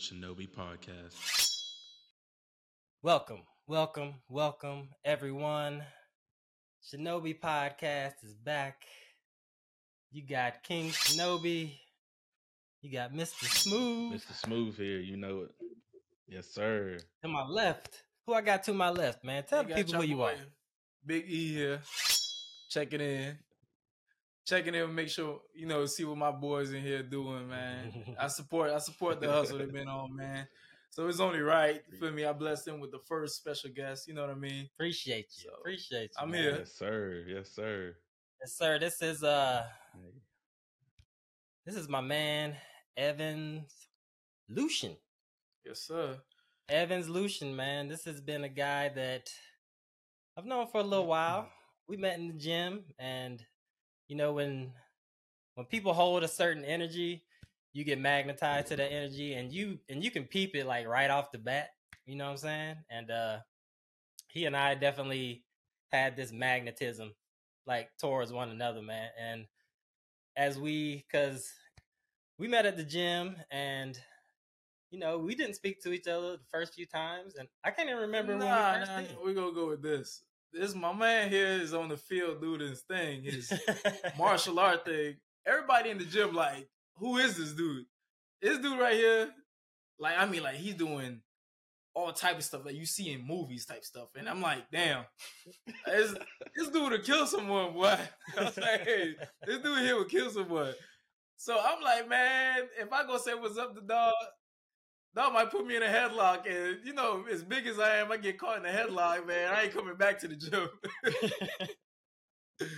Shinobi Podcast. Welcome, welcome, welcome, everyone. Shinobi Podcast is back. You got King Shinobi. You got Mr. Smoov. Mr. Smoov here, you know it. Yes, sir. To my left. Who I got to my left, man? Tell You the people who your you are. Big E here, checking in, checking in, make sure you know, see what my boys in here doing, man. I support, I support the hustle they've been on, man. So it's only right for me. I blessed them with the first special guest. You know what I mean? Appreciate you. So, Appreciate you. I'm man. here. Yes, sir. Yes, sir. Yes, sir. This is uh this is my man Evans Lucin. Yes, sir. Evans Lucin, man. This has been a guy that I've known for a little while. We met in the gym, and you know when when people hold a certain energy, you get magnetized to that energy, and you and you can peep it like right off the bat. You know what I'm saying? And uh he and I definitely had this magnetism like towards one another, man. And as we, because we met at the gym and you know, we didn't speak to each other the first few times, and I can't even remember when we Nah, first nah, did. we're gonna go with this. This my man here is on the field doing his thing, his martial art thing. Everybody in the gym like, who is this dude? This dude right here, like I mean, like he's doing all type of stuff that you see in movies type stuff, and I'm like, damn, this, this dude would kill someone, boy. I was like, hey, this dude here would kill someone. So I'm like, man, if I go say what's up to dog, dog might put me in a headlock, and you know, as big as I am, I get caught in a headlock, man. I ain't coming back to the gym.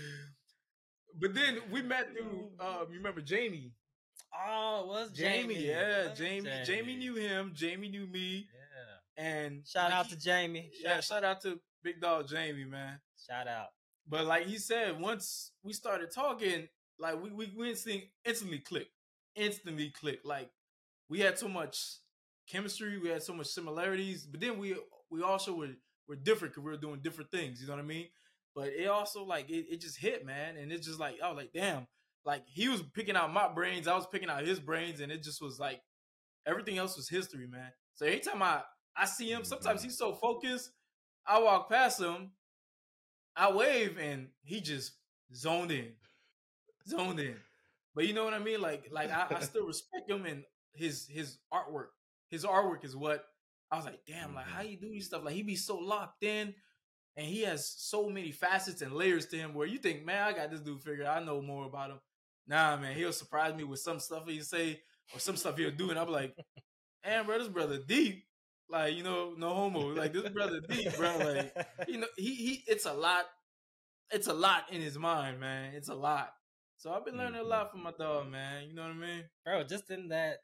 but then we met through, um, you remember Jamie? oh, it was Jamie, Jamie? yeah, Was Jamie. Jamie knew him. Jamie knew me, Yeah. and Shout like, out to Jamie. yeah, shout out to Big Dog Jamie, man. Shout out. But like he said, once we started talking, like we we, we instantly, instantly clicked, instantly clicked. Like we had so much chemistry, we had so much similarities, but then we we also were were different because we were doing different things. You know what I mean? But it also like it, it just hit, man, and it's just like I was like, damn, like he was picking out my brains, I was picking out his brains, and it just was like everything else was history, man. So anytime I I see him, sometimes mm-hmm. he's so focused, I walk past him, I wave, and he just zoned in, zoned in. But you know what I mean? Like like I, I still respect him and his his artwork. His artwork is what I was like, damn, like how mm-hmm. you do these stuff? Like he be so locked in, and he has so many facets and layers to him where you think, man, I got this dude figured. I know more about him. Nah, man, he'll surprise me with some stuff he'll say or some stuff he'll do, and I'm like, man, bro, this brother deep. Like, you know, no homo. Like this brother deep, bro. Like, you know, he he it's a lot, it's a lot in his mind, man. It's a lot. So I've been learning a mm-hmm. lot from my dog, man. You know what I mean? bro just in that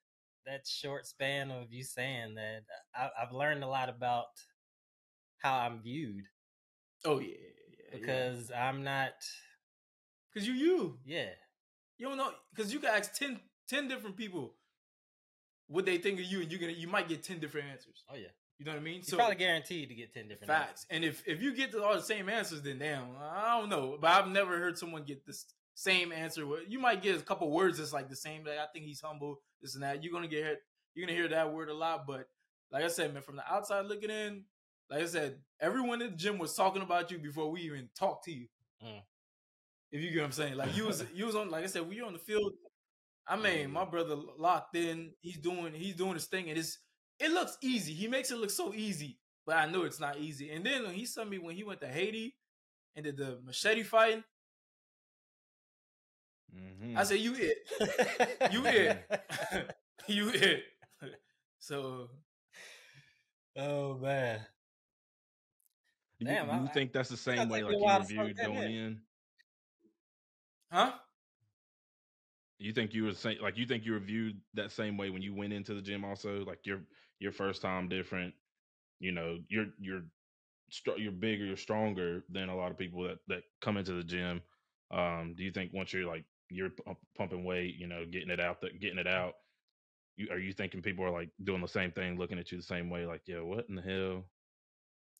that short span of you saying that uh, I, i've learned a lot about how i'm viewed Oh yeah, yeah. because i'm not because you you yeah you don't know because you can ask 10, 10 different people what they think of you, and you're gonna you might get ten different answers. oh yeah You know what I mean? you're probably guaranteed to get 10 different Facts. And if if you get to all the same answers, then damn, I don't know. But I've never heard someone get this same answer. You might get a couple words that's like the same. Like I think he's humble, this and that. You're gonna get you're gonna hear that word a lot. But like I said, man, from the outside looking in, like I said, everyone in the gym was talking about you before we even talked to you. Mm. If you get what I'm saying, like you was you was on, like I said, we were on the field. I mean, my brother locked in. He's doing he's doing his thing, and it's it looks easy. He makes it look so easy, but I know it's not easy. And then when he saw me when he went to Haiti and did the machete fighting, Mhm. I said, "You it, you it, you it." So oh man you, Damn, you I- think that's the same way like you while to soak reviewed going in. in? huh? You think you were saying like you think you reviewed that same way when you went into the gym also like your your first time different you know you're you're you're bigger you're stronger than a lot of people that that come into the gym um do you think once you're like you're pump, pumping weight you know getting it out that getting it out you are you thinking people are like doing the same thing looking at you the same way like yeah what in the hell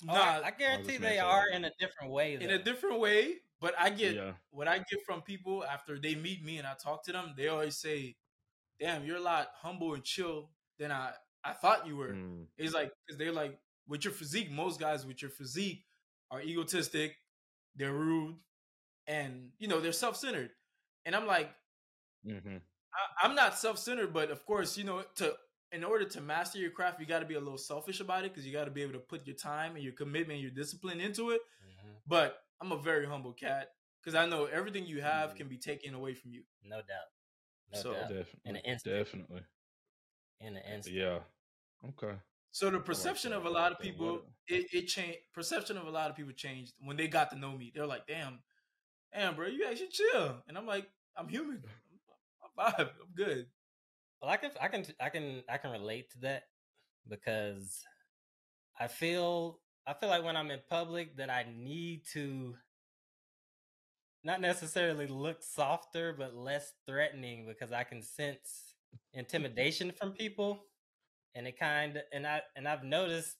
Oh, Nah, I, I guarantee they are that. in a different way in a different way. But I get yeah what I get from people after they meet me and I talk to them. They always say, "Damn, you're a lot humble and chill than I I thought you were. Mm. It's like because they're like with your physique. Most guys with your physique are egotistic, they're rude, and you know they're self centered. And I'm like, Mm-hmm. I, I'm not self centered, but of course, you know, to in order to master your craft, you got to be a little selfish about it because you got to be able to put your time and your commitment, and your discipline into it. Mhm. But I'm a very humble cat because I know everything you have Mhm. can be taken away from you. No doubt. No So- doubt. Definitely. In an instant. Definitely. In an instant. Yeah. Okay. So the perception that. of a lot of people, it, it changed. Perception of a lot of people changed when they got to know me. They're like, "Damn, damn, bro, you actually chill," and I'm like, "I'm human. I'm vibe. I'm good." Well, I can, I can, I can, I can relate to that because I feel, I feel like when I'm in public that I need to not necessarily look softer, but less threatening because I can sense intimidation from people, and it kind of, and I, and I've noticed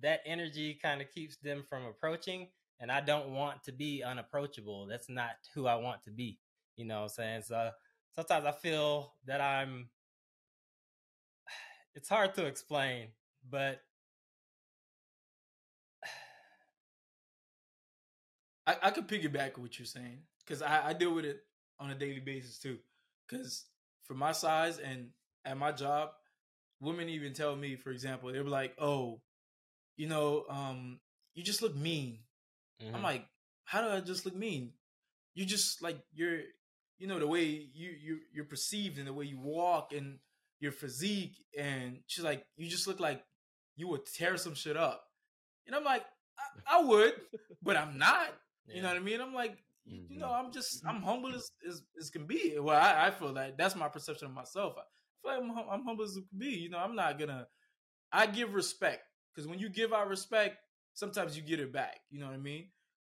that energy kind of keeps them from approaching, and I don't want to be unapproachable. That's not who I want to be. You know what I'm saying? So sometimes I feel that I'm it's hard to explain, but I, I could piggyback what you're saying because I, I deal with it on a daily basis too. Because for my size and at my job, women even tell me, for example, they're like, "Oh, you know, um, you just look mean." I'm mhm, like, "How do I just look mean?" You just like you're, you know, the way you you you're perceived and the way you walk and your physique, and she's like, "You just look like you would tear some shit up," and I'm like, "I, I would, but I'm not." You know what I mean? I'm like, you, you mm-hmm. know. I'm just, I'm mm-hmm. humble as, as, as can be. Well, I, I feel that that's my perception of myself. I feel like I'm, I'm humble as can be. You know, I'm not gonna, I give respect because when you give out respect, sometimes you get it back. You know what I mean?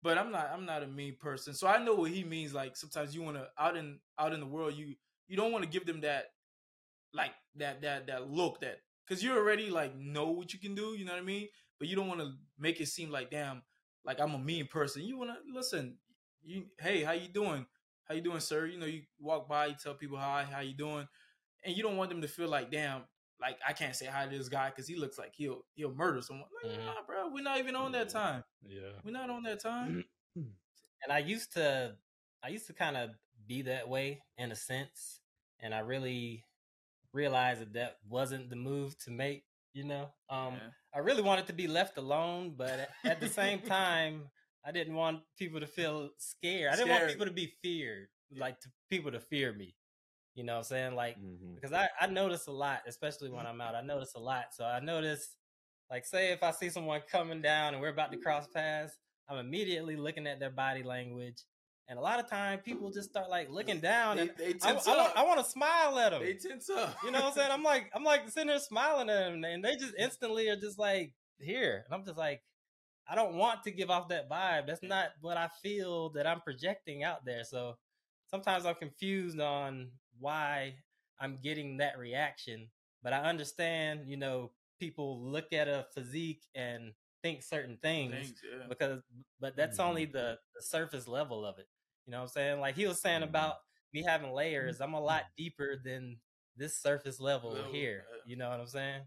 But I'm not, I'm not a mean person. So I know what he means. Like sometimes you want to out in, out in the world, you, you don't want to give them that, like that, that, that look that, because you already like know what you can do. You know what I mean? But you don't want to make it seem like, damn, like I'm a mean person. You want to listen. You, hey, how you doing? How you doing, sir? You know, you walk by, you tell people hi, how you doing, and you don't want them to feel like, damn, like I can't say hi to this guy because he looks like he'll he'll murder someone. Like, Mhm. nah, bro, we're not even on that time. Yeah. We're not on that time. and I used to I used to kind of be that way in a sense, and I really realized that that wasn't the move to make. You know, um, Yeah. I really wanted to be left alone, but at- at the same time, I didn't want people to feel scared. I didn't want people to be feared, like to people to fear me. You know what I'm saying? Like Mhm. because I, I notice a lot, especially when I'm out. I notice a lot. So I notice, like, say if I see someone coming down and we're about to cross paths, I'm immediately looking at their body language. And a lot of time, people just start like looking down, They, and they I, tense I, want, up. I want to smile at them. they tense up. You know what I'm saying? I'm like, I'm like sitting there smiling at them, and they just instantly are just like here, and I'm just like, I don't want to give off that vibe. That's not what I feel that I'm projecting out there. So sometimes I'm confused on why I'm getting that reaction, but I understand, you know, people look at a physique and think certain things Things, yeah. because but that's only the, the surface level of it. You know what I'm saying? Like he was saying Mhm. about me having layers, I'm a lot deeper than this surface level Level, here. yeah. You know what I'm saying?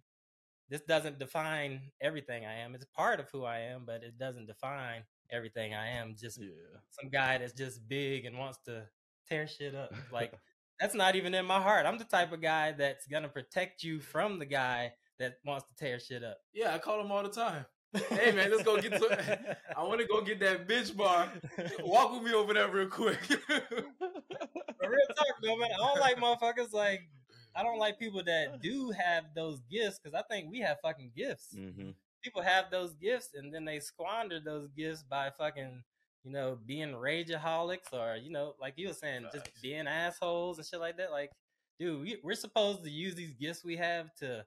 This doesn't define everything I am. It's part of who I am, but it doesn't define everything I am. Just Yeah. some guy that's just big and wants to tear shit up. Like that's not even in my heart. I'm the type of guy that's gonna protect you from the guy that wants to tear shit up. Yeah, I call him all the time. Hey man, let's go get to. I want to go get that bitch bar. Walk with me over there real quick. But real talk though, man. I don't like motherfuckers like I don't like people that do have those gifts because I think we have fucking gifts. Mm-hmm. People have those gifts and then they squander those gifts by fucking, you know, being rageaholics or you know, like you were saying, just being assholes and shit like that. Like, dude, we, we're supposed to use these gifts we have to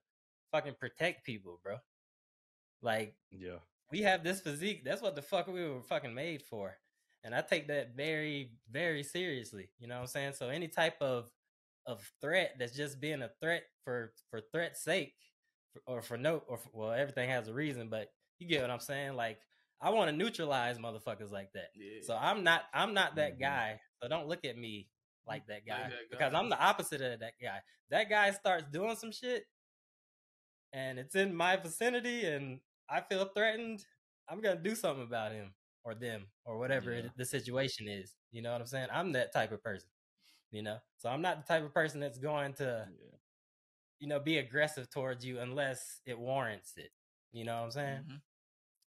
fucking protect people, bro. Like, Yeah. we have this physique. That's what the fuck we were fucking made for. And I take that very, very seriously. You know what I'm saying? So any type of of threat that's just being a threat for for threat's sake, for, or for no, or for, well, everything has a reason. But you get what I'm saying? Like I want to neutralize motherfuckers like that. yeah. So I'm not, I'm not that Mhm. guy. So don't look at me like that guy that guy. because I'm the opposite of that guy. That guy starts doing some shit. and it's in my vicinity and I feel threatened, I'm gonna do something about him or them or whatever Yeah. the situation is. You know what I'm saying? I'm that type of person. You know, so I'm not the type of person that's going to Yeah. you know be aggressive towards you unless it warrants it. You know what I'm saying? Mhm.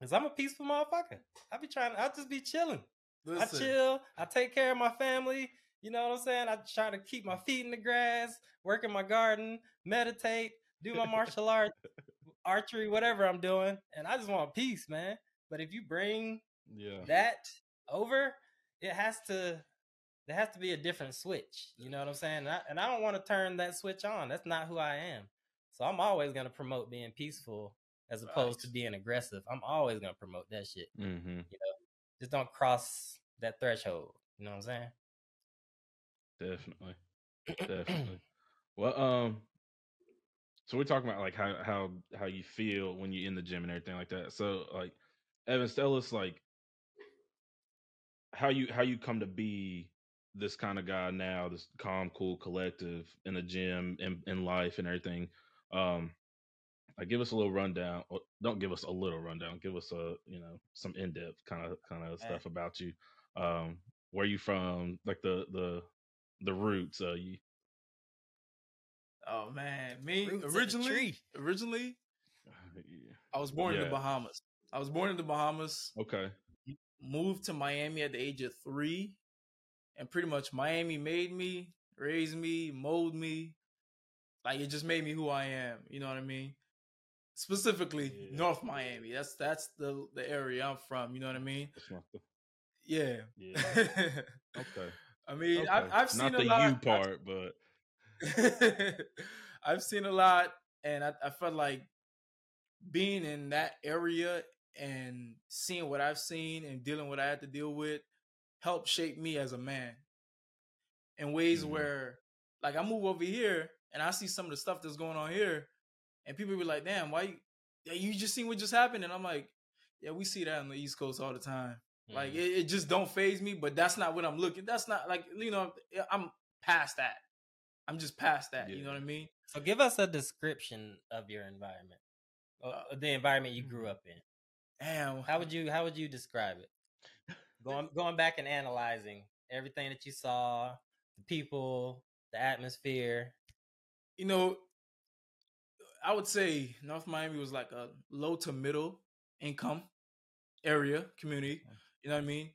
Cause I'm a peaceful motherfucker. I be trying. I just be chilling. Listen, I chill. I take care of my family. You know what I'm saying? I try to keep my feet in the grass, work in my garden, meditate, do my martial arts, archery, whatever I'm doing, and I just want peace, man. But if you bring Yeah. that over, it has to. There has to be a different switch. You know what I'm saying? And I, and I don't want to turn that switch on. That's not who I am. So I'm always gonna promote being peaceful as opposed to being aggressive. I'm always gonna promote that shit Mm-hmm. You know, just don't cross that threshold. You know what I'm saying? Definitely. Definitely. well, um, so we're talking about like how how how you feel when you're in the gym and everything like that. So like, Evans, tell us like how you how you come to be this kind of guy now, this calm, cool, collective in the gym and in life and everything. Um, like give us a little rundown. Or don't give us a little rundown. Give us a you know some in depth kind of kind of Eh. stuff about you. Um, where you from? Like the the the roots. Uh, you Oh man, me Roots originally, originally, yeah. I was born in the Bahamas. I was born in the Bahamas. okay. Moved to Miami at the age of three, and pretty much Miami made me, raised me, molded me. Like it just made me who I am. You know what I mean? Specifically, Yeah. North Miami. That's that's the the area I'm from. You know what I mean? The Yeah. yeah. Okay. I mean, okay. I've, I've seen not a the lot. you I've- part, but I've seen a lot, and I, I felt like being in that area and seeing what I've seen and dealing what I had to deal with helped shape me as a man in ways Mhm. where, like, I move over here and I see some of the stuff that's going on here, and people be like, "Damn, why you? Yeah, you just seen what just happened?" And I'm like, "Yeah, we see that on the East Coast all the time." Like Mhm. it, it just don't phase me, but that's not what I'm looking. That's not like you know I'm past that. I'm just past that. You know what I mean? so give us a description of your environment, uh, Uh, the environment you grew up in. Damn. How would you How would you describe it? Going Going back and analyzing everything that you saw, the people, the atmosphere. you know? I would say North Miami was like a low to middle income area community. You know what I mean?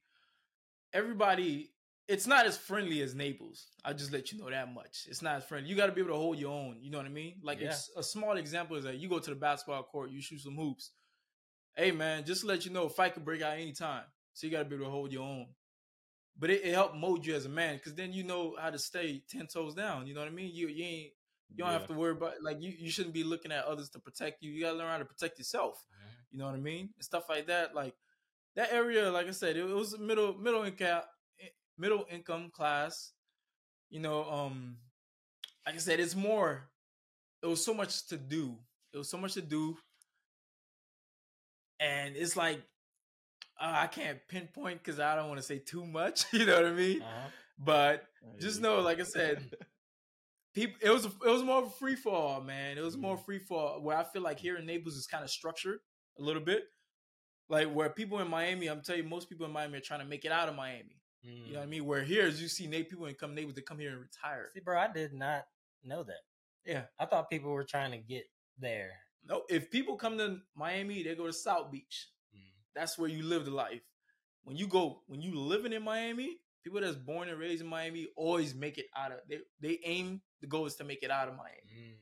Everybody. It's not as friendly as Naples. I'll just let you know that much. It's not as friendly. You got to be able to hold your own. You know what I mean? Like Yeah. it's a small example is that you go to the basketball court, you shoot some hoops. Hey man, just to let you know, fight could break out anytime. So you got to be able to hold your own. But it, it helped mold you as a man because then you know how to stay ten toes down. You know what I mean? You you ain't you don't have to worry about like you, you shouldn't be looking at others to protect you. You gotta learn how to protect yourself. You know what I mean? And stuff like that. Like that area, like I said, it, was a middle middle income middle income class. You know, um, like I said, it's more. It was so much to do. It was so much to do, and it's like uh, I can't pinpoint because I don't want to say too much. You know what I mean? Uh-huh. But just know, like I said, people it was it was more of a free fall, man. It was more mm-hmm. free fall where I feel like here in Naples is kind of structured a little bit. Like where people in Miami, I'm telling you, most people in Miami are trying to make it out of Miami. You know what I mm. mean? Where here, as you see, Nate people in come Naples, they come here and retire. See, bro, I did not know that. Yeah. I thought people were trying to get there. No, if people come to Miami, they go to South Beach. Mm. That's where you live the life. When you go, when you living in Miami, people that's born and raised in Miami always make it out of. They they aim the goal is to make it out of Miami.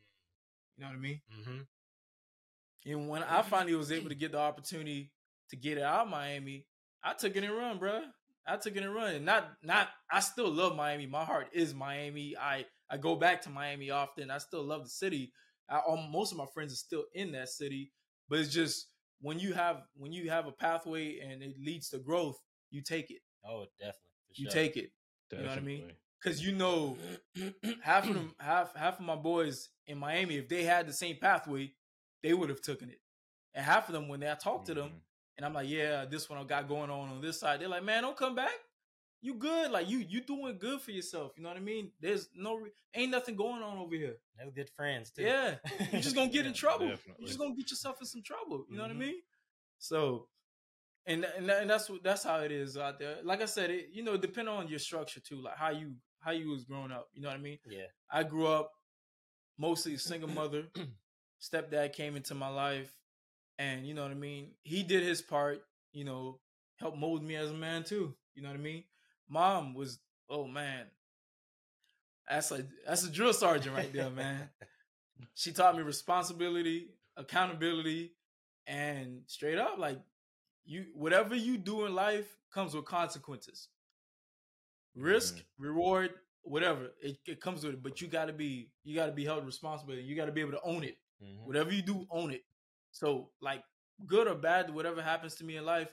You know what I mean? Mm-hmm. And when I finally was able to get the opportunity to get it out of Miami, I took it and run, bro. I took it and run. And not not I still love Miami. My heart is Miami. I I go back to Miami often. I still love the city. I, um, most of my friends are still in that city, but it's just when you have when you have a pathway and it leads to growth, you take it. Oh, definitely. You sure. take it You know what I mean? Because you know half of them half half of my boys in Miami, if they had the same pathway, they would have taken it. And half of them, when I talk to them, Mhm. and I'm like, yeah, this one I got going on on this side, they're like, man, don't come back. you good. Like you you doing good for yourself. You know what I mean? There's no ain't nothing going on over here. That's good friends too. Yeah, you're just gonna get in trouble. definitely. You're just gonna get yourself in some trouble. You know what I Mhm. mean? So, and and, and that's what that's how it is out there. Like I said, it you know depending on your structure too, like how you how you was growing up. You know what I mean? Yeah. I grew up mostly a single mother. Stepdad came into my life, and you know what I mean. He did his part. You know, helped mold me as a man too. You know what I mean. Mom was oh man, that's a that's a drill sergeant right there, man. she taught me responsibility, accountability, and straight up like you whatever you do in life comes with consequences. Risk, reward, whatever it, it comes with it, but you got to be you got to be held responsible. You got to be able to own it. Mhm. Whatever you do, own it. So like good or bad, whatever happens to me in life,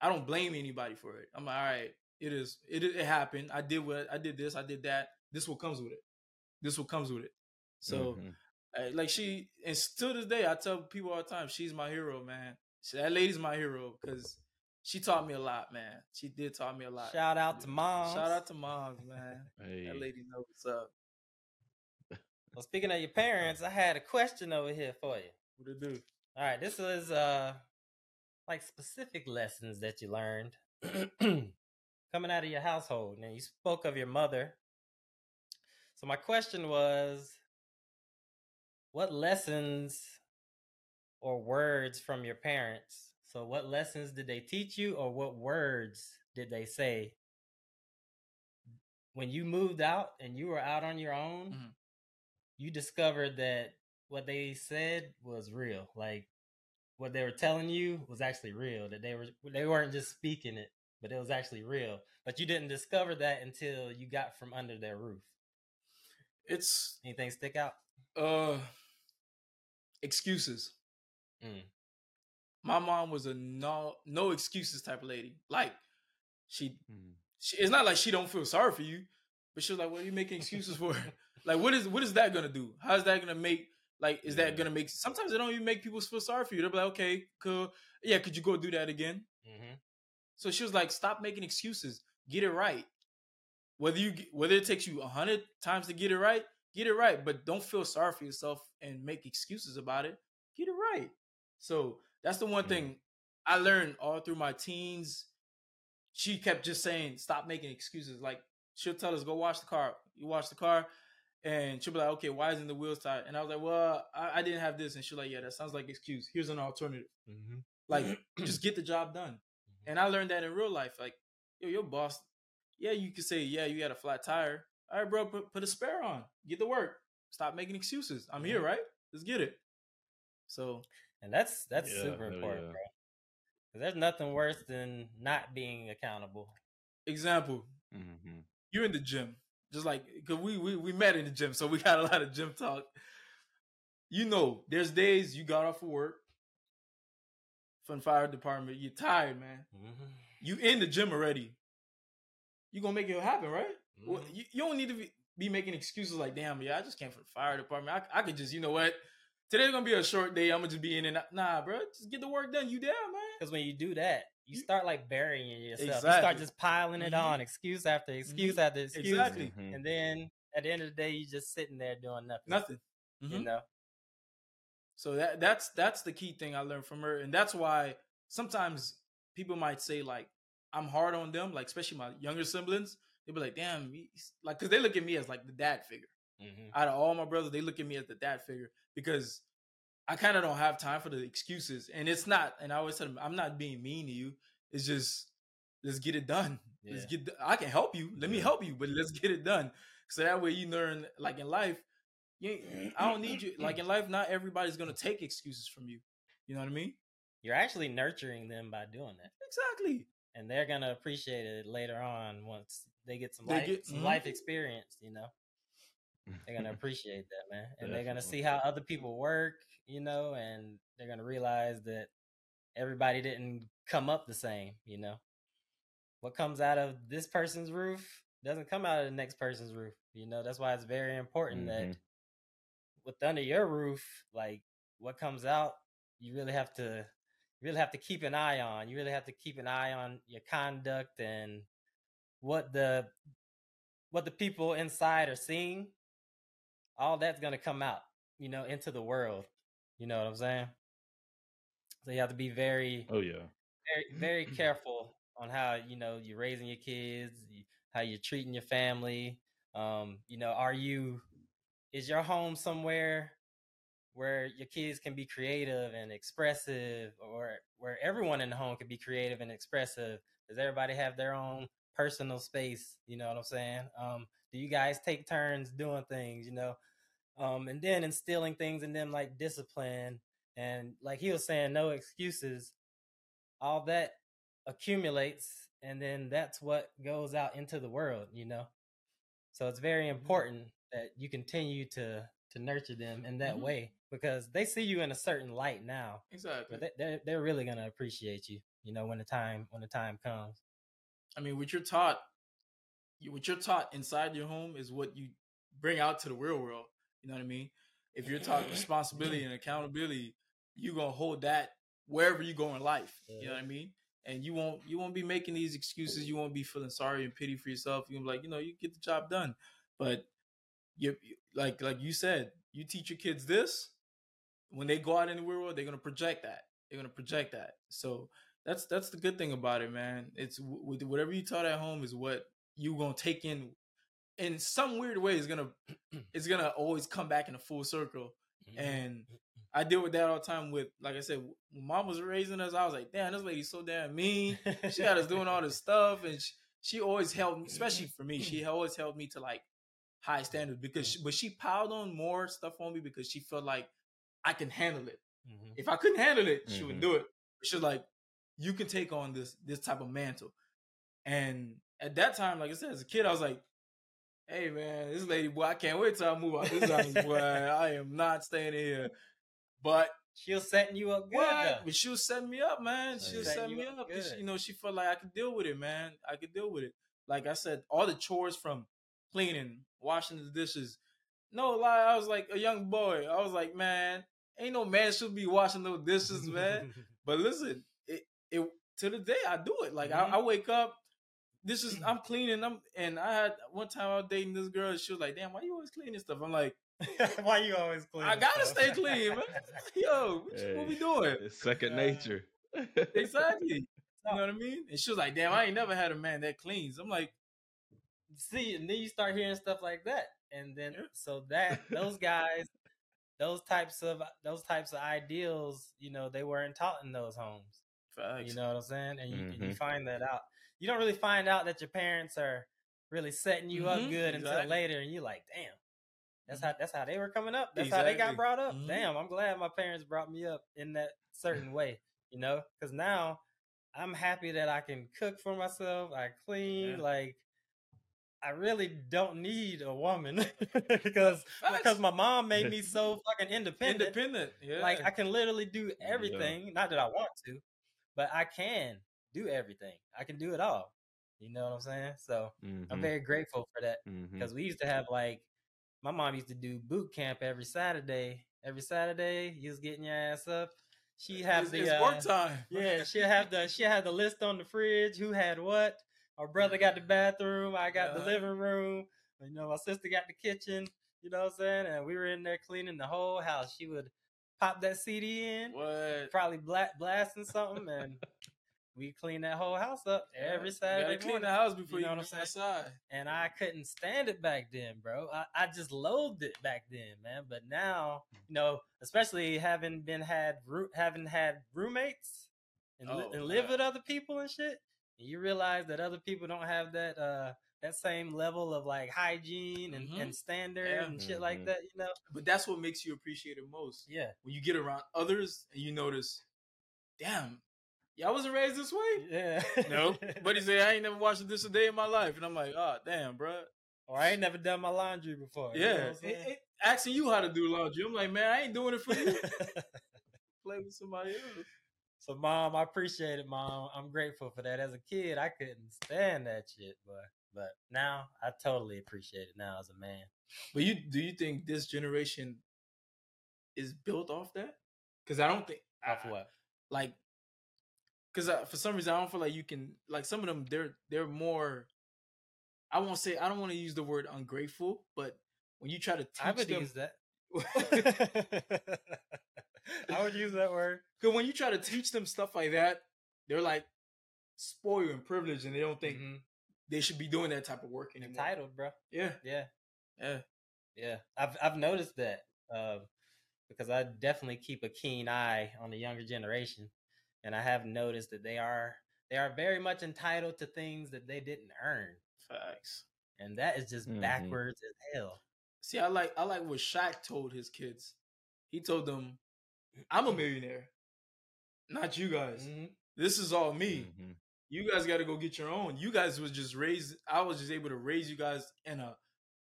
I don't blame anybody for it. I'm like, all right, it is it it happened. I did what I did this, I did that. This what comes with it. This what comes with it. So Mhm. uh, like she and still this day I tell people all the time, she's my hero, man. She, that lady's my hero because she taught me a lot, man. She did taught me a lot. Shout out to mom. Shout out to moms, man. Hey. That lady knows what's up. Well, speaking of your parents, I had a question over here for you. What it do? All right, this is uh like specific lessons that you learned coming out of your household. Now you spoke of your mother. So my question was what lessons or words from your parents? So what lessons did they teach you or what words did they say when you moved out and you were out on your own? Mhm. You discovered that what they said was real. Like what they were telling you was actually real. That they were they weren't just speaking it, but it was actually real. But you didn't discover that until you got from under their roof. It's Anything stick out? uh excuses. Mm. My mom was a no no excuses type of lady. Like she, Mhm. she it's not like she don't feel sorry for you, but she was like, "What are you making excuses for?" like, what is what is that gonna do? How is that gonna make like is that gonna make? Sometimes it don't even make people feel sorry for you. They'll be like, "Okay, cool, yeah, could you go do that again?" hmm So she was like, "Stop making excuses. Get it right. Whether you whether it takes you a hundred times to get it right, get it right. But don't feel sorry for yourself and make excuses about it. Get it right." So that's the one Mhm. thing I learned all through my teens. She kept just saying, "Stop making excuses." Like she'll tell us, "Go wash the car." You wash the car, and she'll be like, "Okay, why isn't the wheels tight?" And I was like, "Well, I, I didn't have this." And she's like, "Yeah, that sounds like excuse. Here's an alternative." Mm-hmm. Like, just get the job done. And I learned that in real life. Like, yo, your boss, yeah, you could say, yeah, you got a flat tire. All right, bro, put, put a spare on. Get to work. Stop making excuses. I'm here, right? Let's get it. So, And that's that's Yeah, super important, yeah. there's nothing worse than not being accountable. example, Mhm. you're in the gym. Just like, cause we, we we met in the gym, so we got a lot of gym talk. You know, there's days you got off of work from fire department. You're tired, man. Mm-hmm. You in the gym already. You gonna make it happen, right? Well, Mhm. you, you don't need to be, be making excuses like, damn, yeah, I just came from the fire department. I, I could just, you know what? Today's gonna be a short day. I'm gonna just be in and out. Nah, bro, just get the work done. You there, man? Because when you do that, you You- start like burying yourself. You start just piling it Mhm. on, excuse after excuse after excuse. Exactly. Mhm. And then at the end of the day, you're just sitting there doing nothing. Nothing. You Mhm. know? So that that's that's the key thing I learned from her, and that's why sometimes people might say like I'm hard on them, like especially my younger siblings. They'll be like, damn, he's, like because they look at me as like the dad figure. Mm-hmm. out of all my brothers, they look at me as the dad figure because I kind of don't have time for the excuses. And it's not, and I always tell them, I'm not being mean to you. It's just, let's get it done. Let's get, I can help you. Let me help you, but let's get it done. So that way you learn, like in life, you, I don't need you. Like in life, not everybody's going to take excuses from you. You know what I mean? You're actually nurturing them by doing that. Exactly. And they're gonna appreciate it later on once they get some They life get- some mhm. life experience, you know. They're gonna appreciate that, man. And they're gonna see how other people work, you know, and they're gonna realize that everybody didn't come up the same, you know. What comes out of this person's roof doesn't come out of the next person's roof. You know, that's why it's very important that Mhm. with under your roof, like what comes out, you really have to you really have to keep an eye on. You really have to keep an eye on your conduct and what the what the people inside are seeing, all that's gonna come out, you know, into the world. You know what I'm saying? So you have to be very, Oh yeah. very, very careful on how you know you're raising your kids, how you're treating your family. Um, you know, are you is your home somewhere where your kids can be creative and expressive, or where everyone in the home can be creative and expressive? Does everybody have their own personal space? You know what I'm saying? Um, do you guys take turns doing things? You know, um, and then instilling things in them like discipline and like he was saying, no excuses. All that accumulates, and then that's what goes out into the world. You know, so it's very important that you continue to to nurture them in that Mhm. way because they see you in a certain light now, Exactly. but they, they're they're really gonna appreciate you. You know, when the time when the time comes. I mean, what you're taught, what you're taught inside your home is what you bring out to the real world. You know what I mean? If you're talking responsibility and accountability, you're gonna hold that wherever you go in life. You know what I mean? And you won't you won't be making these excuses. You won't be feeling sorry and pity for yourself. You'll be like, you know, you get the job done. But you like like you said, you teach your kids this. When they go out in the real world, they're gonna project that. They're gonna project that. So that's that's the good thing about it, man. It's whatever you taught at home is what you gonna take in. In some weird way, is gonna it's gonna always come back in a full circle. And I deal with that all the time. With like I said, when mom was raising us, I was like, damn, this lady's so damn mean. She had us doing all this stuff, and she, she always helped me, especially for me. She always helped me to like high standards because, she, but she piled on more stuff on me because she felt like I can handle it. Mhm. If I couldn't handle it, she Mhm. wouldn't do it. She was like, "You can take on this this type of mantle." And at that time, like I said, as a kid, I was like, "Hey man, this lady, boy, I can't wait till I move out this house, boy. I am not staying here." But She was setting you up good. what? though. But she was setting me up, man. She was Setting setting me up she- you know, she felt like I could deal with it, man. I could deal with it. Like I said, all the chores from cleaning, washing the dishes. No lie, I was like a young boy. I was like, man, ain't no man should be washing no dishes, man. but listen, it it to the day I do it. Like Mhm. I, I wake up. This is mm. I'm cleaning. I'm and I had one time I was dating this girl. And She was like, "Damn, why you always cleaning stuff?" I'm like, Why you always clean? "I gotta stuff? stay clean, man. Yo, what, you- what we doing?" It's second nature. Exactly. You know what I mean? And she was like, "Damn, I ain't never had a man that cleans." I'm like, See, and then you start hearing stuff like that, and then Yeah. so that those guys, those types of those types of ideals, you know, they weren't taught in those homes. "Facts." You know what I'm saying? And you, and you mm-hmm. find that out. You don't really find out that your parents are really setting you up Mhm, good until later, and you're like, damn. That's how that's how they were coming up. That's how they got brought up. Mhm. Damn, I'm glad my parents brought me up in that certain way. You know, because now I'm happy that I can cook for myself. I clean. Yeah. Like I really don't need a woman because Facts. because my mom made me so fucking independent. independent. Yeah. Like I can literally do everything. Not that I want to, but I can do everything. I can do it all. You know what I'm saying? So I'm Mhm, very grateful for that because we used to have like my mom used to do boot camp every Saturday. Every Saturday, you was getting your ass up. She have it's, the it's uh, work time. yeah, she have the she had the list on the fridge. Who had what? My brother got the bathroom. I got the living room. You know, my sister got the kitchen. You know what I'm saying? And we were in there cleaning the whole house. She would pop that CD in, What? probably black blasting something, and we clean that whole house up every You Saturday gotta clean morning. the house before You you, know go what I'm outside. And I couldn't stand it back then, bro. I, I just loathed it back then, man. But now, you know, especially having been had having had roommates and, li- Oh, and live with other people and shit, and you realize that other people don't have that uh that same level of like hygiene and, Mhm. and standard Yeah. and shit like Mhm. that, you know? But that's what makes you appreciate it most. Yeah. When you get around others and you notice, damn, y'all wasn't raised this way. Yeah. No, but he said I ain't never washed this a day in my life, and I'm like, oh damn, bro. or I ain't never done my laundry before. you know Yeah, It- it- asking you how to do laundry. I'm like, man, I ain't doing it for you. Play with somebody else. So, mom, I appreciate it, mom. I'm grateful for that. As a kid, I couldn't stand that shit, but but now I totally appreciate it now as a man. But you do you think this generation is built off that? Because I don't think Off I- what? like because for some reason I don't feel like you can like some of them they're they're more I won't say I don't want to use the word ungrateful, but when you try to teach I would them, use that. I would use that word. because when you try to teach them stuff like that, they're like spoiled and privileged, and they don't think Mhm. they should be doing that type of work anymore. Entitled, bro. Yeah, Yeah. yeah. Yeah, I've I've noticed that uh, because I definitely keep a keen eye on the younger generation, and I have noticed that they are they are very much entitled to things that they didn't earn, Facts. and that is just Mhm. backwards as hell. See, I like I like what Shaq told his kids. He told them, "I'm a millionaire, not you guys. Mhm. This is all me. Mhm. You guys got to go get your own. You guys was just raised. I was just able to raise you guys in a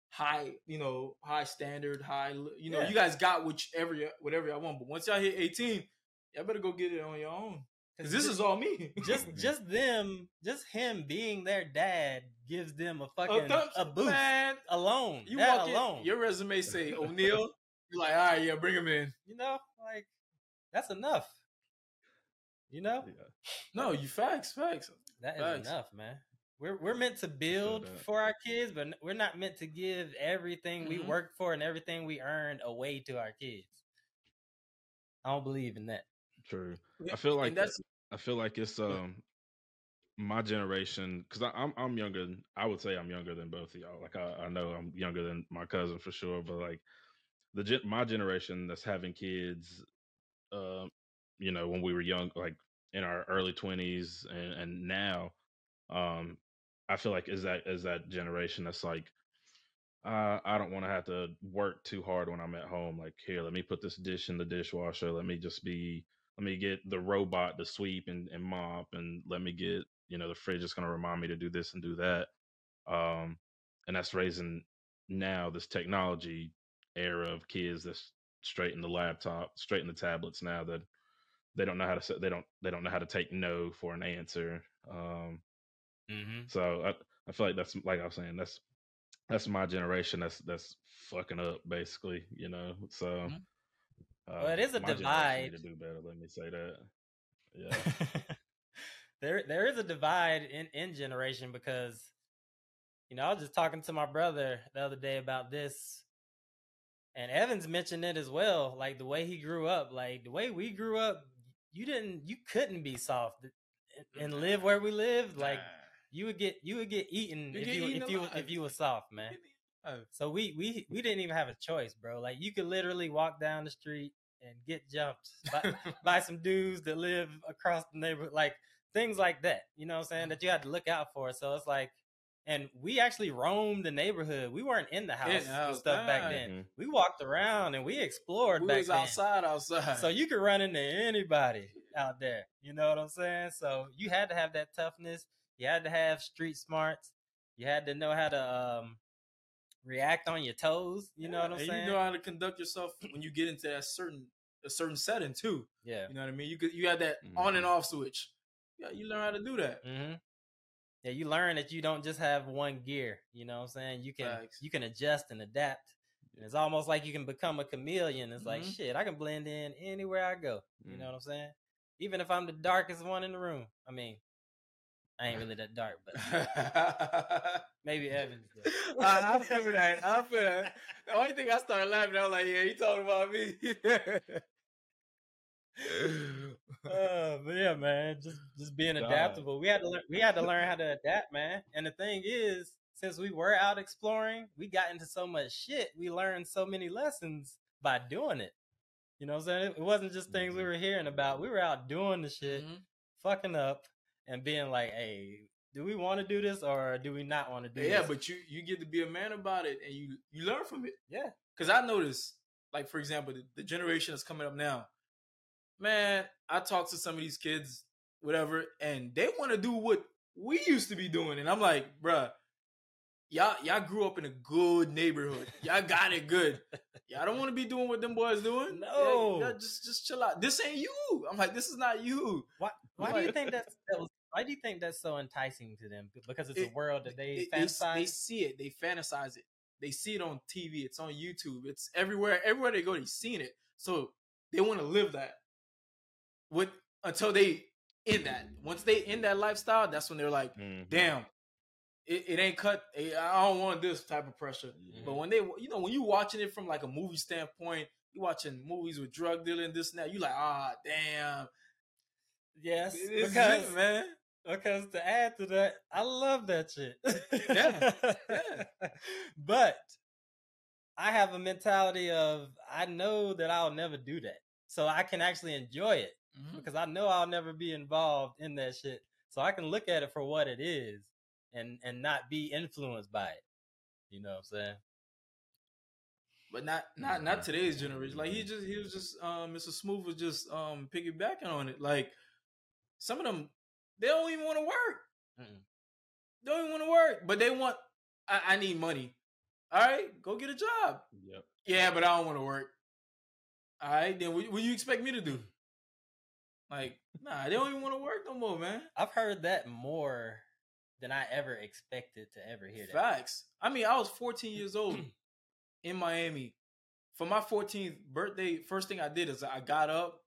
high, you know, high standard, high. You know, Yeah. you guys got whichever whatever y'all want. But once y'all hit 18, y'all better go get it on your own. Because this ju- is all me. just just them, just him being their dad gives them a fucking a, thumbs- a boost man. alone. You that walk in, alone, your resume say O'Neal. You're like, all right, yeah, bring him in. you know, like that's enough. You know, Yeah. No, you facts, facts. That is Facts. enough, man. We're we're meant to build that. for our kids, but we're not meant to give everything we Mhm. worked for and everything we earned away to our kids. I don't believe in that. True. Yeah, I feel like that's I feel like it's um my generation because I'm I'm younger. I would say I'm younger than both of y'all. Like I, I know I'm younger than my cousin for sure, but like the gen- my generation that's having kids, um, you know, when we were young, like in our early twenties and and now, um, I feel like is that is that generation that's like. Uh, I don't want to have to work too hard when I'm at home. Like, here, let me put this dish in the dishwasher. Let me just be let me get the robot to sweep and, and mop and let me get you know the fridge is going to remind me to do this and do that um and that's raising now this technology era of kids that's straight in the laptop straight in the tablets now that they don't know how to say they don't they don't know how to take no for an answer um Mm-hmm. so i i feel like that's like i was saying that's that's my generation that's that's fucking up basically you know so Mhm. Well, it um, is a divide. need to do better let me say that yeah there there is a divide in in generation because you know I was just talking to my brother the other day about this, and Evans mentioned it as well. Like the way he grew up, like the way we grew up, you didn't, you couldn't be soft and- live where we lived. Like you would get you would get eaten You if get you eaten if you alive. if you were soft, man. Oh, So we we we didn't even have a choice, bro. Like you could literally walk down the street and get jumped by, by some dudes that live across the neighborhood, like things like that. You know what I'm saying? That you had to look out for. So it's like, and we actually roamed the neighborhood. We weren't in the house, In the and house, stuff back nah. then. Mhm. We walked around and we explored we back was then. outside, outside. So you could run into anybody out there. You know what I'm saying? So you had to have that toughness. You had to have street smarts. You had to know how to um, react on your toes. You know what I'm and saying? You know how to conduct yourself when you get into that certain a certain setting too. yeah. You know what I mean? You could you had that on and Mhm. off switch. Yeah, you learn how to do that. hmm Yeah, you learn that you don't just have one gear. You know what I'm saying? You can Facts. you can adjust and adapt. And it's almost like you can become a chameleon. It's like Mhm. shit, I can blend in anywhere I go. You Mm. know what I'm saying? Even if I'm the darkest one in the room. I mean, I ain't really that dark, but maybe Evans. though. I feel that. I feel that. The only thing I started laughing, I was like, "Yeah, you talking about me?" uh, but yeah, man, just just being adaptable. We had to learn. We had to learn how to adapt, man. And the thing is, since we were out exploring, we got into so much shit. We learned so many lessons by doing it. You know what I'm saying? It wasn't just things we Mhm. were hearing about. We were out doing the shit, Mhm. fucking up, and being like, "Hey, do we want to do this or do we not want to do it? Yeah, this?" but you you get to be a man about it, and you you learn from it. yeah, Because I notice, like for example, the, the generation that's coming up now, man. I talk to some of these kids, whatever, and they want to do what we used to be doing, and I'm like, bruh, y'all y'all grew up in a good neighborhood. Y'all got it good. Y'all don't want to be doing what them boys doing. No. Yeah, yeah, just just chill out. This ain't you. I'm like, this is not you. why? Why do you think that's that was? Why do you think that's so enticing to them? Because it's a world that they They, they, fantasize. they see it. They fantasize it. They see it on TV. It's on YouTube. It's everywhere. Everywhere they go, they seen it. So they want to live that. What until they in that. Once they in that lifestyle, that's when they're like, Mhm. damn, it, it ain't cut. eh, I don't want this type of pressure. But when they, you know, when you watching it from like a movie standpoint, you watching movies with drug dealing, this and that. You like, ah, damn, Yes, this is because it, man. Because to add to that, I love that shit. Yeah, yeah. But I have a mentality of I know that I'll never do that. So I can actually enjoy it Mhm. because I know I'll never be involved in that shit. So I can look at it for what it is and and not be influenced by it. You know what I'm saying? But not not not today's generation. Like he just he was just um Mr. Smoov was just um piggybacking on it. Like some of them they don't even want to work. Mm-mm. They don't even want to work, but they want. I, I need money. All right, go get a job. Yep. Yeah, but I don't want to work. All right, then what, what you expect me to do? Like, nah, they don't even want to work no more, man. I've heard that more than I ever expected to ever hear that. Facts. I mean, I was 14 years old in Miami. For my 14th birthday, first thing I did is I got up,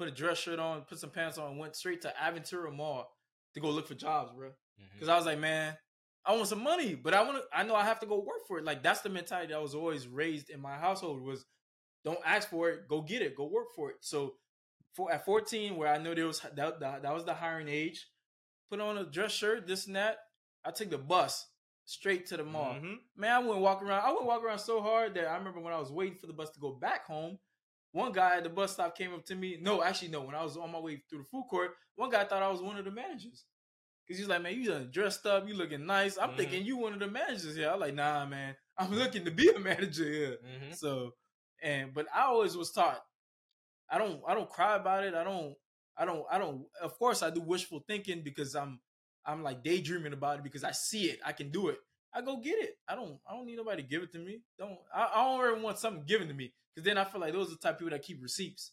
put a dress shirt on, put some pants on, and went straight to Aventura Mall to go look for jobs, bro. Because I was like, man, I want some money, but I want to. I know I have to go work for it. Like that's the mentality that was always raised in my household was, don't ask for it, go get it, go work for it. So, for at 14, where I know there was that, that, that was the hiring age, put on a dress shirt, this and that. I took the bus straight to the mall. Mhm. Man, I went walk around. I went walk around so hard that I remember when I was waiting for the bus to go back home. One guy at the bus stop came up to me. No, actually, no. When I was on my way through the food court, one guy thought I was one of the managers. Cause he's like, man, you done dressed up, you looking nice. I'm Mhm. thinking you one of the managers here. I'm like, nah, man, I'm looking to be a manager here. Mhm. So, and but I always was taught, I don't, I don't cry about it. I don't, I don't, I don't. Of course, I do wishful thinking because I'm, I'm like daydreaming about it because I see it, I can do it. I go get it. I don't, I don't need nobody to give it to me. Don't, I, I don't ever want something given to me because then I feel like those are the type of people that keep receipts.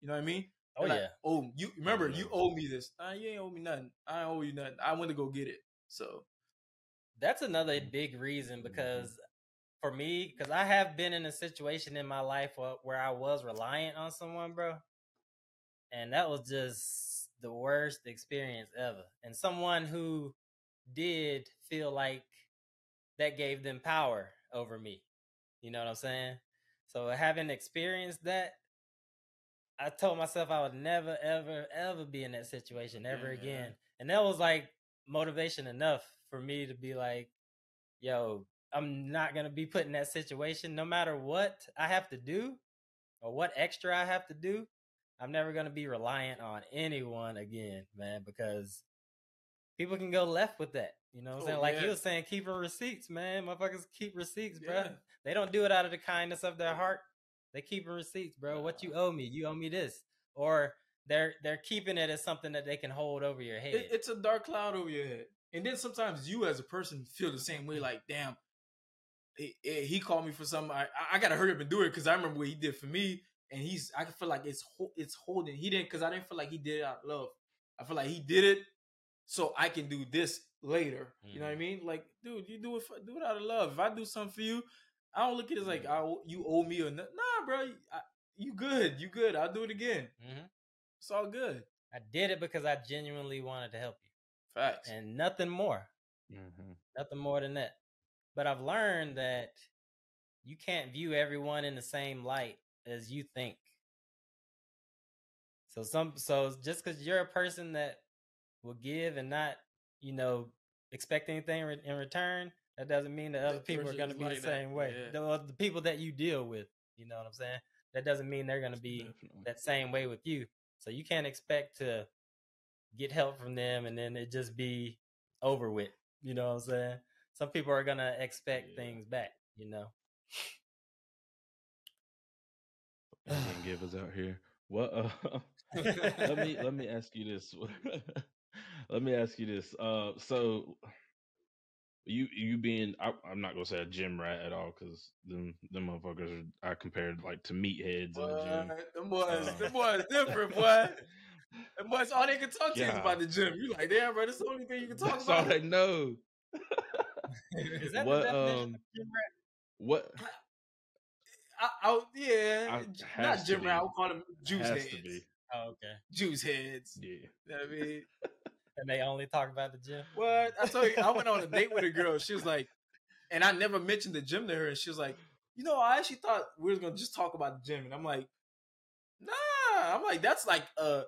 You know what I mean? Oh They're like, yeah. oh, you remember you owe me this. Nah, you ain't owe me nothing. I owe you nothing. I went to go get it. So That's another mm. big reason mm-hmm. because for me, because I have been in a situation in my life where, where I was reliant on someone, bro. And that was just the worst experience ever. And someone who did feel like that gave them power over me. You know what I'm saying? So having experienced that, I told myself I would never, ever, ever be in that situation ever Yeah. again. And that was like motivation enough for me to be like, yo, I'm not gonna be put in that situation no matter what I have to do or what extra I have to do. I'm never gonna be reliant on anyone again, man, because people can go left with that. You know what I'm Oh, saying? Like he yeah. was saying, keeping receipts, man. Motherfuckers keep receipts, bro. Yeah. They don't do it out of the kindness of their heart. They keeping receipts, bro. What you owe me? You owe me this. Or they're they're keeping it as something that they can hold over your head. it, it's a dark cloud over your head. And then sometimes you as a person feel the same way. Like, damn, he, he called me for something. I, I gotta hurry up and do it because I remember what he did for me, and he's. I can feel like it's it's holding. He didn't because I didn't feel like he did it out of love. I feel like he did it so I can do this later. You know what I mean? Like, dude, you do it for, do it out of love. If I do something for you, I don't look at it as like I, you owe me or not. Nah, bro, I, you good. You good. I'll do it again. hmm It's all good. I did it because I genuinely wanted to help you. Facts. and nothing more. Mm-hmm. Nothing more than that. But I've learned that you can't view everyone in the same light as you think. So some so just because you're a person that will give and not, you know, expect anything re- in return, that doesn't mean that other people are going to be like the that. same way. Yeah. The, the people that you deal with, you know what I'm saying? That doesn't mean they're going to be Definitely. that same way with you. So you can't expect to get help from them and then it just be over with. You know what I'm saying? Some people are gonna expect Yeah. things back, you know. Indian givers out here. What? Uh, let me let me ask you this. let me ask you this. Uh, so you you being I, I'm not gonna say a gym rat at all because them them motherfuckers are I compared like to meatheads in the gym. them boys, Uh, them boys different, boy. Them boys, all they can talk to you is about the gym. You like, damn, bro, that's the only thing you can talk That's all about. they know. Is that What, the definition um, of gym rat? What I, I, yeah, I- not gym rat. I would call them juice heads. To be? Oh, okay. Juice heads. Yeah. You know what I mean, and they only talk about the gym. What? I told you, I went on a date with a girl. She was like, and I never mentioned the gym to her. And she was like, you know, I actually thought we were gonna just talk about the gym. And I'm like, nah. I'm like, that's like a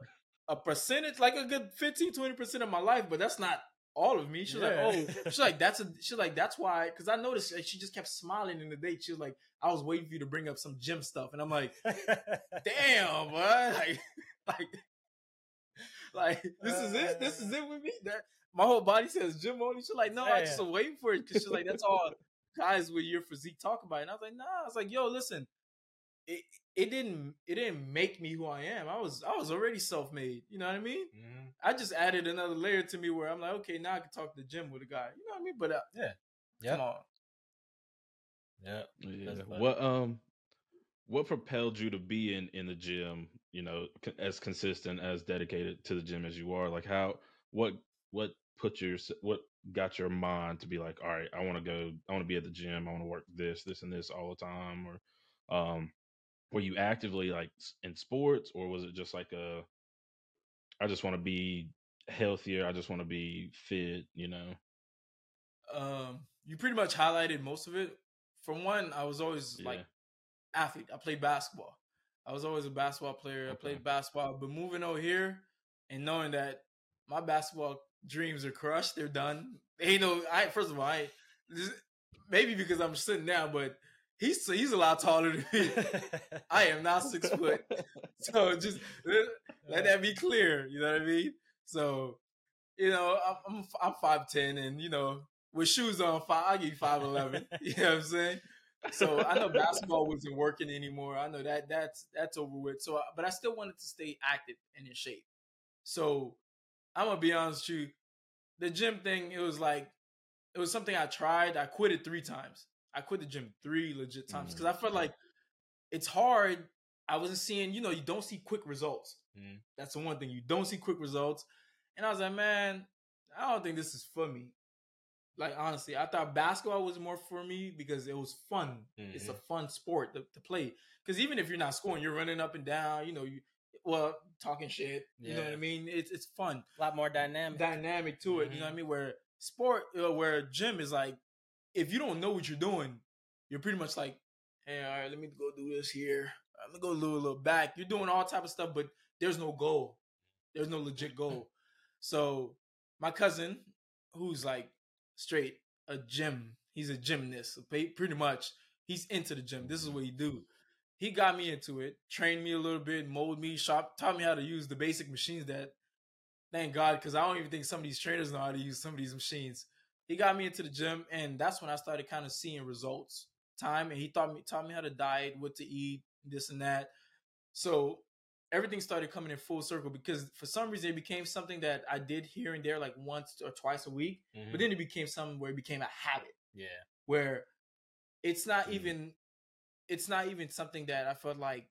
a percentage, like a good 15, 20 percent of my life, but that's not all of me. She's Yeah. like, oh, she's like, that's a, she's like, that's why, because I noticed like, she just kept smiling in the date. She was like, I was waiting for you to bring up some gym stuff, and I'm like, damn, boy, like, like, like this is it. This is it with me. That my whole body says gym only. She's like, no, I just Damn. waiting for it because she's like, that's all guys with your physique talk about. it. And I was like, nah. I was like, yo, listen, it it didn't it didn't make me who I am. I was I was already self made. You know what I mean? Mhm. I just added another layer to me where I'm like, okay, now I can talk to the gym with a guy. You know what I mean? But uh, Yeah. come on. Yep. Yeah. What um what propelled you to be in in the gym, you know, c- as consistent as dedicated to the gym as you are? Like how what what put your what got your mind to be like, all right, I want to go, I want to be at the gym, I want to work this, this and this all the time or um were you actively like in sports or was it just like a I just want to be healthier, I just want to be fit, you know? Um, you pretty much highlighted most of it. From one, I was always like athlete. I played basketball. I was always a basketball player. I played basketball, but moving over here and knowing that my basketball dreams are crushed, they're done. Ain't no. I first of all, I this, maybe because I'm sitting down, but he's he's a lot taller than me. I am not six foot, so just let, that be clear. You know what I mean? So, you know, I'm I'm, five ten, and you know, with shoes on, five I give you five eleven. you know what I'm saying? So I know basketball wasn't working anymore. I know that that's that's over with. So, but I still wanted to stay active and in shape. So I'm gonna be honest with you, the gym thing. It was like it was something I tried. I quit it three times. I quit the gym three legit times because I felt like it's hard. I wasn't seeing, you know, you don't see quick results. Mhm. That's the one thing you don't see quick results. And I was like, man, I don't think this is for me. Like honestly, I thought basketball was more for me because it was fun. It's a mm-hmm. fun sport to, to play. Because even if you're not scoring, you're running up and down. You know, you well talking shit. You know what I mean? It's it's fun a lot more dynamic. dynamic to it. You know what I mm-hmm. mean? Where sport, uh, where gym is like, if you don't know what you're doing, you're pretty much like, hey, all right, let me go do this here. Let me go do a little back. You're doing all type of stuff, but there's no goal. There's no legit mm-hmm. goal. So my cousin, who's like straight a gym, he's a gymnast. Pretty much, he's into the gym. This is mm-hmm. what he do. He got me into it, trained me a little bit, molded me, shop, taught me how to use the basic machines that thank God, because I don't even think some of these trainers know how to use some of these machines. He got me into the gym, and that's when I started kind of seeing results. Time, and he taught me taught me how to diet, what to eat, this and that. So everything started coming in full circle because for some reason it became something that I did here and there, like once or twice a week. Mhm. But then it became something where it became a habit yeah. where it's not Mhm. even it's not even something that I felt like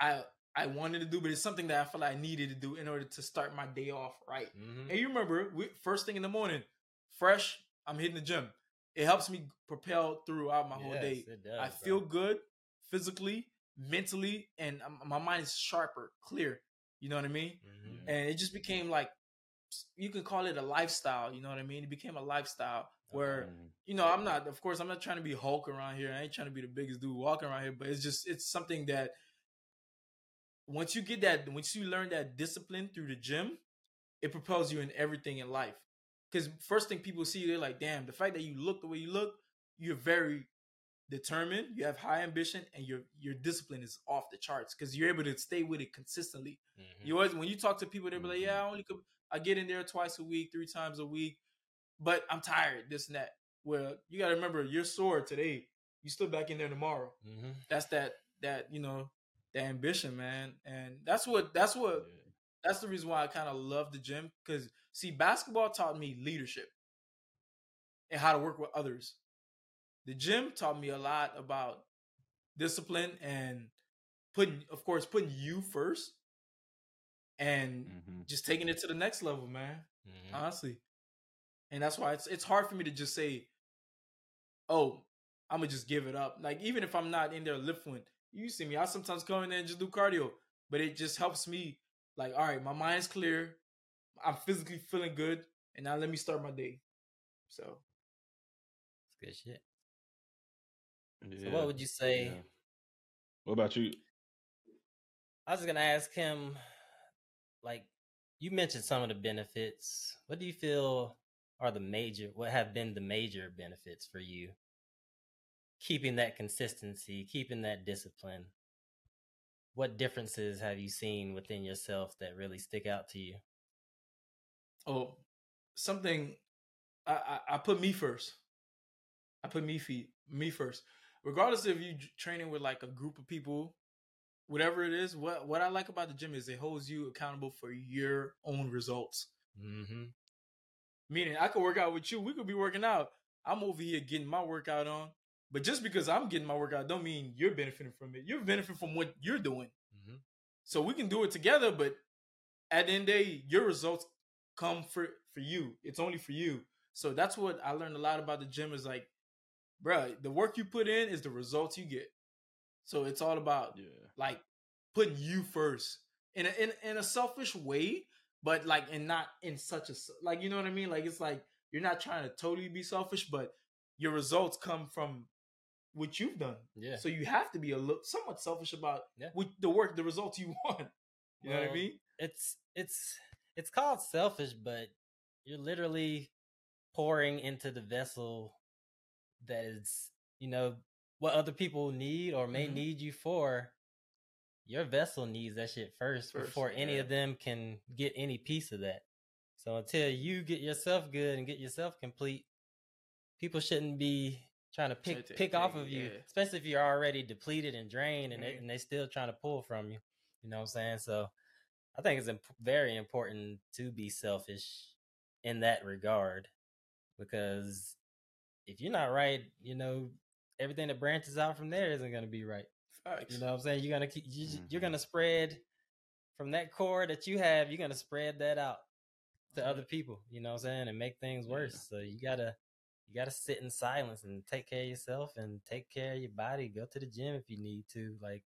I I wanted to do, but it's something that I felt like I needed to do in order to start my day off right. Mhm. And you remember, we, first thing in the morning, fresh, I'm hitting the gym. It helps me propel throughout my whole day. it does, I bro. feel good physically, mentally, and my mind is sharper, clear. You know what I mean? Mhm. And it just became like you can call it a lifestyle. You know what I mean? It became a lifestyle where Mhm. you know, I'm not, of course, I'm not trying to be Hulk around here. I ain't trying to be the biggest dude walking around here, but it's just, it's something that once you get that, once you learn that discipline through the gym, it propels you in everything in life. Because first thing people see, they're like, damn, the fact that you look the way you look, you're very determined, you have high ambition, and your your discipline is off the charts because you're able to stay with it consistently. Mhm. You always when you talk to people, they'll be like. "Yeah, I only could, I get in there twice a week, three times a week, but I'm tired, this and that." Well, you got to remember, you're sore today. You still back in there tomorrow. Mhm. That's that that you know, the ambition, man, and that's what that's what Yeah. that's the reason why I kind of love the gym because see, basketball taught me leadership and how to work with others. The gym taught me a lot about discipline and putting, of course, putting you first and Mhm. just taking it to the next level, man. Mhm. Honestly, and that's why it's it's hard for me to just say, "Oh, I'm gonna just give it up." Like even if I'm not in there lifting, you see me. I sometimes come in there and just do cardio, but it just helps me. Like, all right, my mind's clear. I'm physically feeling good, and now let me start my day. So It's good shit. Yeah. So what would you say? yeah. What about you? I was gonna ask him, like, you mentioned some of the benefits. What do you feel are the major? What have been the major benefits for you? Keeping that consistency, keeping that discipline. What differences have you seen within yourself that really stick out to you? oh, something I, I I put me first. I put me feet me first, regardless if you training with like a group of people, whatever it is. What what I like about the gym is it holds you accountable for your own results. Mm-hmm. Meaning, I could work out with you. We could be working out. I'm over here getting my workout on. But just because I'm getting my workout, don't mean you're benefiting from it. You're benefiting from what you're doing. Mm-hmm. So we can do it together. But at the end of the day, your results come for for you. It's only for you. So that's what I learned a lot about the gym. Is like, bruh, the work you put in is the results you get. So it's all about Yeah. like putting you first in a in, in a selfish way, but like and not in such a like you know what I mean. Like it's like you're not trying to totally be selfish, but your results come from what you've done. Yeah. So you have to be a little somewhat selfish about Yeah. with the work, the results you want. You know what I mean? it's it's it's called selfish, but you're literally pouring into the vessel that is, you know, what other people need or may Mhm. need you for. Your vessel needs that shit first, First, before any of them can get any piece of that. So until you get yourself good and get yourself complete, people shouldn't be trying to pick to pick off of you, yeah. especially if you're already depleted and drained, and they, Mhm. and they still trying to pull from you. You know what I'm saying? So I think it's imp- very important to be selfish in that regard because if you're not right, you know everything that branches out from there isn't going to be right. Facts. You know what I'm saying? You're gonna keep you, you're Mhm. gonna spread from that core that you have. You're gonna spread that out to Yeah. other people. You know what I'm saying? And make things Yeah. worse. So you gotta you gotta sit in silence and take care of yourself and take care of your body. Go to the gym if you need to. Like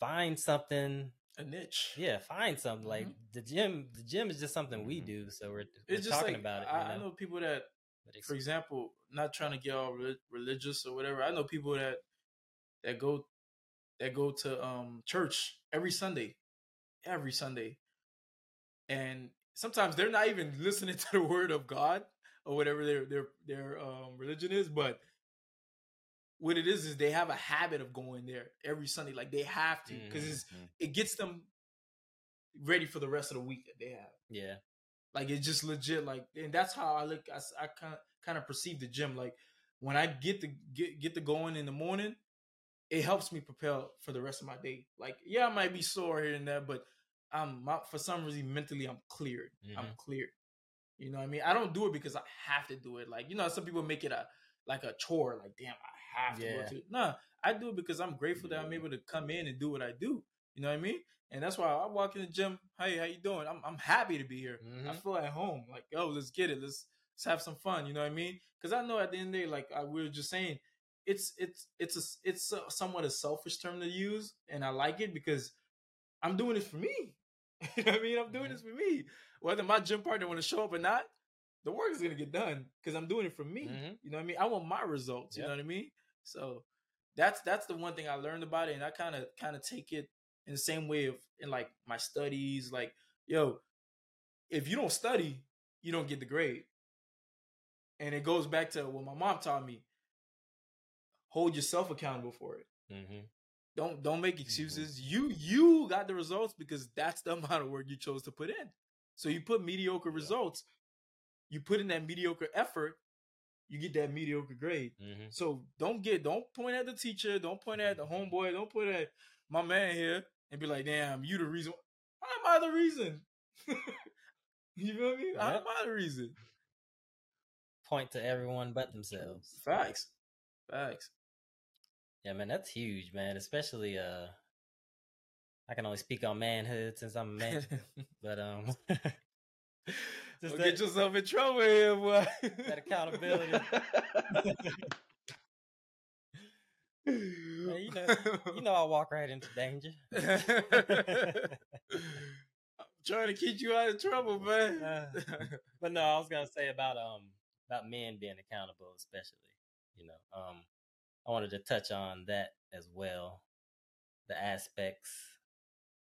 find something. a niche. Yeah, find something. Like the gym. The gym is just something we Mhm. do. So we're, we're It's just talking like about it. I, you I know people that for example, not trying to get all re- religious or whatever. I know people that that go that go to um church every Sunday, every Sunday, and sometimes they're not even listening to the word of God or whatever their their their um, religion is, but what it is is they have a habit of going there every Sunday, like they have to because Mhm. it gets them ready for the rest of the week that they have. yeah. Like it's just legit. Like, and that's how I look. I, I kind of kind of perceive the gym. Like when I get the get get the going in the morning, it helps me prepare for the rest of my day. Like, yeah, I might be sore here and there, but I'm my, for some reason mentally I'm cleared. I'm Mhm. cleared. You know what I mean? I don't do it because I have to do it. Like, you know, some people make it a like a chore. Like, damn, I have to Yeah. go to. Nah, I do it because I'm grateful that I'm able to come in and do what I do. You know what I mean? And that's why I walk in the gym. Hey, how you doing? I'm I'm happy to be here. I Mhm. feel at home. Like, oh, let's get it. Let's let's have some fun. You know what I mean? Because I know at the end of the day, like I, we were just saying, it's it's it's a it's a, somewhat a selfish term to use, and I like it because I'm doing this for me. you know what I mean? I'm doing Mhm. this for me. Whether my gym partner want to show up or not, the work is gonna get done because I'm doing it for me. Mhm. You know what I mean? I want my results. You know what I mean? So that's that's the one thing I learned about it, and I kind of kind of take it in the same way of in like my studies. Like, yo, if you don't study, you don't get the grade. And it goes back to what my mom taught me. Hold yourself accountable for it. Mhm. Don't don't make excuses. You you got the results because that's the amount of work you chose to put in. So you put mediocre Yeah. results, you put in that mediocre effort, you get that mediocre grade. Mhm. So don't get don't point at the teacher, don't point at the homeboy, don't point at my man here and be like, damn, you the reason. Why am I the reason? you feel me? How Yep. am I the reason? Point to everyone but themselves. Facts. Facts. Yeah, man, that's huge, man. Especially uh I can only speak on manhood since I'm a man. but um just that, get yourself in trouble here, boy. that accountability. Man, you know you know I walk right into danger. I'm trying to keep you out of trouble, man. Uh, but no, I was gonna say about um about men being accountable, especially. You know, um, I wanted to touch on that as well, the aspects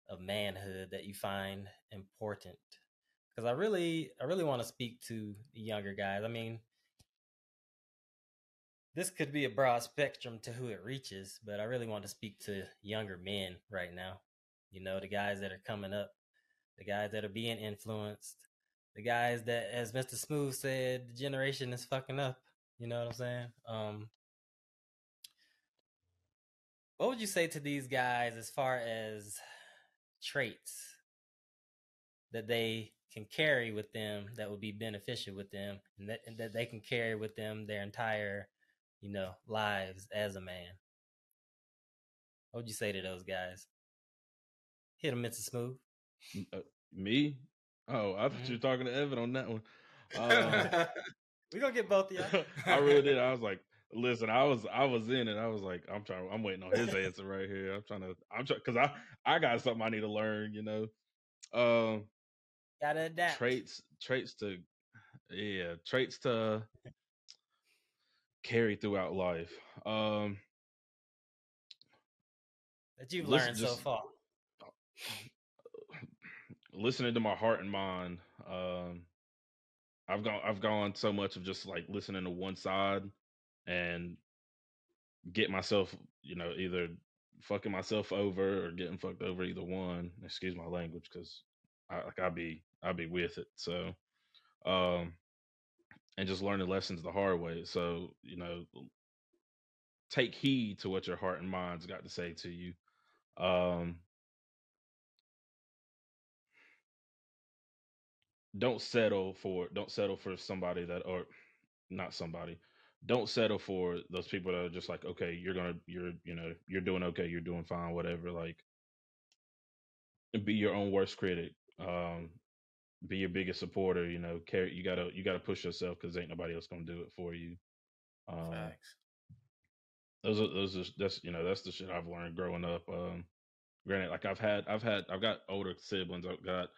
of manhood that you find important. Because I really, I really want to speak to the younger guys. I mean, this could be a broad spectrum to who it reaches, but I really want to speak to younger men right now. You know, the guys that are coming up, the guys that are being influenced, the guys that, as Mr. Smoov said, the generation is fucking up. You know what I'm saying? Um, what would you say to these guys as far as traits that they can carry with them that would be beneficial with them and that, and that they can carry with them their entire you know lives as a man what would you say to those guys hit them mr Smoov Uh, me? Oh, I thought you were talking to Evan on that one. Uh, we gonna get both of y'all I really did. I was like, listen, I was I was in it. I was like, I'm trying. I'm waiting on his answer right here. I'm trying to. I'm trying because I I got something I need to learn. You know, um, gotta adapt traits traits to yeah traits to carry throughout life. Um, that you've listen, learned so just- far listening to my heart and mind. Um, I've gone I've gone so much of just like listening to one side and get myself, you know, either fucking myself over or getting fucked over either one. Excuse my language because I like I be I be with it. So um and just learning lessons the hard way. So, you know, take heed to what your heart and mind's got to say to you. Um don't settle for don't settle for somebody that or not somebody don't settle for those people that are just like okay you're gonna you're you know you're doing okay you're doing fine whatever like be your own worst critic um be your biggest supporter you know carry you gotta you gotta push yourself because ain't nobody else gonna do it for you um Facts. those are those are that's you know that's the shit I've learned growing up. Um, granted, like I've had I've had I've got older siblings. I've got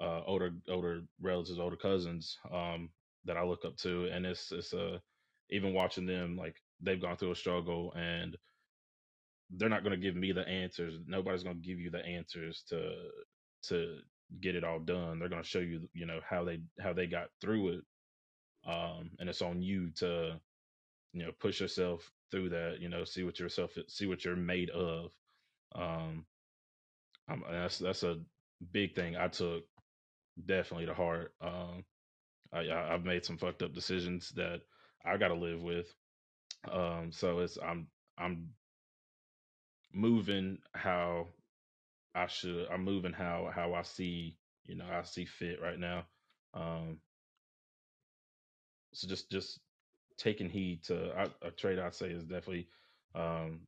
uh older older relatives, older cousins um that I look up to, and it's it's uh even watching them like they've gone through a struggle and they're not going to give me the answers. Nobody's going to give you the answers to to get it all done. They're going to show you you know how they how they got through it. Um, and it's on you to you know push yourself through that you know see what yourself see what you're made of um I'm, that's that's a big thing i took definitely to heart um I, I i've made some fucked up decisions that i gotta live with um so it's i'm i'm moving how i should i'm moving how how i see you know i see fit right now um so just just taking heed to I, a trade I say is definitely um,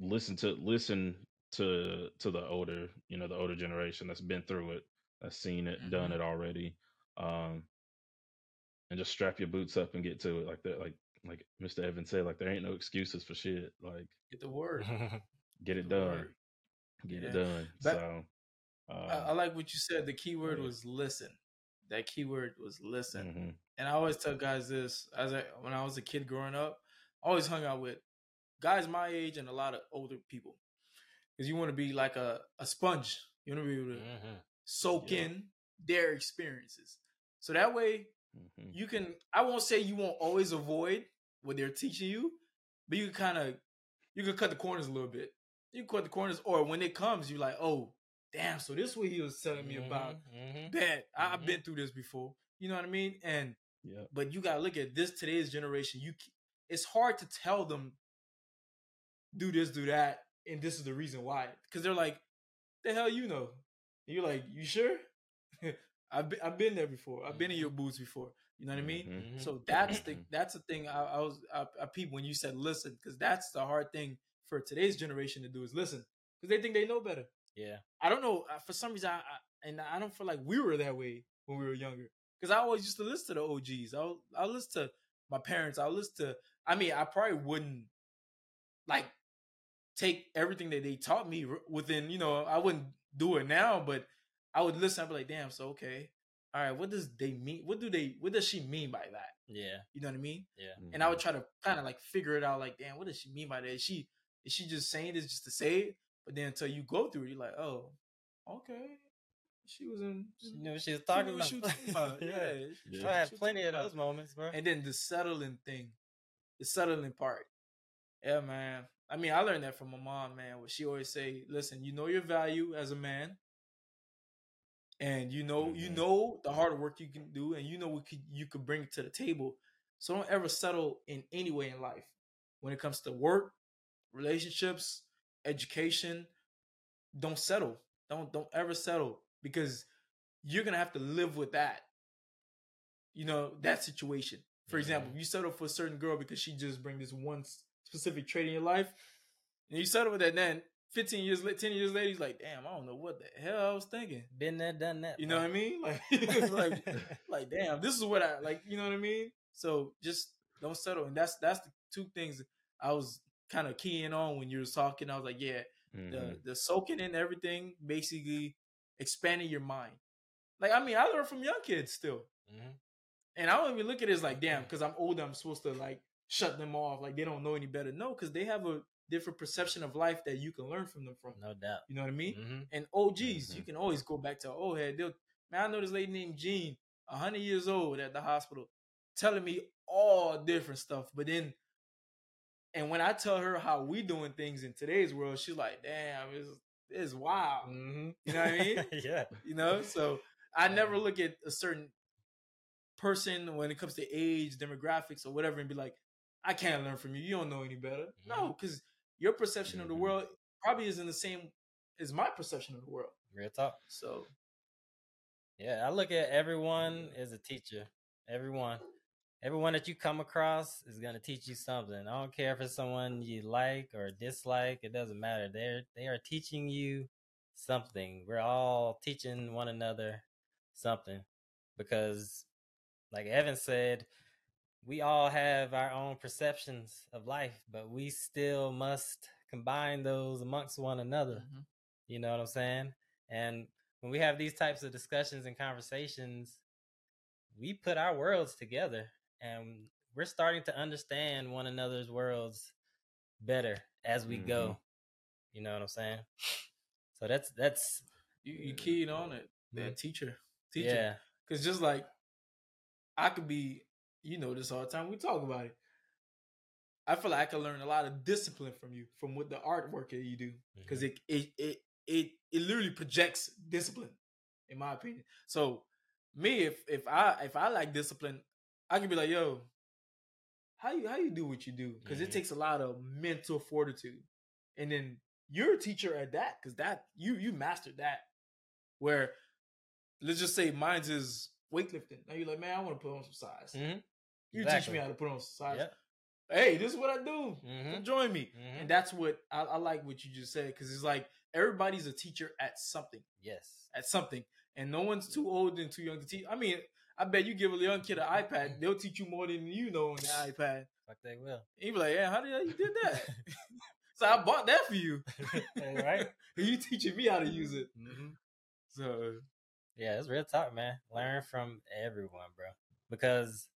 listen to listen to to the older you know the older generation that's been through it that's seen it done Mhm. it already um, and just strap your boots up and get to it like that like like Mr. Evans said like there ain't no excuses for shit like Get the word. get it The done word. Get it done But- so I, uh, I like what you said. The key word yeah. was listen. That keyword was listen. mhm, And I always tell guys this as I when I was a kid growing up, I always hung out with guys my age and a lot of older people. Because you want to be like a, a sponge. You want to be able to Mhm. soak Yeah. in their experiences. So that way mhm. you can I won't say you won't always avoid what they're teaching you, but you can kind of you can cut the corners a little bit. You cut the corners, or when it comes, you're like, oh, damn, so this is what he was telling me about. Mhm, mhm. Bet I, I've been through this before. You know what I mean? And yeah but you gotta look at this today's generation. You, it's hard to tell them do this, do that, and this is the reason why. Because they're like, the hell you know? And you're like, you sure? I've been, I've been there before. I've been in your boots before. You know what I mean? Mhm. Mhm. So that's the that's the thing I, I was I, I peeped when you said listen because that's the hard thing for today's generation to do is listen because they think they know better. yeah I don't know uh, for some reason I, I and I don't feel like we were that way when we were younger because I always used to listen to the OGs. I'll I listen to my parents. I'll listen to I mean I probably wouldn't like take everything that they taught me within you know I wouldn't do it now but I would listen. I'd be like, damn. So okay, all right. What does they mean? What do they? What does she mean by that? Yeah. You know what I mean? Yeah. And I would try to kind of like figure it out. Like, damn, what does she mean by that? Is she is she just saying this just to say it? But then until you go through it, you're like, oh, okay. She was in. She knew she was talking what about. she was talking about. yeah. Yeah. she- I had she plenty of those moments, bro. and then the settling thing, the settling part. Yeah, man. I mean, I learned that from my mom, man. What she always say, listen, you know your value as a man, and you know you Mhm. know the hard work you can do, and you know what could, you could bring to the table. So don't ever settle in any way in life when it comes to work, relationships, education. Don't settle. Don't don't ever settle because you're gonna have to live with that you know that situation for example Mhm. if you settle for a certain girl because she just bring this one specific trait in your life and you settle with that then 15 years later 10 years later he's like damn i don't know what the hell i was thinking Been there, done that. you know what i mean like it's like like damn this is what i like you know what i mean so just don't settle and that's that's the two things i was kind of keying on when you was talking i was like yeah Mhm. the the soaking in everything basically expanding your mind like i mean i learn from young kids still Mhm. and I don't even look at it as like, damn, because I'm older, I'm supposed to like shut them off, like they don't know any better. No, because they have a different perception of life that you can learn from them from. No doubt. You know what I mean? hmm And OGs, you Mhm. can always go back to an old head. They'll, man, I know this lady named Jean, hundred years old at the hospital, telling me all different stuff. But then, and when I tell her how we doing things in today's world, she's like, damn, it's it's wild. hmm You know what I mean? yeah. you know so i never look at a certain person when it comes to age demographics or whatever and be like i can't learn from you you don't know any better no because your perception of the Mhm. world probably isn't the same as my perception of the world Real talk. so Yeah, I look at everyone as a teacher. Everyone. Everyone that you come across is gonna teach you something. I don't care if it's someone you like or dislike, it doesn't matter. They're they are teaching you something. We're all teaching one another something. Because like Evan said, we all have our own perceptions of life, but we still must combine those amongst one another. mhm. You know what I'm saying? And when we have these types of discussions and conversations, we put our worlds together and we're starting to understand one another's worlds better as we go. You know what I'm saying? So that's that's you, you keyed on it that teacher teacher yeah. because just like i could be you know this all the time we talk about it i feel like i can learn a lot of discipline from you from what the artwork that you do because Mhm. it, it it it it literally projects discipline, in my opinion. So me, if if I if I like discipline, I can be like, yo, how you how you do what you do? Because Mhm. it takes a lot of mental fortitude, and then you're a teacher at that because that you you mastered that. Where let's just say mine's is weightlifting. Now you're like, man, I want to put on some size. Mhm. You Exactly. teach me how to put on some size. Yep. Hey, this is what I do. Mhm. Come join me. And that's what I, I like what you just said because it's like everybody's a teacher at something, Yes. at something, and no one's too old and too young to teach. I mean, I bet you give a young kid an iPad, they'll teach you more than you know on the iPad. Fuck they will. And you be like, yeah, how did you did that? so I bought that for you, right? and you teaching me how to use it. hmm So Yeah, it's real talk, man. Learn from everyone, bro. Because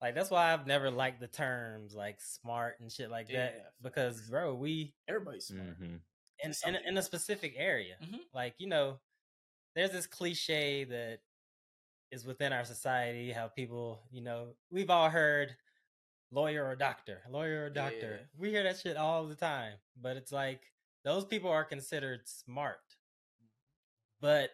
like that's why I've never liked the terms like smart and shit like that. Yeah, Because bro, we everybody's smart. Mhm. in in, in a specific area. Mhm. Like, you know, there's this cliche that is within our society, how people, you know, we've all heard lawyer or doctor, lawyer or doctor. Yeah. We hear that shit all the time. But it's like those people are considered smart. But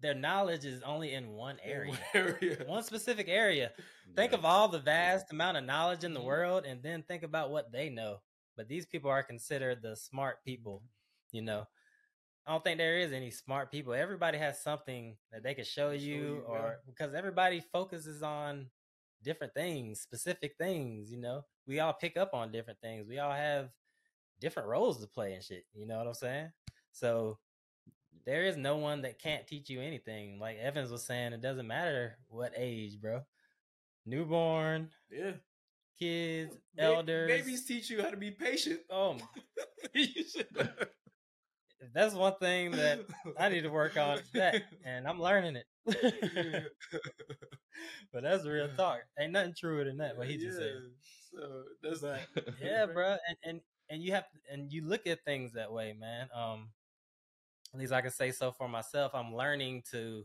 their knowledge is only in one area. area. one specific area. Think Yeah. of all the vast amount of knowledge in the Mhm. world and then think about what they know. But these people are considered the smart people, you know. I don't think there is any smart people. Everybody has something that they can show you or yeah. because everybody focuses on different things, specific things, you know. We all pick up on different things. We all have different roles to play and shit, you know what I'm saying? So there is no one that can't teach you anything. Like Evans was saying, it doesn't matter what age, bro. Newborn, Yeah. kids, Ba- elders. Babies teach you how to be patient. Oh, You should- if that's one thing that I need to work on, that and I'm learning it. but that's real talk. Ain't nothing truer than that. What he just said. So that's But yeah, bro, and and and you have and you look at things that way, man. Um, at least I can say so for myself. I'm learning to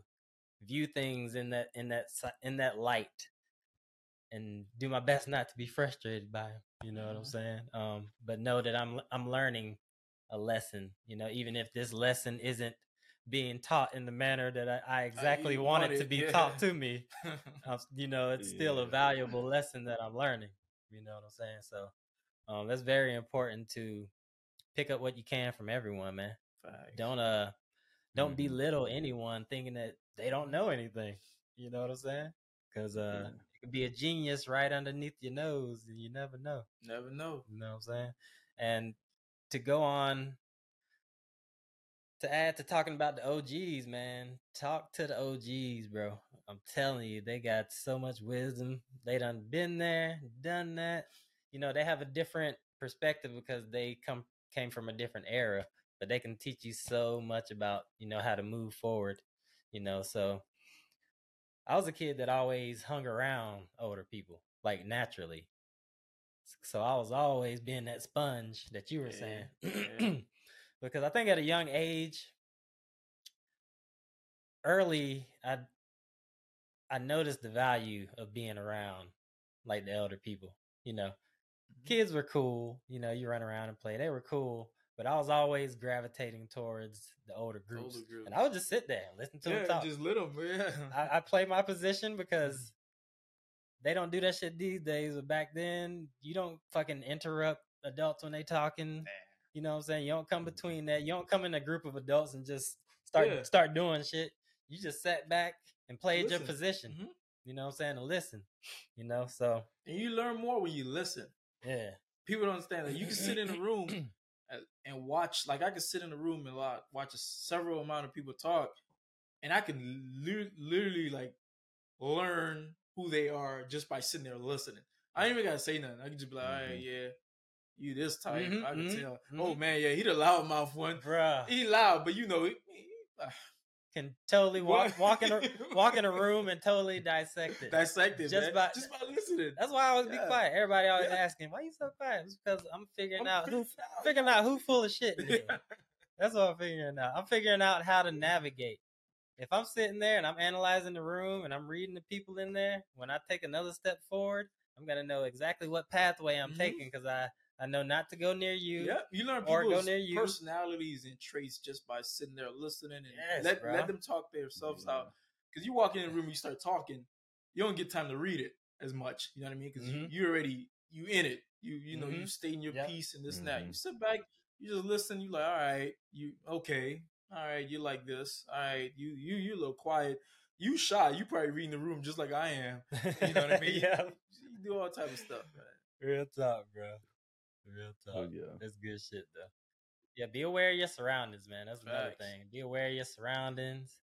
view things in that in that in that light, and do my best not to be frustrated by 'em, You know what I'm Mhm. saying? Um, but know that I'm I'm learning a lesson. You know, even if this lesson isn't being taught in the manner that I, I exactly you want it to be yeah. taught to me, um, you know, it's still a valuable lesson that I'm learning. You know what I'm saying? So um, that's very important to pick up what you can from everyone, man. Facts. Don't uh don't Mhm. belittle anyone thinking that they don't know anything. You know what I'm saying? Because uh, Yeah. it could be a genius right underneath your nose, and you never know. never know. You know what I'm saying? And to go on to add to talking about the OGs, man, talk to the OGs, bro. I'm telling you, they got so much wisdom. They done been there, done that. You know, they have a different perspective because they come came from a different era, but they can teach you so much about, you know, how to move forward, you know. So I was a kid that always hung around older people, like naturally. So I was always being that sponge that you were Yeah, saying. yeah. because I think at a young age, early, I I noticed the value of being around like the elder people. You know, Mhm. kids were cool. You know, you run around and play. They were cool, but I was always gravitating towards the older groups, Older and I would just sit there and listen to them talk. just lit them. Yeah. I, I play my position because they don't do that shit these days. But back then, you don't fucking interrupt adults when they talking. You know what I'm saying? You don't come between that. You don't come in a group of adults and just start Yeah. start doing shit. You just sat back and played your Listen. position. Mhm. You know what I'm saying? To listen. You know, so And you learn more when you listen. yeah. People don't understand that you can sit in a room and- and watch. Like I can sit in a room and lot watch a several amount of people talk, and I can li- literally like learn who they are just by sitting there listening. I ain't even gotta say nothing. I can just be like, all right, yeah, you this type. Mhm, I can mhm, tell. Oh man, yeah, he the loudmouth one. Bruh. He loud, but you know, he, he- Can totally walk walk in a walk in a room and totally dissect it. dissect it, Just man. by- just by listening. That's why I always be quiet. Everybody always Yeah. asking, "Why you so quiet?" It's because I'm figuring I'm out who figuring out. figuring out who full of shit. here. That's what I'm figuring out. I'm figuring out how to navigate. If I'm sitting there and I'm analyzing the room and I'm reading the people in there, when I take another step forward, I'm gonna know exactly what pathway I'm Mhm. taking because I I know not to go near you. Yep, you learn or go people's near you. personalities and traits just by sitting there listening and Yes, let bro. let them talk themselves Yeah. out. Because you walk in the room, you start talking, you don't get time to read it as much. You know what I mean? Because Mhm. you, you already you in it. You you know you stay in your Yep. piece and this and that. You sit back, you just listen. You like, all right, you okay, all right, you like this, all right, you you you a little quiet. You shy. You probably reading the room just like I am. You know what I mean? yeah. You do all type of stuff, man. Real talk, bro. Real oh, talk. Oh yeah. That's good shit though. Yeah, be aware of your surroundings, man. That's another Facts. thing. Be aware of your surroundings.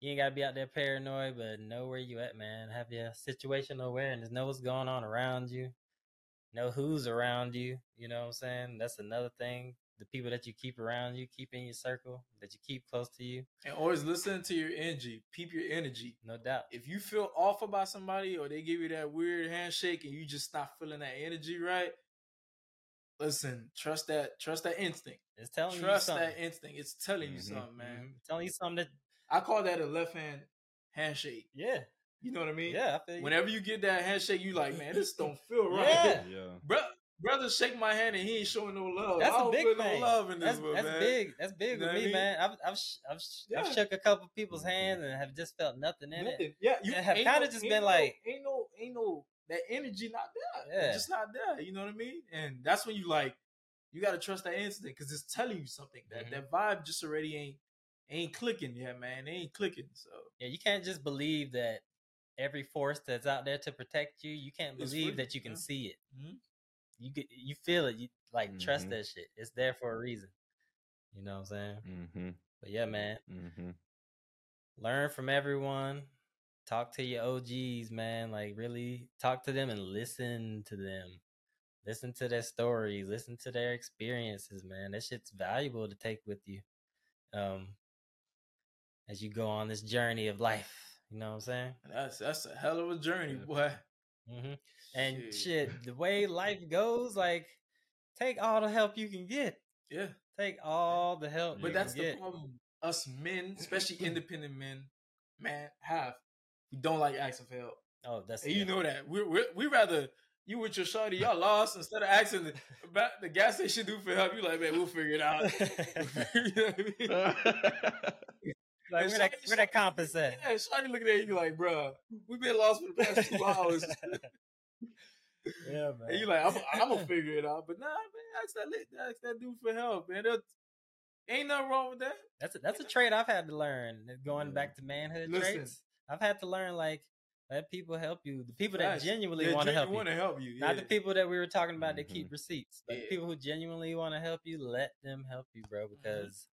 You ain't gotta be out there paranoid, but know where you at, man. Have your situational awareness. Know what's going on around you. Know who's around you. You know what I'm saying? That's another thing. The people that you keep around you, keep in your circle, that you keep close to you. And always listen to your energy. Peep your energy. No doubt. if you feel off about somebody or they give you that weird handshake and you just not feeling that energy right, listen, trust that trust that instinct. It's telling Trust you something. Trust that instinct. It's telling you Mhm. something, man. Mhm. Telling you something that I call that a left hand handshake. yeah. You know what I mean? Yeah, I feel you. Whenever you get that handshake, you like, man, this don't feel right. Yeah. Yeah. Bro, brother shake my hand and he ain't showing no love. That's a big thing. no love in this that's, one, that's man. big. That's big know with I me, mean? man. I've I've I've, sh- I've shook a couple people's hands and have just felt nothing in it. Yeah, you And have kinda no- just been no- like- ain't no, ain't no that energy not there. Yeah. It's just not there. You know what I mean? And that's when you like, you got to trust that instinct because it's telling you something. That Mhm. that vibe just already ain't ain't clicking Yeah, man. They ain't clicking. So Yeah, you can't just believe that every force that's out there to protect you. You can't believe that you can yeah. see it. Mhm. You get you feel it. You like trust Mhm. that shit. It's there for a reason. You know what I'm saying? Mm-hmm. But yeah, man. Mm-hmm. learn from everyone talk to your og's man like really talk to them and listen to them listen to their stories listen to their experiences man that shit's valuable to take with you um, as you go on this journey of life. You know what I'm saying? That's that's a hell of a journey, Yeah. boy. Hmm And Shit. shit, the way life goes, like take all the help you can get. Yeah. Take all the help. But that's the get. problem. Us men, especially independent men, man, have we don't like asking for help. Oh, that's And you know that. We we we rather you with your shorty, y'all lost instead of asking the, about the gas station do for help. You like, man, we'll figure it out. you know what I mean? Like And where that shawty- where that compass at? Yeah, Shawty looking at you like, bro, we've been lost for the past two hours. yeah, man. And you like, I'm, I'm gonna figure it out. But nah, man, ask that, li- ask that dude for help, man. That, ain't nothing wrong with that. That's a, that's a trait I've had to learn. Going back to manhood Listen. traits, I've had to learn like let people help you. The people that Facts. genuinely want to help you, wanna help you. not the people that we were talking about that Mhm. keep receipts, but the Yeah. people who genuinely want to help you. Let them help you, bro, Mm-hmm. because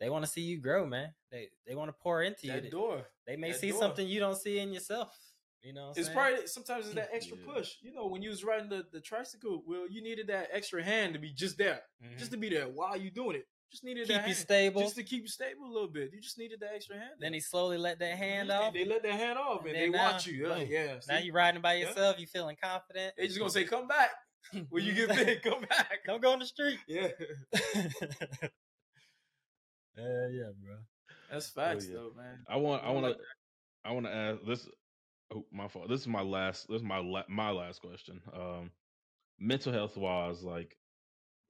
they want to see you grow, man. They they want to pour into you. that They- door. They may that see door. something you don't see in yourself. You know, what I'm It's saying? probably sometimes it's that extra Yeah. push. You know, when you was riding the, the tricycle, well, you needed that extra hand to be just there, Mhm. just to be there while you doing it. Just needed to keep that you hand, stable. just to keep you stable a little bit. You just needed that extra hand. then he slowly let that hand They- off. They let that hand off, and, And they now, watch you. They're like, boom. yeah, now see? you riding by Yeah. yourself. You feeling confident. they just gonna say, "Come back when you get big. Come back." Don't go on the street. Yeah, Yeah, yeah, bro. that's facts yeah. though, man. I want. I want to I want to ask this. Oh, my fault. This is my last. This is my la- my last question. Um, mental health wise, like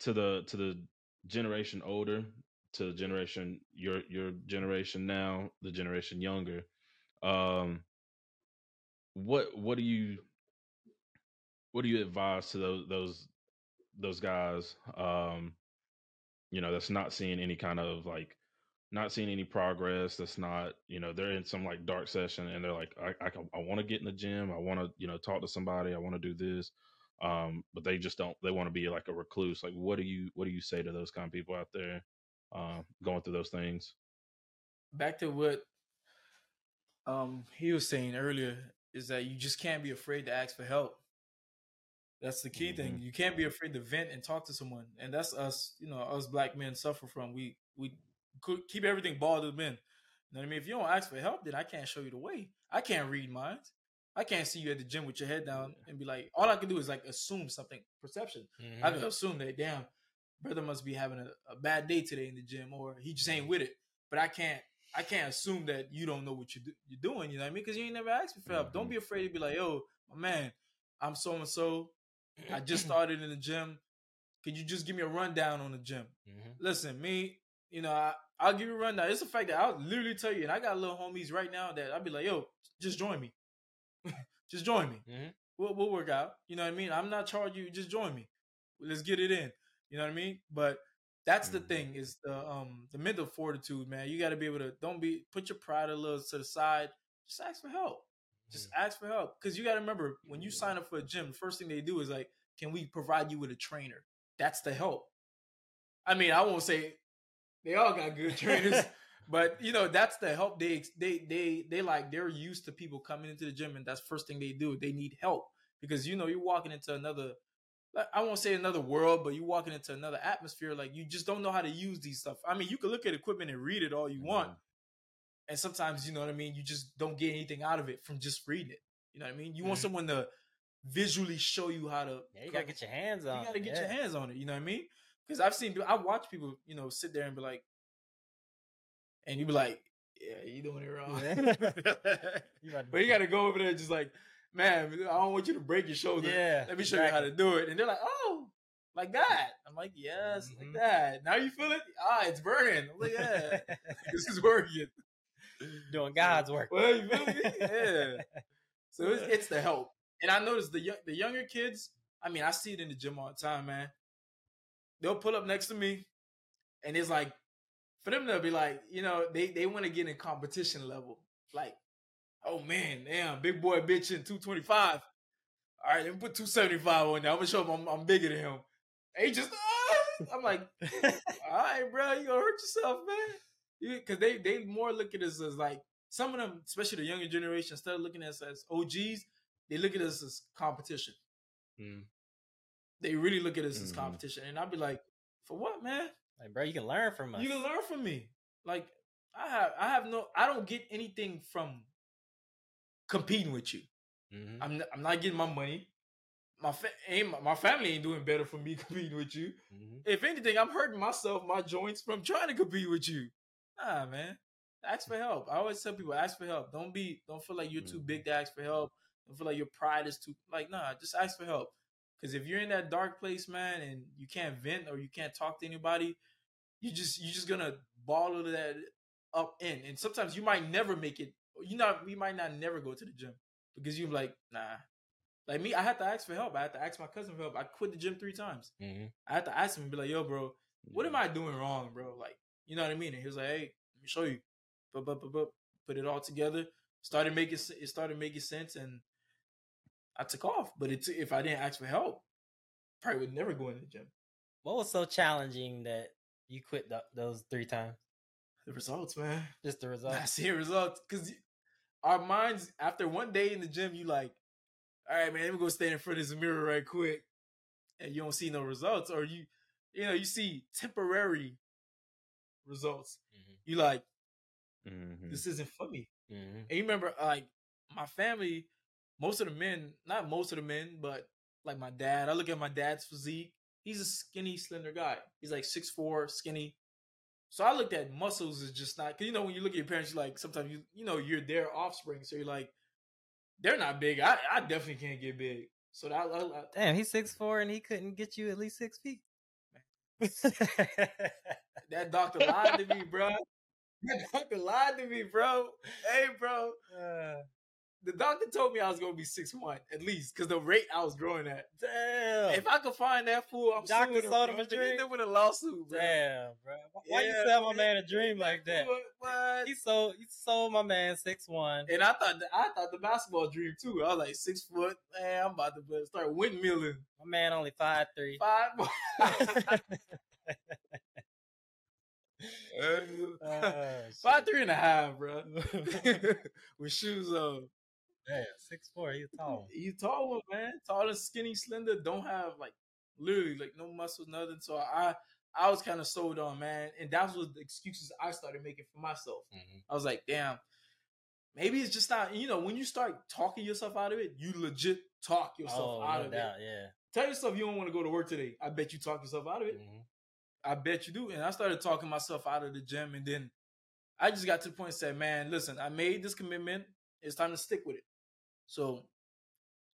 to the to the generation older, to the generation your your generation now, the generation younger. Um, what what do you what do you advise to those those those guys? Um, you know, that's not seeing any kind of like not seeing any progress that's not you know they're in some like dark session and they're like i i, I want to get in the gym i want to you know talk to somebody i want to do this um but they just don't they want to be like a recluse like what do you what do you say to those kind of people out there uh, going through those things back to what um he was saying earlier is that you just can't be afraid to ask for help. That's the key thing. You can't be afraid to vent and talk to someone, and that's us. You know, us black men suffer from. We we keep everything balled up in. You know what I mean? If you don't ask for help, then I can't show you the way. I can't read minds. I can't see you at the gym with your head down and be like, all I can do is like assume something, perception. I can assume that damn brother must be having a, a bad day today in the gym, or he just ain't with it. But I can't I can't assume that you don't know what you do, you're doing. You know what I mean? Because you ain't never asked me for help. Don't Mhm. be afraid to be like, yo, my man, I'm so and so. I just started in the gym. Could you just give me a rundown on the gym? Mhm. Listen, me, you know, I, I'll give you a rundown. It's the fact that I'll literally tell you, and I got little homies right now that I'll be like, yo, just join me. just join me. Mhm. We'll, we'll work out. You know what I mean? I'm not charging you. Just join me. Let's get it in. You know what I mean? But that's the Mhm. thing is the um the mental fortitude, man. You got to be able to don't be put your pride a little to the side. Just ask for help. Just ask for help because you got to remember when you sign up for a gym, the first thing they do is like, can we provide you with a trainer? That's the help. I mean, I won't say they all got good trainers, but you know that's the help. They they they they like they're used to people coming into the gym, and that's first thing they do. They need help because you know you're walking into another. like, I won't say another world, but you're walking into another atmosphere. Like you just don't know how to use these stuff. I mean, you can look at equipment and read it all you want, and sometimes you know what I mean. You just don't get anything out of it from just reading it. You know what I mean? You want Mhm. someone to visually show you how to. Yeah, you gotta get your hands on. You gotta get yeah. your hands on it. You know what I mean? Because I've seen, I watch people, you know, sit there and be like, and you be like, yeah, you doing it wrong. But you gotta go over there and just like, man, I don't want you to break your shoulder. Yeah, Let me show you how to do it. And they're like, oh, like that. I'm like, yes, Mhm. like that. Now you feel it? Ah, it's burning. I'm like, yeah, this is working. Doing God's work. Well, you feel me? Yeah. So it's, it's the help. And I noticed the the younger kids. I mean, I see it in the gym all the time, man. They'll pull up next to me, and it's like for them to be like, you know, they they want to get in competition level. Like, oh man, damn, big boy bitching two twenty five. All right, let me put two seventy five on there. I'm gonna show him I'm, I'm bigger than him. And he just, ah! I'm like, all right, bro, you gonna hurt yourself, man. Because they they more look at us as like some of them, especially the younger generation, instead of looking at us as OGs, they look at us as competition. Mm. They really look at us as Mhm. competition, and I'll be like, for what, man? Like, bro, you can learn from us. You can learn from me. Like I have, I have no, I don't get anything from competing with you. Mhm. I'm, not, I'm not getting my money. My fa- ain't, my family ain't doing better from me competing with you. Mhm. If anything, I'm hurting myself, my joints from trying to compete with you. Nah, man. Ask for help. I always tell people, ask for help. Don't be, don't feel like you're too Mhm. big to ask for help. Don't feel like your pride is too, like, nah, just ask for help. Because if you're in that dark place, man, and you can't vent or you can't talk to anybody, you just, you're just gonna ball that up in. And sometimes you might never make it. You know, you might not never go to the gym because you're like, nah. Like me, I had to ask for help. I had to ask my cousin for help. I quit the gym three times. Mhm. I had to ask him and be like, yo, bro, what am I doing wrong, bro? Like, you know what I mean? And he was like, hey, let me show you. But, but, but, but, put it all together. Started making it started making sense, and I took off. But it, if I didn't ask for help, probably would never go in the gym. What was so challenging that you quit th- those three times? The results, man. Just the results. I see results because our minds after one day in the gym, you like, all right, man, let me go stand in front of this mirror right quick, and you don't see no results, or you, you know, you see temporary results. Mhm. You like, Mhm. this isn't for me. Mhm. And you remember, like my family, most of the men, not most of the men, but like my dad. I look at my dad's physique. He's a skinny, slender guy. He's like six four, skinny. So I looked at muscles as just not because you know when you look at your parents, you like sometimes you you know you're their offspring, so you're like they're not big. I I definitely can't get big. So that I, I, Damn, he's six four and he couldn't get you at least six feet. that doctor lied to me, bro. That doctor lied to me, bro. Hey, bro. Uh, The doctor told me I was gonna be six one at least because the rate I was growing at. damn. If I could find that fool, I'm Doctor suing sold him. a dream? They with a lawsuit, bro. Damn, bro. Why you Yeah, sell my man. a dream like that? What? what? He sold he sold my man six one. And I thought the, I thought the basketball dream too. I was like six foot. Man, I'm about to start windmilling. My man only five three. Five. Uh, Five three and a half, bro. With shoes on. Damn, six four. You tall. You tall one, man. Tall and skinny, slender. Don't have like literally like no muscles, nothing. So I I was kind of sold on, man. And that was the excuses I started making for myself. Mhm. I was like, damn, maybe it's just not. You know, when you start talking yourself out of it, you legit talk yourself Oh, out no of doubt. it. Yeah. Tell yourself you don't want to go to work today. I bet you talk yourself out of it. Mhm. I bet you do. And I started talking myself out of the gym, and then I just got to the point and said, man, listen, I made this commitment. It's time to stick with it. So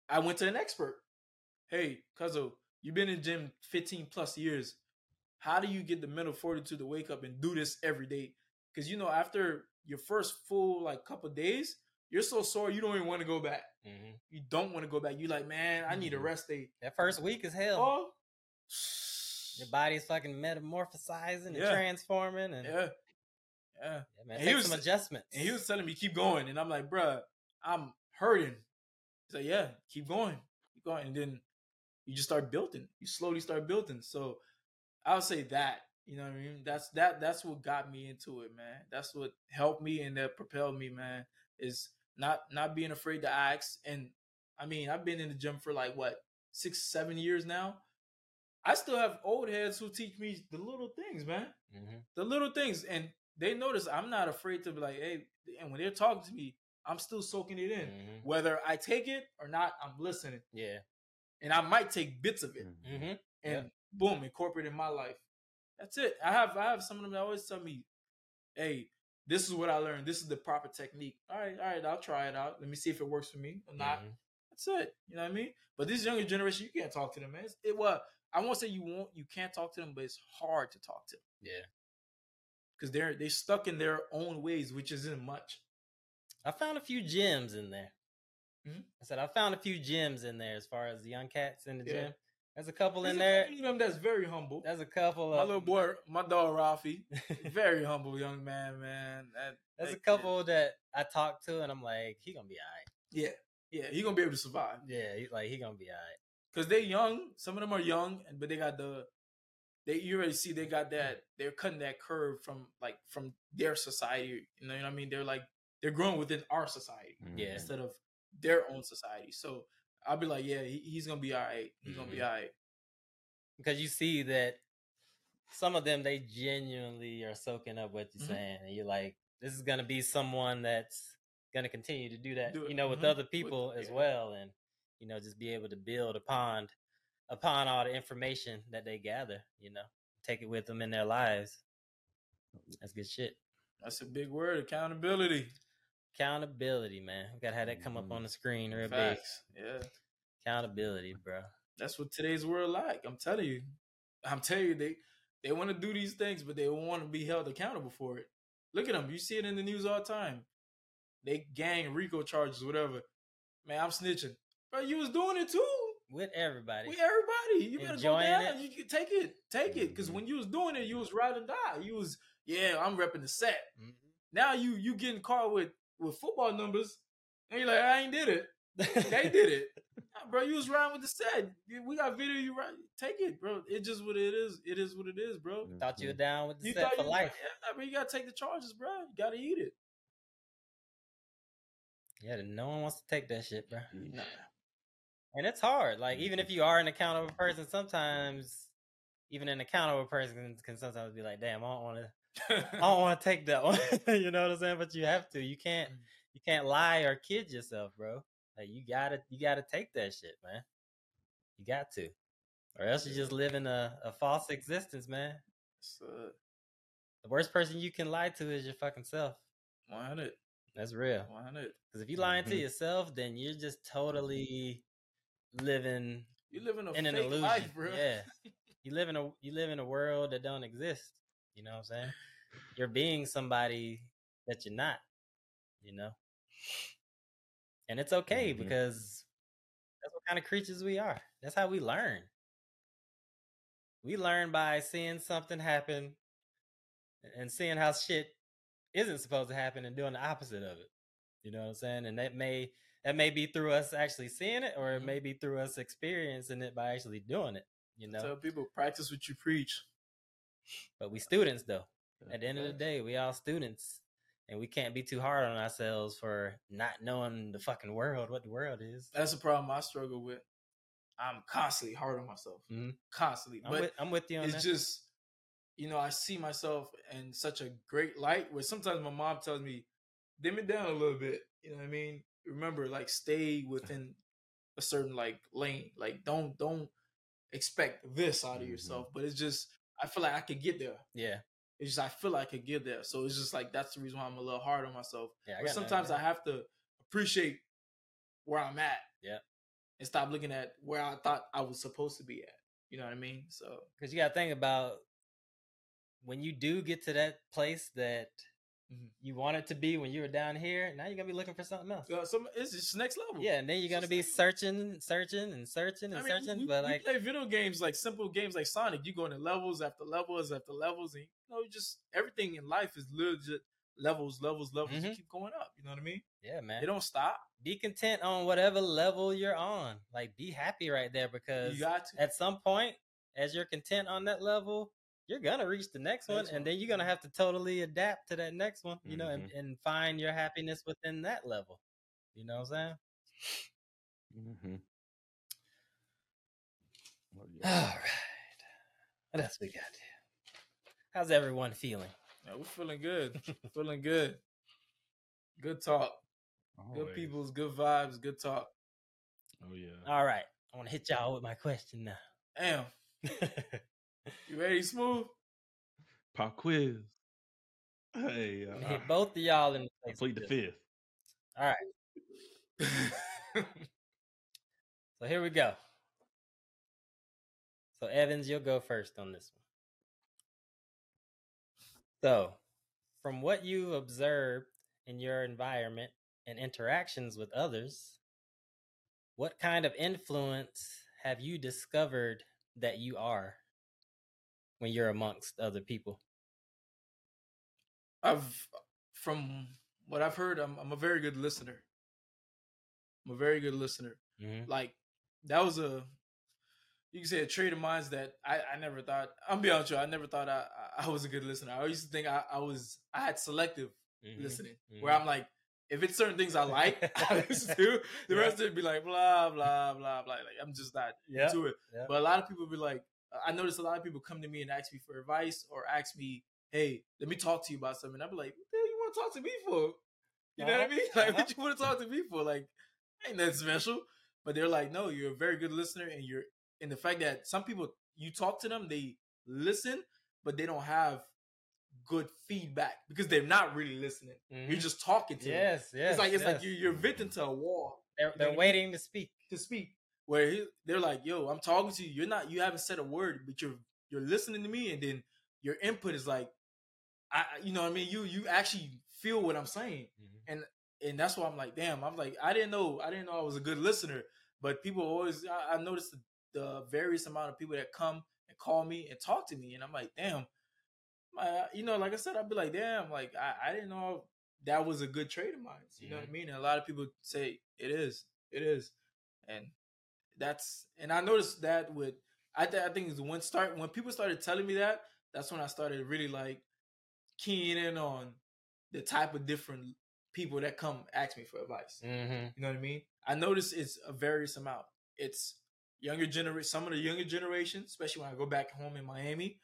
I went to an expert. Hey, Cuzzo, you've been in gym 15 plus years. How do you get the mental fortitude to wake up and do this every day? Because you know, after your first full like couple days, you're so sore you don't even want to go back. Mhm. You don't want to go back. You like, man, I need a Mhm. rest day. That first week is hell. Oh, Your body's fucking metamorphosizing and Yeah. transforming, and yeah, yeah, yeah. man, And take he was- some adjustments. And he was telling me, keep going. And I'm like, bruh, I'm hurting. Like, yeah, keep going. Keep going. And then you just start building. You slowly start building. So I'll say that. You know what I mean? That's that that's what got me into it, man. That's what helped me and that propelled me, man, is not not being afraid to ask. And I mean, I've been in the gym for like what, six, seven years now. I still have old heads who teach me the little things, man Mhm. the little things and they notice i'm not afraid to be like hey and when they're talking to me i'm still soaking it in Mhm. whether i take it or not i'm listening Yeah. and i might take bits of it Mhm. Mm-hmm. and boom incorporate in my life that's it i have i have some of them that always tell me hey this is what i learned this is the proper technique all right all right i'll try it out let me see if it works for me or not Mhm. that's it you know what i mean but this younger generation you can't talk to them man it's, it well i won't say you won't you can't talk to them but it's hard to talk to them Yeah. because they're they're stuck in their own ways, which isn't much. I found a few gems in there. Mhm. I said I found a few gems in there as far as the young cats in the Yeah. gym. There's a couple There's in a there. couple them that's very humble. There's a couple Of, my little boy, my dog Rafi, very humble young man, man. That, There's a that kid- couple that I talked to and I'm like, he gonna be alright. Yeah, yeah, he gonna be able to survive Yeah, he's like he gonna be alright. because they're young. Some of them are young, and but they got the. They you already see they got that they're cutting that curve from like from their society. You know what I mean? They're like they're growing within our society Yeah. instead of their own society. So I'll be like, yeah, he, he's gonna be all right. He's gonna be Mhm. all right. Because you see that some of them they genuinely are soaking up what you're Mhm. saying, and you're like, this is gonna be someone that's gonna continue to do that, Do you know, with mhm, other with- people as yeah. well, and you know, just be able to build upon upon all the information that they gather, you know, take it with them in their lives. That's good shit. That's a big word. Accountability. Accountability, man. We gotta have that come up Mhm. on the screen real Facts. Yeah. Accountability, bro. That's what today's world like. I'm telling you. I'm telling you, they they want to do these things, but they want to be held accountable for it. Look at them. You see it in the news all the time. They gang RICO charges, whatever. Man, I'm snitching. Bro, you was doing it too. With everybody. We everybody. You better go Enjoying down. it. You can take it. Take it. Because Mhm. when you was doing it, you was ride or die. You was, yeah, I'm repping the set. Mhm. Now you you getting caught with with football numbers, and you're like, I ain't did it. They did it. Nah, bro, you was riding with the set. We got video. You right? Take it, bro. It's just what it is. It is what it is, bro. Thought you were mm-hmm. down with the You set thought for you, life. Yeah, bro. You gotta take the charges, bro. You gotta eat it. Yeah, no one wants to take that shit, bro. Nah. And it's hard. Like even if mm-hmm. you are an accountable person, sometimes even an accountable person can, can sometimes be like, "Damn, I don't want to. I don't want to take that one." you know what I'm saying? But you have to. You can't. You can't lie or kid yourself, bro. Like you gotta. You gotta take that shit, man. You got to, or else you just live in a, a false existence, man. So, The worst person you can lie to is your fucking self. 100. That's real. 100. Because if you lying to Mhm. yourself, then you're just totally living You living a in an fake illusion. life, bro. Yeah. You live in a you live in a world that don't exist. You know what I'm saying? You're being somebody that you're not, you know? And it's okay Mhm. because that's what kind of creatures we are. That's how we learn. We learn by seeing something happen and seeing how shit isn't supposed to happen and doing the opposite of it. You know what I'm saying? And that may that may be through us actually seeing it, or it Mhm. may be through us experiencing it by actually doing it. You know, Tell people practice what you preach. But we students though. At the end of the day, we all students, and we can't be too hard on ourselves for not knowing the fucking world, what the world is. That's a problem I struggle with. I'm constantly hard on myself. Mhm. Constantly. I'm but with, I'm with you on it's that. just, you know, I see myself in such a great light where sometimes my mom tells me, dim it down a little bit. You know what I mean? Remember, like stay within a certain like lane. Like don't don't expect this out of Mhm. yourself. But it's just I feel like I could get there. yeah, It's just I feel like I could get there. So it's just like that's the reason why I'm a little hard on myself. yeah. I But sometimes to- I have to appreciate where I'm at. Yeah. And stop looking at where I thought I was supposed to be at. You know what I mean? So because you got to think about when you do get to that place that Mhm. you want it to be when you were down here. Now you're gonna be looking for something else. uh, some it's just next level. Yeah, and then you're gonna be searching, searching, and searching and I mean, searching. we, but we like, play video games like simple games like Sonic. You go into levels after levels after levels, and you know, just everything in life is legit levels, levels, levels. You Mhm. keep going up. You know what I mean? yeah, man. They don't stop. be content on whatever level you're on. Like, be happy right there because You got to. at some point, as you're content on that level, you're gonna reach the next one, Next and one. then you're gonna have to totally adapt to that next one. You know, and, Mm-hmm. and find your happiness within that level. You know what I'm saying? Mm-hmm. All What else we got? How's everyone feeling? Yeah, we're feeling good. feeling good. Good talk. Good people's good vibes. Good talk. Oh yeah. All right. I want to hit y'all with my question now. Damn. You ready, Smoov? Pop quiz. Hey, uh, hit both of y'all in the face. complete the fifth. All right. So here we go. So Evans, you'll go first on this one. So, from what you've observed in your environment and interactions with others, what kind of influence have you discovered that you are when you're amongst other people? I've from what I've heard, I'm I'm a very good listener. I'm a very good listener. Mm-hmm. Like that was a you can say a trait of mine that I, I never thought I'm be honest with you, I never thought I, I was a good listener. I used to think I, I was I had selective Mm-hmm. listening. Where I'm like, if it's certain things I like, I listen to, the Yeah. rest of it be like blah blah blah blah. Like I'm just not Yeah. into it. Yeah. But a lot of people be like, I notice a lot of people come to me and ask me for advice or ask me, "Hey, let me talk to you about something." I'd be like, "What the hell you want to talk to me for?" You know what I Uh-huh, mean? Like, uh-huh. what you want to talk to me for? Like, ain't nothing special. But they're like, no, you're a very good listener, and you're and the fact that some people you talk to them, they listen, but they don't have good feedback because they're not really listening. You're Mhm. just talking to them. Yes, yes. It's like it's like you're, you're venting to a wall They're, they're I waiting to speak. to speak. Where he, they're like, "Yo, I'm talking to you. You're not. You haven't said a word, but you're you're listening to me, and then your input is like, I, you know, what I mean, you you actually feel what I'm saying, mm-hmm. and and that's why I'm like, damn. I'm like, I didn't know, I didn't know I was a good listener, but people always, I, I noticed the, the various amount of people that come and call me and talk to me, and I'm like, damn. My, you know, like I said, I'd be like, damn, like I, I didn't know that was a good trade of mine. You know what mm-hmm. I mean? And a lot of people say it is, it is, and that's and I noticed that with I th- I think it's when start when people started telling me that that's when I started really like keying in on the type of different people that come ask me for advice. Mm-hmm. You know what I mean? I notice it's a various amount. It's younger generation, some of the younger generation, especially when I go back home in Miami.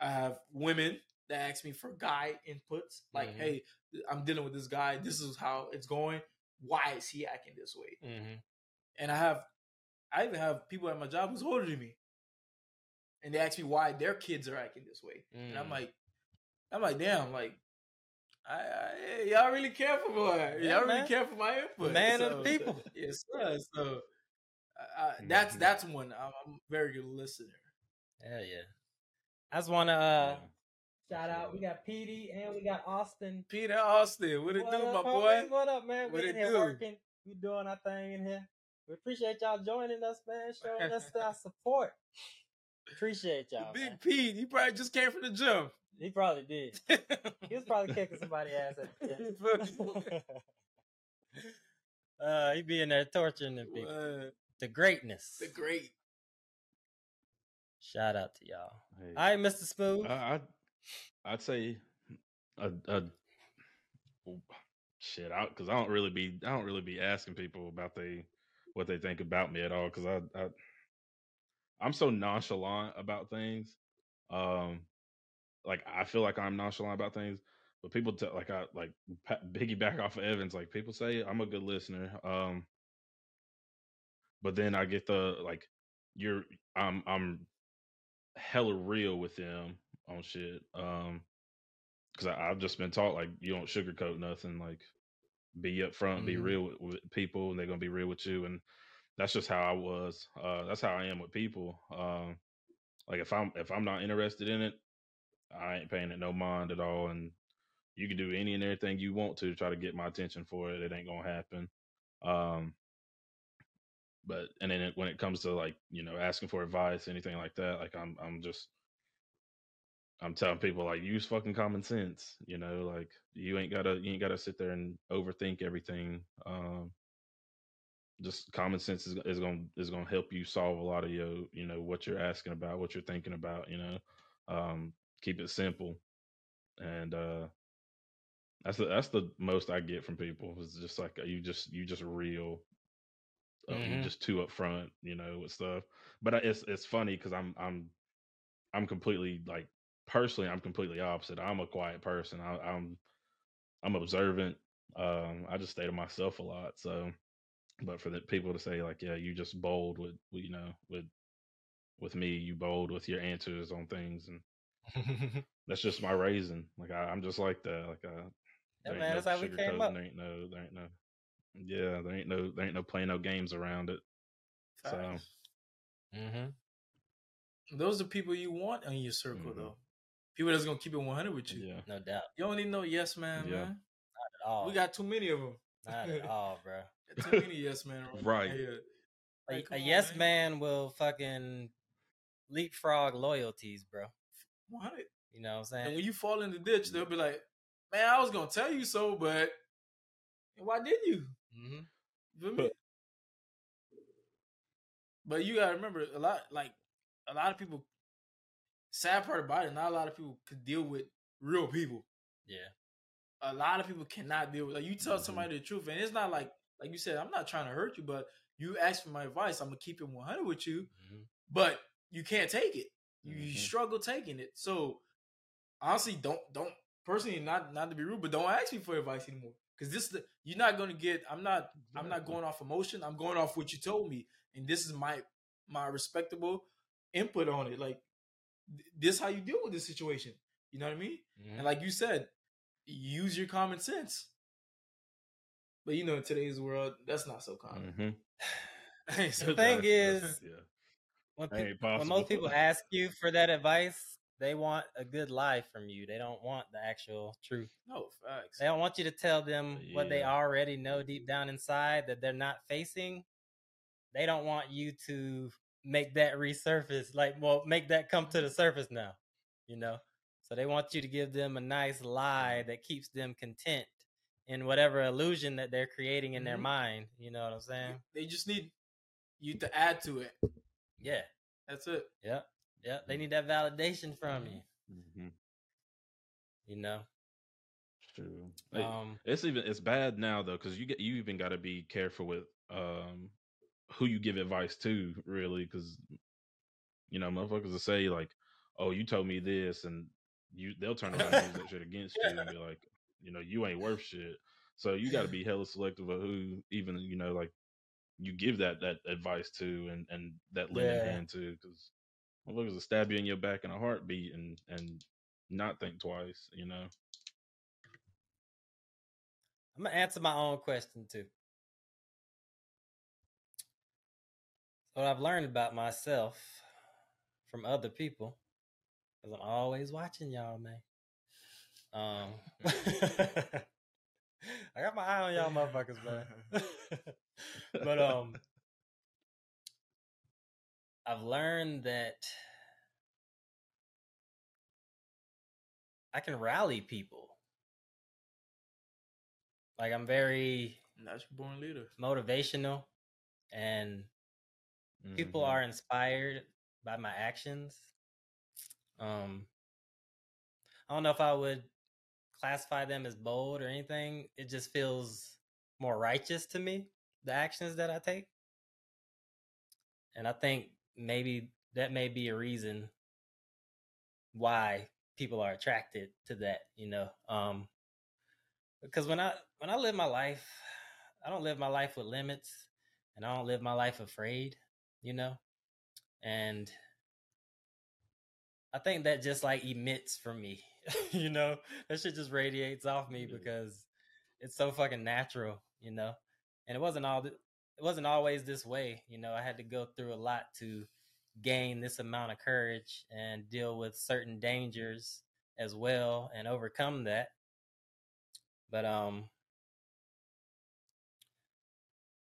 I have women that ask me for guy inputs, like, Mhm. "Hey, I'm dealing with this guy. This is how it's going. Why is he acting this way?" Mm-hmm. And I have, I even have people at my job who's older than me, and they ask me why their kids are acting this way, and I'm Mm. like, I'm like, damn, like, I, I y'all really care for my, Yeah, y'all really care for my input, Man of the So, people. yes, sir. So, uh, that's Mhm. that's one. I'm, I'm a very good listener. Hell yeah. I just want to uh, Yeah. shout out. We got PD and we got Austin. Peter Austin, what it What do, up, my boy? What up, man? What we it in here do? working. We doing our thing in here. We appreciate y'all joining us, man. Showing us that support. Appreciate y'all. Big man. Pete, he probably just came from the gym. He probably did. He was probably kicking somebody's ass at the gym. uh, he be in there torturing them people. Uh, The greatness. the great. Shout out to y'all. Hey, All right, Mr. Smoov. I, I'd, I'd say a, a oh, shit out because I don't really be I don't really be asking people about they what they think about me at all because I, I I'm so nonchalant about things. Um, like I feel like I'm nonchalant about things, but people tell like I like piggyback off of Evans. Like people say I'm a good listener. Um, but then I get the like you're I'm I'm hella real with them on shit. Um, because I've just been taught like you don't sugarcoat nothing. Like be upfront, be Mhm. real with, with people, and they're gonna be real with you. And that's just how I was. Uh, that's how I am with people. Um, like if I'm if I'm not interested in it, I ain't paying it no mind at all. And you can do any and everything you want to try to get my attention for it. It ain't gonna happen. Um, but and then it, when it comes to like you know asking for advice, anything like that, like I'm I'm just I'm telling people like use fucking common sense. You know, like you ain't gotta you ain't gotta sit there and overthink everything. Um, just common sense is, is gonna is gonna help you solve a lot of your you know what you're asking about, what you're thinking about. You know, um, keep it simple, and uh, that's the that's the most I get from people. Is just like you just you just real. Uh, You Mhm. just too upfront, you know, with stuff. But I- it's it's funny because I'm I'm I'm completely like personally I'm completely opposite. I'm a quiet person. I, I'm I'm observant. Um, I just stay to myself a lot. So, but for the people to say like, yeah, you just bold with you know with with me, you bold with your answers on things, and that's just my raising. Like I, I'm just like that. Like I, there ain't man, no that's how we came up. There ain't no, there ain't no, yeah, there ain't no, there ain't no playing no games around it. So Mm-hmm. Those are people you want in your circle, Mhm. though. People that's gonna keep it 100 with you. yeah, No doubt. You don't need no yes man, Yeah. man. At all. We got too many of them. not at all, bro. Too many yes man. Right. here. A, Like, a on, yes man. man will fucking leapfrog loyalties, bro. 100. You know what I'm And saying? when you fall in the ditch, they'll be like, "Man, I was gonna tell you so, but why didn't you?" mm-hmm. You? But you gotta remember, a lot like a lot of people. Sad part about it, not a lot of people could deal with real people. Yeah. A lot of people cannot deal with. Like you tell Mhm. somebody the truth, and it's not like like you said. I'm not trying to hurt you, but you ask for my advice. I'm gonna keep it 100 with you, Mhm. but you can't take it. You, you Mhm. struggle taking it. So honestly, don't don't personally not not to be rude, but don't ask me for advice anymore. Because this the you're not gonna get. I'm not. I'm not going off emotion. I'm going off what you told me, and this is my my respectable input on it. Like this, how you deal with this situation. You know what I mean? Mhm. And like you said, use your common sense. But you know, in today's world, that's not so common. Mhm. So The thing common. is, yeah, when, That when most people ask you for that advice, they want a good lie from you. They don't want the actual truth. no facts. They don't want you to tell them what they already know deep down inside that they're not facing. They don't want you to make that resurface, like, well, make that come to the surface now, you know? So they want you to give them a nice lie that keeps them content in whatever illusion that they're creating in their Mhm. mind. You know what I'm saying? They just need you to add to it. Yeah. That's it. Yep. Yep. They need that validation from you, hmm you know? true. Um, It's even it's bad now though because you get you even got to be careful with um who you give advice to really because you know motherfuckers will say like oh you told me this and you they'll turn around and use that shit against you and be like you know you ain't worth shit so you got to be hella selective of who even you know like you give that that advice to and and that lending Yeah. hand to because motherfuckers will stab you in your back in a heartbeat and and not think twice you know I'm gonna answer my own question too. What I've learned about myself from other people, because I'm always watching y'all, man. Um, I got my eye on y'all, motherfuckers, man. but um, I've learned that I can rally people. Like I'm very Natural born leader. motivational and people Mhm. are inspired by my actions. Um I don't know if I would classify them as bold or anything. It just feels more righteous to me, the actions that I take. And I think maybe that may be a reason why people are attracted to that, you know. Um because when I when I live my life, I don't live my life with limits and I don't live my life afraid, you know? And I think that just like emits from me, you know? That shit just radiates off me Yeah. because it's so fucking natural, you know? And it wasn't all th- it wasn't always this way, you know. I had to go through a lot to gain this amount of courage and deal with certain dangers as well and overcome that. But um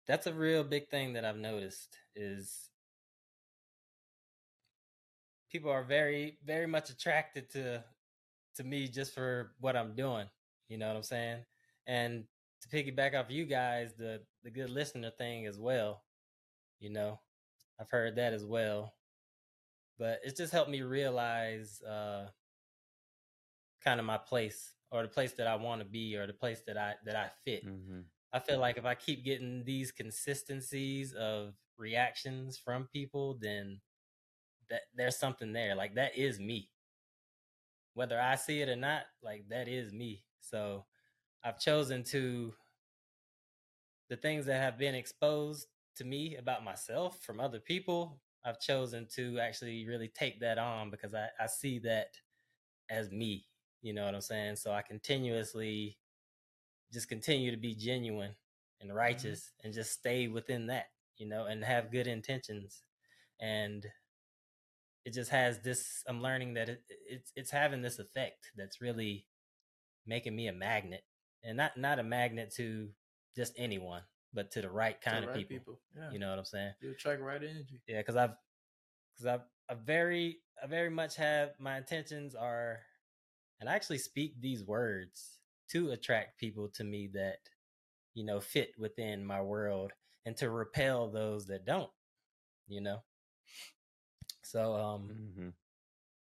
that's a real big thing that I've noticed is people are very very much attracted to to me just for what I'm doing. You know what I'm saying? And to piggyback off you guys, the the good listener thing as well. You know, I've heard that as well. But it's just helped me realize uh kind of my place or the place that I want to be or the place that I that I fit. Mhm. I feel like if I keep getting these consistencies of reactions from people, then that there's something there. Like that is me. Whether I see it or not, like that is me. So I've chosen to the things that have been exposed to me about myself from other people, I've chosen to actually really take that on because I, I see that as me. You know what I'm saying? So I continuously just continue to be genuine and mm-hmm. righteous and just stay within that, you know, and have good intentions. And it just has this I'm learning that it, it's it's having this effect that's really making me a magnet. And not not a magnet to just anyone, but to the right To the kind of right people. Yeah. You know what I'm saying? You attract right energy. Yeah, because I've because I've I very I very much have my intentions are and I actually speak these words to attract people to me that, you know, fit within my world and to repel those that don't, you know. So um Mhm.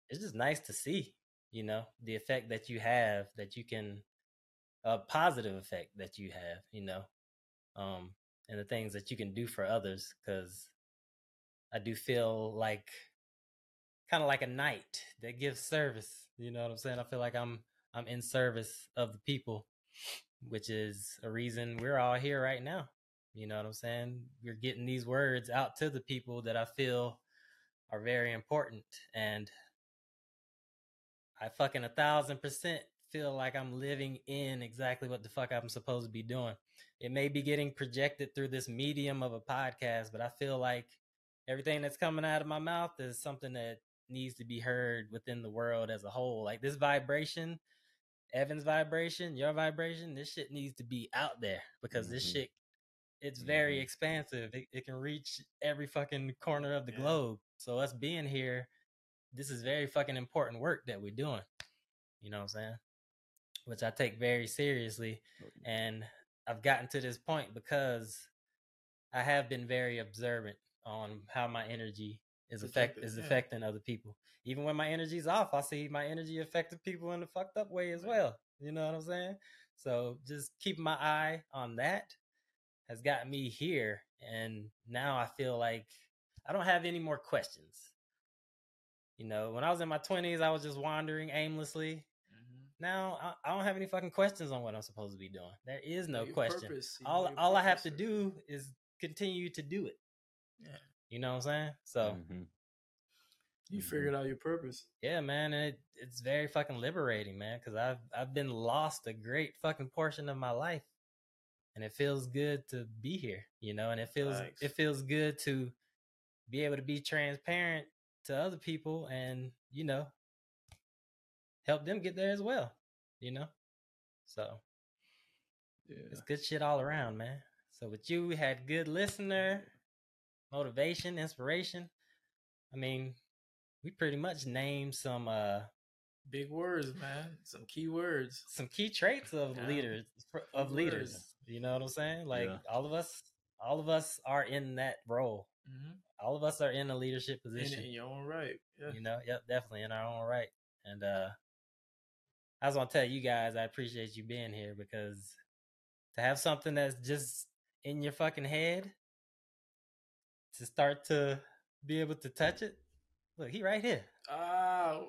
it's just nice to see, you know, the effect that you have that you can a positive effect that you have, you know, um, and the things that you can do for others. Because I do feel like kind of like a knight that gives service. You know what I'm saying? I feel like I'm I'm in service of the people, which is a reason we're all here right now. You know what I'm saying? We're getting these words out to the people that I feel are very important. And I fucking a thousand percent feel like I'm living in exactly what the fuck I'm supposed to be doing. It may be getting projected through this medium of a podcast, but I feel like everything that's coming out of my mouth is something that needs to be heard within the world as a whole. Like this vibration, Evan's vibration, your vibration, this shit needs to be out there because this Mhm. shit it's very Mhm. expansive. It, it can reach every fucking corner of the Yeah. globe. So us being here, this is very fucking important work that we're doing. You know what I'm saying? Which I take very seriously. And I've gotten to this point because I have been very observant on how my energy is affect is yeah. affecting other people. Even when my energy's off, I see my energy affecting people in a fucked up way as well. You know what I'm saying? So just keeping my eye on that has gotten me here. And now I feel like I don't have any more questions. You know, when I was in my 20s, I was just wandering aimlessly. Mhm. Now I, I don't have any fucking questions on what I'm supposed to be doing. There is no your question. purpose, All all I have purpose, to do is continue to do it. Yeah. You know what I'm saying? So Mhm. You Mhm. figured out your purpose. yeah, man, and it, it's very fucking liberating, man, because I've I've been lost a great fucking portion of my life, and it feels good to be here, you know, and it feels Facts. it feels good to be able to be transparent to other people, and you know, help them get there as well, you know. So Yeah. it's good shit all around, man. So with you, we had good listener, motivation, inspiration. I mean, we pretty much named some uh Big words, man. Some key words. some key traits of Yeah. leaders of Key leaders. words. You know what I'm saying? Like Yeah. all of us, all of us are in that role. Mm-hmm. All of us are in a leadership In, position. in your own right. Yeah. You know, yep, definitely in our own right. And uh I was gonna tell you guys I appreciate you being here because to have something that's just in your fucking head to start to be able to touch it. Look, he right here. Ah.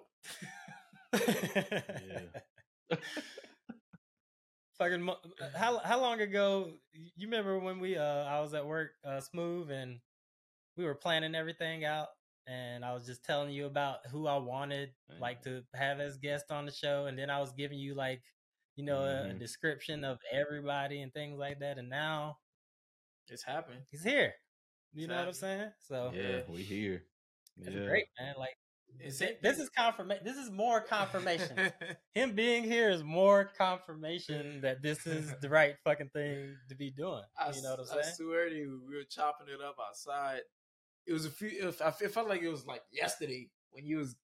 Fucking how how long ago you remember when we uh I was at work uh Smoov and we were planning everything out and I was just telling you about who I wanted like to have as guest on the show and then I was giving you like you know a, a Mhm. description of everybody and things like that and now it's happened. he's here. You know what I'm saying? So yeah, we here. it's yeah. great, man. Like It's thi- this is confirmation. This is more confirmation. him being here is more confirmation mm. that this is the right fucking thing to be doing. I, you know what I'm saying? I saying? swear to you, we were chopping it up outside. It was a few. It, I it felt like it was like yesterday when you was,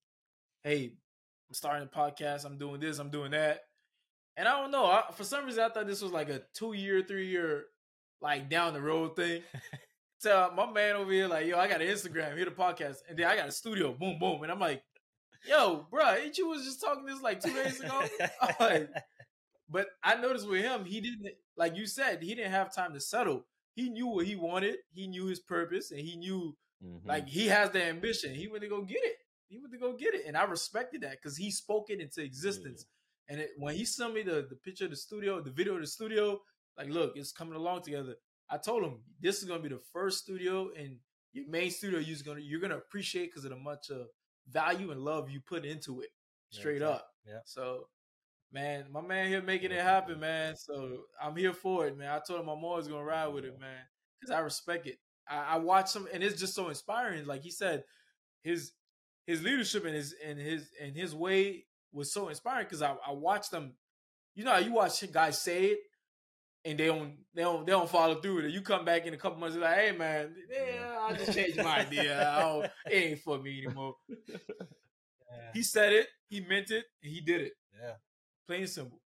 hey, I'm starting a podcast. I'm doing this. I'm doing that. And I don't know. I, for some reason, I thought this was like a two year, three year, like down the road thing. so my man over here, like, yo, I got an Instagram, here the podcast, and then I got a studio, boom, boom, and I'm like, yo, bro, ain't you was just talking this like two days ago? Like, but I noticed with him, he didn't like you said, he didn't have time to settle. He knew what he wanted, he knew his purpose, and he knew Mhm. like he has the ambition. He went to go get it. He went to go get it, and I respected that because he spoke it into existence. And it, when he sent me the the picture of the studio, the video of the studio, like, look, it's coming along together. I told him this is gonna be the first studio, and your main studio you're gonna you're gonna appreciate because of the much of value and love you put into it, straight exactly. up. Yeah. So, man, my man here making it happen, man. So I'm here for it, man. I told him I'm always gonna ride with it, man, because I respect it. I, I watch him, and it's just so inspiring. Like he said, his his leadership and his and his and his way was so inspiring because I, I watched them. You know, how you watch guys say it, and they don't they don't they don't follow through with it. You come back in a couple months, like, hey man, yeah, I just changed my idea. It ain't for me anymore. Yeah, He said it, he meant it, and he did it. yeah, Plain and simple.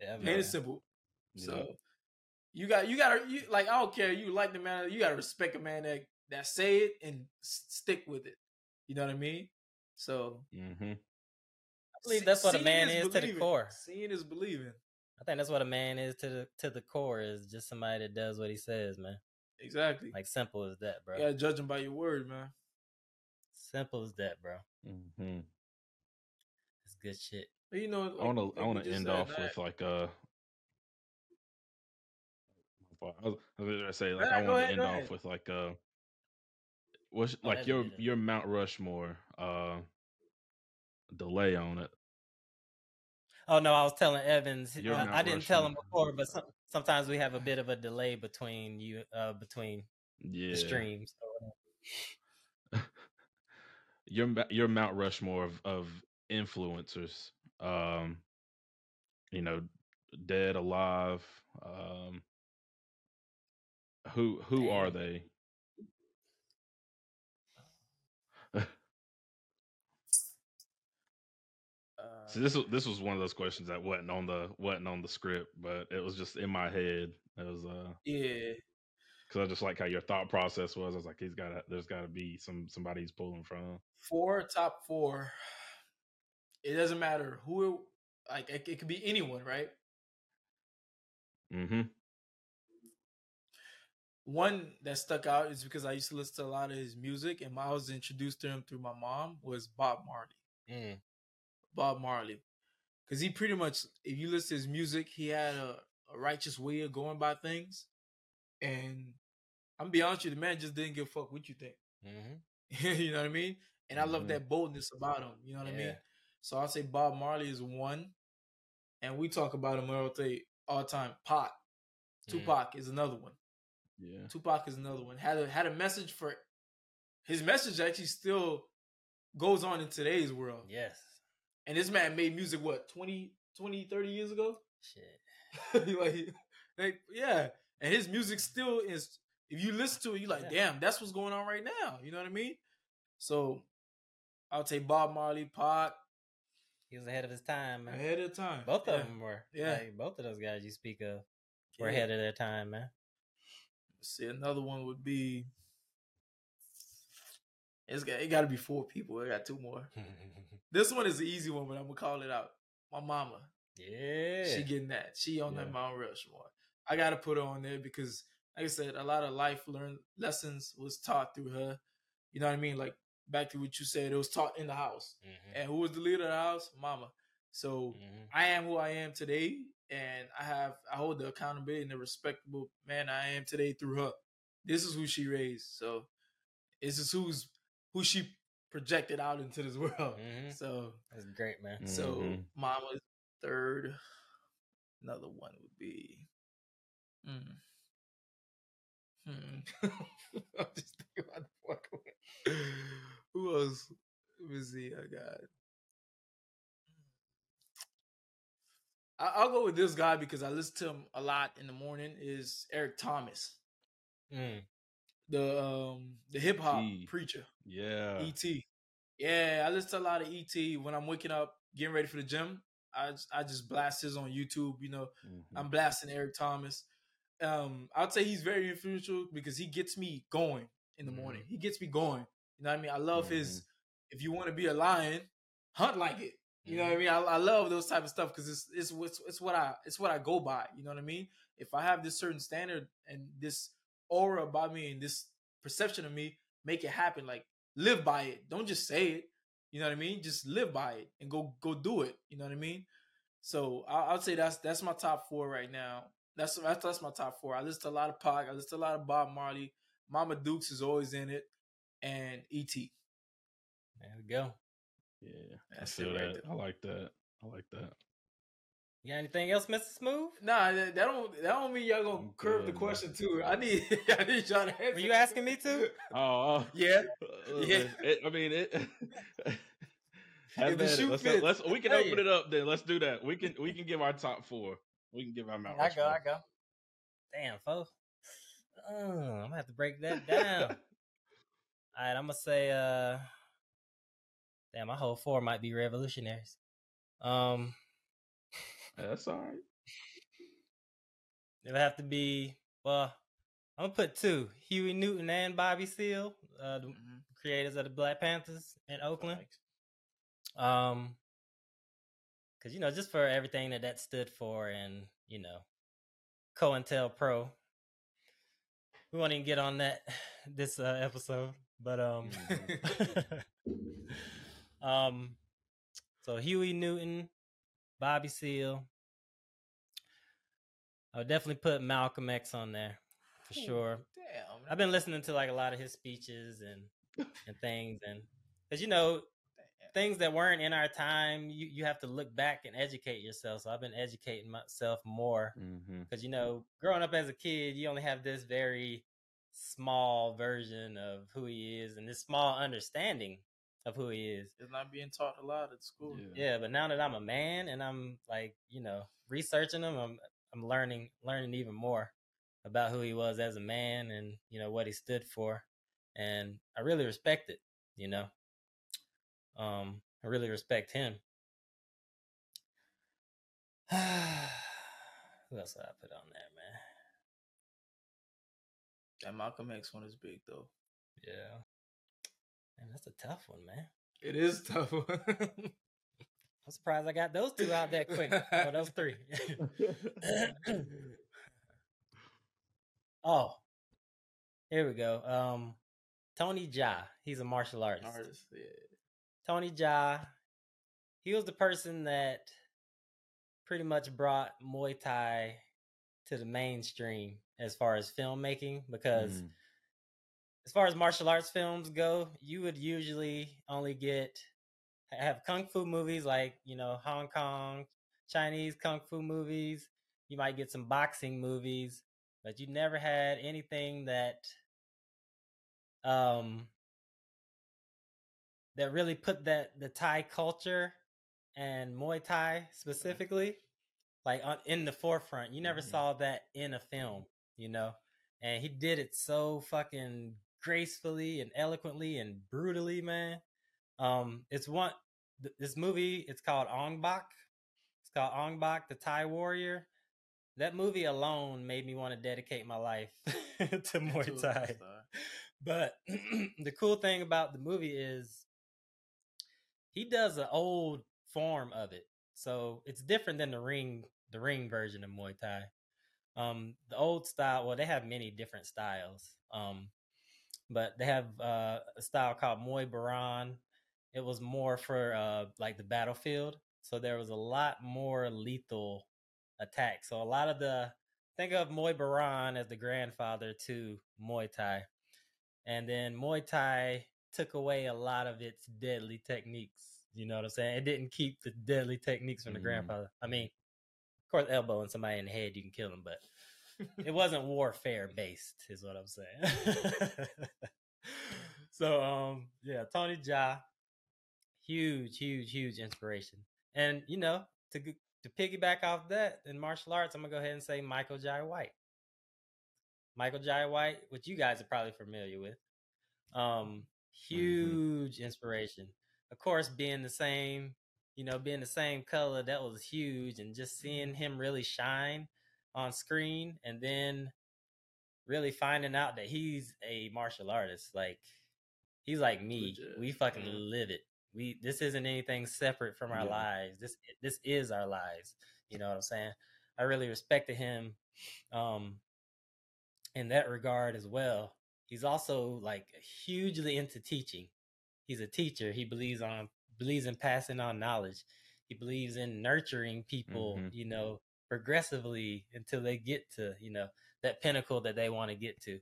yeah, Plain and simple. Yeah. So you got you gotta you like I don't care you like the man you gotta respect a man that that say it and s- stick with it. You know what I mean? So Mhm. I believe that's what a man is to the core. Seeing is believing. I think that's what a man is to the to the core is just somebody that does what he says, man. Exactly. Like simple as that, bro. you gotta judge him by your word, man. Simple as that, bro. Mm-hmm. It's good shit. You know, I want to. like I want to end off that- with like uh I was, I was gonna say like Nah, I want to end off ahead. with like uh, what's Oh, like your your Mount Rushmore uh delay on it. Oh no, I was telling Evans. You're I, I didn't tell him before, but some, sometimes we have a bit of a delay between you, uh, between Yeah, the streams. your Ma- your Mount Rushmore of, of influencers. Um, you know, dead, alive. Um, who who are they? So this was this was one of those questions that wasn't on the wasn't on the script, but it was just in my head. It was uh yeah, because I just like how your thought process was. I was like, he's got to there's got to be some somebody he's pulling from. four top four. It doesn't matter who. Like it, it could be anyone, right? Mm-hmm. One that stuck out is because I used to listen to a lot of his music, and I was introduced to him through my mom. Was Bob Marley. Mm. Bob Marley, because he pretty much, if you listen to his music, he had a, a righteous way of going by things, and I'm be honest with you, the man just didn't give a fuck what you think. hmm you know what I mean? And I love Mhm. that boldness about him. You know what I mean? So I'll say Bob Marley is one, and we talk about him all the all the time. Pac, Mm. Tupac is another one. Yeah. Tupac is another one. Had a had a message for his message actually still goes on in today's world. Yes. And this man made music what 20, 20 30 years ago? Shit. like, like yeah. And his music still is if you listen to it, you're like, Yeah. damn, that's what's going on right now. You know what I mean? So I'll take Bob Marley, Pac, He was ahead of his time, man. ahead of time. Both Yeah. of them were. Yeah. Like, both of those guys you speak of were Yeah. ahead of their time, man. See, another one would be. It's got it. Got to be four people. I got two more. This one is the easy one, but I'm gonna call it out. My mama, yeah. she getting that. She on that Yeah. Mount Rushmore. I gotta put her on there because, like I said, a lot of life learned lessons was taught through her. You know what I mean? Like back to what you said, it was taught in the house. Mhm. And who was the leader of the house? Mama. So Mhm. I am who I am today, and I have I hold the accountability and the respectable man I am today through her. This is who she raised, so this is who's who she projected out into this world. Mhm. So That's great, man. so Mhm. mama's third. Another one would be. Hmm. Hmm. I'm just thinking about the fuck. one. Who else? Let me see. I got. I- I'll go with this guy because I listen to him a lot in the morning. Is Eric Thomas, Mm. The um the hip hop preacher. Yeah. ET. Yeah, I listen to a lot of ET when I'm waking up, getting ready for the gym. I just, I just blast his on YouTube. You know, Mhm. I'm blasting Eric Thomas. Um, I'd say he's very influential because he gets me going in the morning. He gets me going. You know what I mean? I love his. If you want to be a lion, hunt like it. You know what I mean? I, I love those type of stuff because it's it's what's it's what I it's what I go by. You know what I mean? If I have this certain standard and this aura about me and this perception of me, make it happen. Like live by it. Don't just say it. You know what I mean? Just live by it and go go do it. You know what I mean? So I, I'd say that's that's my top four right now. That's that's, that's my top four. I listen to a lot of Pac. I listen to a lot of Bob Marley. Mama Dukes is always in it, and ET. There we go. Yeah. I That's feel it right that. there. I like that. I like that. You got anything else, Mr. Smoov? Nah, that, that don't that don't mean y'all gonna I'm curve the good, man. question too. I need I need y'all to answer. Were you asking me too? Oh, uh, Yeah. uh, Yeah. it- I mean, it. Have If the at shoe let's, fits, let's we can hey. open it up then. Let's do that. We can we can give our top four. We can give our Mount I go, I go. Damn, folks. Uh, I'm gonna have to break that down. All right, I'm gonna say, uh, damn, my whole four might be revolutionaries. Um, Yeah, That's all right. it would have to be, well, I'm gonna put two: Huey Newton and Bobby Seale, uh, the Mhm. creators of the Black Panthers in Oakland. Um, because you know, just for everything that that stood for, and you know, COINTELPRO. Pro. We won't even get on that this uh, episode. But um, Mm-hmm. um, so Huey Newton, Bobby Seale. I would definitely put Malcolm X on there for sure. Damn. I've been listening to like a lot of his speeches and and things, and because you know things that weren't in our time, you you have to look back and educate yourself. So I've been educating myself more Mm-hmm. because you know, growing up as a kid, you only have this very small version of who he is and this small understanding of who he is. It's not being taught a lot at school. Yeah, but now that I'm a man and I'm like, you know, researching him, I'm I'm learning learning even more about who he was as a man and you know what he stood for, and I really respect it. You know, um, I really respect him. Who else would I put on there, man? That Malcolm X one is big though. Yeah, man, that's a tough one, man. It is tough. I'm surprised I got those two out that quick. oh, those three. oh, here we go. Um, Tony Jaa. He's a martial artist. Artist, yeah. Tony Jaa. He was the person that pretty much brought Muay Thai to the mainstream as far as filmmaking because Mm. As far as martial arts films go, you would usually only get have kung fu movies like you know Hong Kong, Chinese kung fu movies. You might get some boxing movies, but you never had anything that um that really put that the Thai culture and Muay Thai specifically like on, in the forefront. You never Mhm. saw that in a film, you know. And he did it so fucking gracefully and eloquently and brutally, man. Um, it's one th- this movie. It's called Ong Bak. It's called Ong Bak, the Thai warrior. That movie alone made me want to dedicate my life to Muay Thai. But the cool thing about the movie is he does an old form of it. So it's different than the ring the ring version of Muay Thai. Um the old style, well they have many different styles. Um but they have uh, a style called Muay Boran. It was more for uh like the battlefield. So there was a lot more lethal attacks. So a lot of the think of Muay Boran as the grandfather to Muay Thai. And then Muay Thai took away a lot of its deadly techniques. You know what I'm saying? It didn't keep the deadly techniques from the Mhm. grandfather. I mean, of course, elbowing somebody in the head, you can kill them, but it wasn't warfare based, is what I'm saying. so, um, yeah, Tony Jaa, huge, huge, huge inspiration. And you know, to to piggyback off that in martial arts, I'm gonna go ahead and say Michael Jai White. Michael Jai White, which you guys are probably familiar with. Um, huge inspiration. Of course, being the same, you know, being the same color, that was huge. And just seeing him really shine on screen and then really finding out that he's a martial artist. Like he's like me. Legit, We fucking live it. We this isn't anything separate from our Yeah. lives. This this is our lives. You know what I'm saying? I really respected him um in that regard as well. He's also like hugely into teaching. He's a teacher. He believes on believes in passing on knowledge. He believes in nurturing people, Mhm. you know, progressively until they get to, you know, that pinnacle that they want to get to.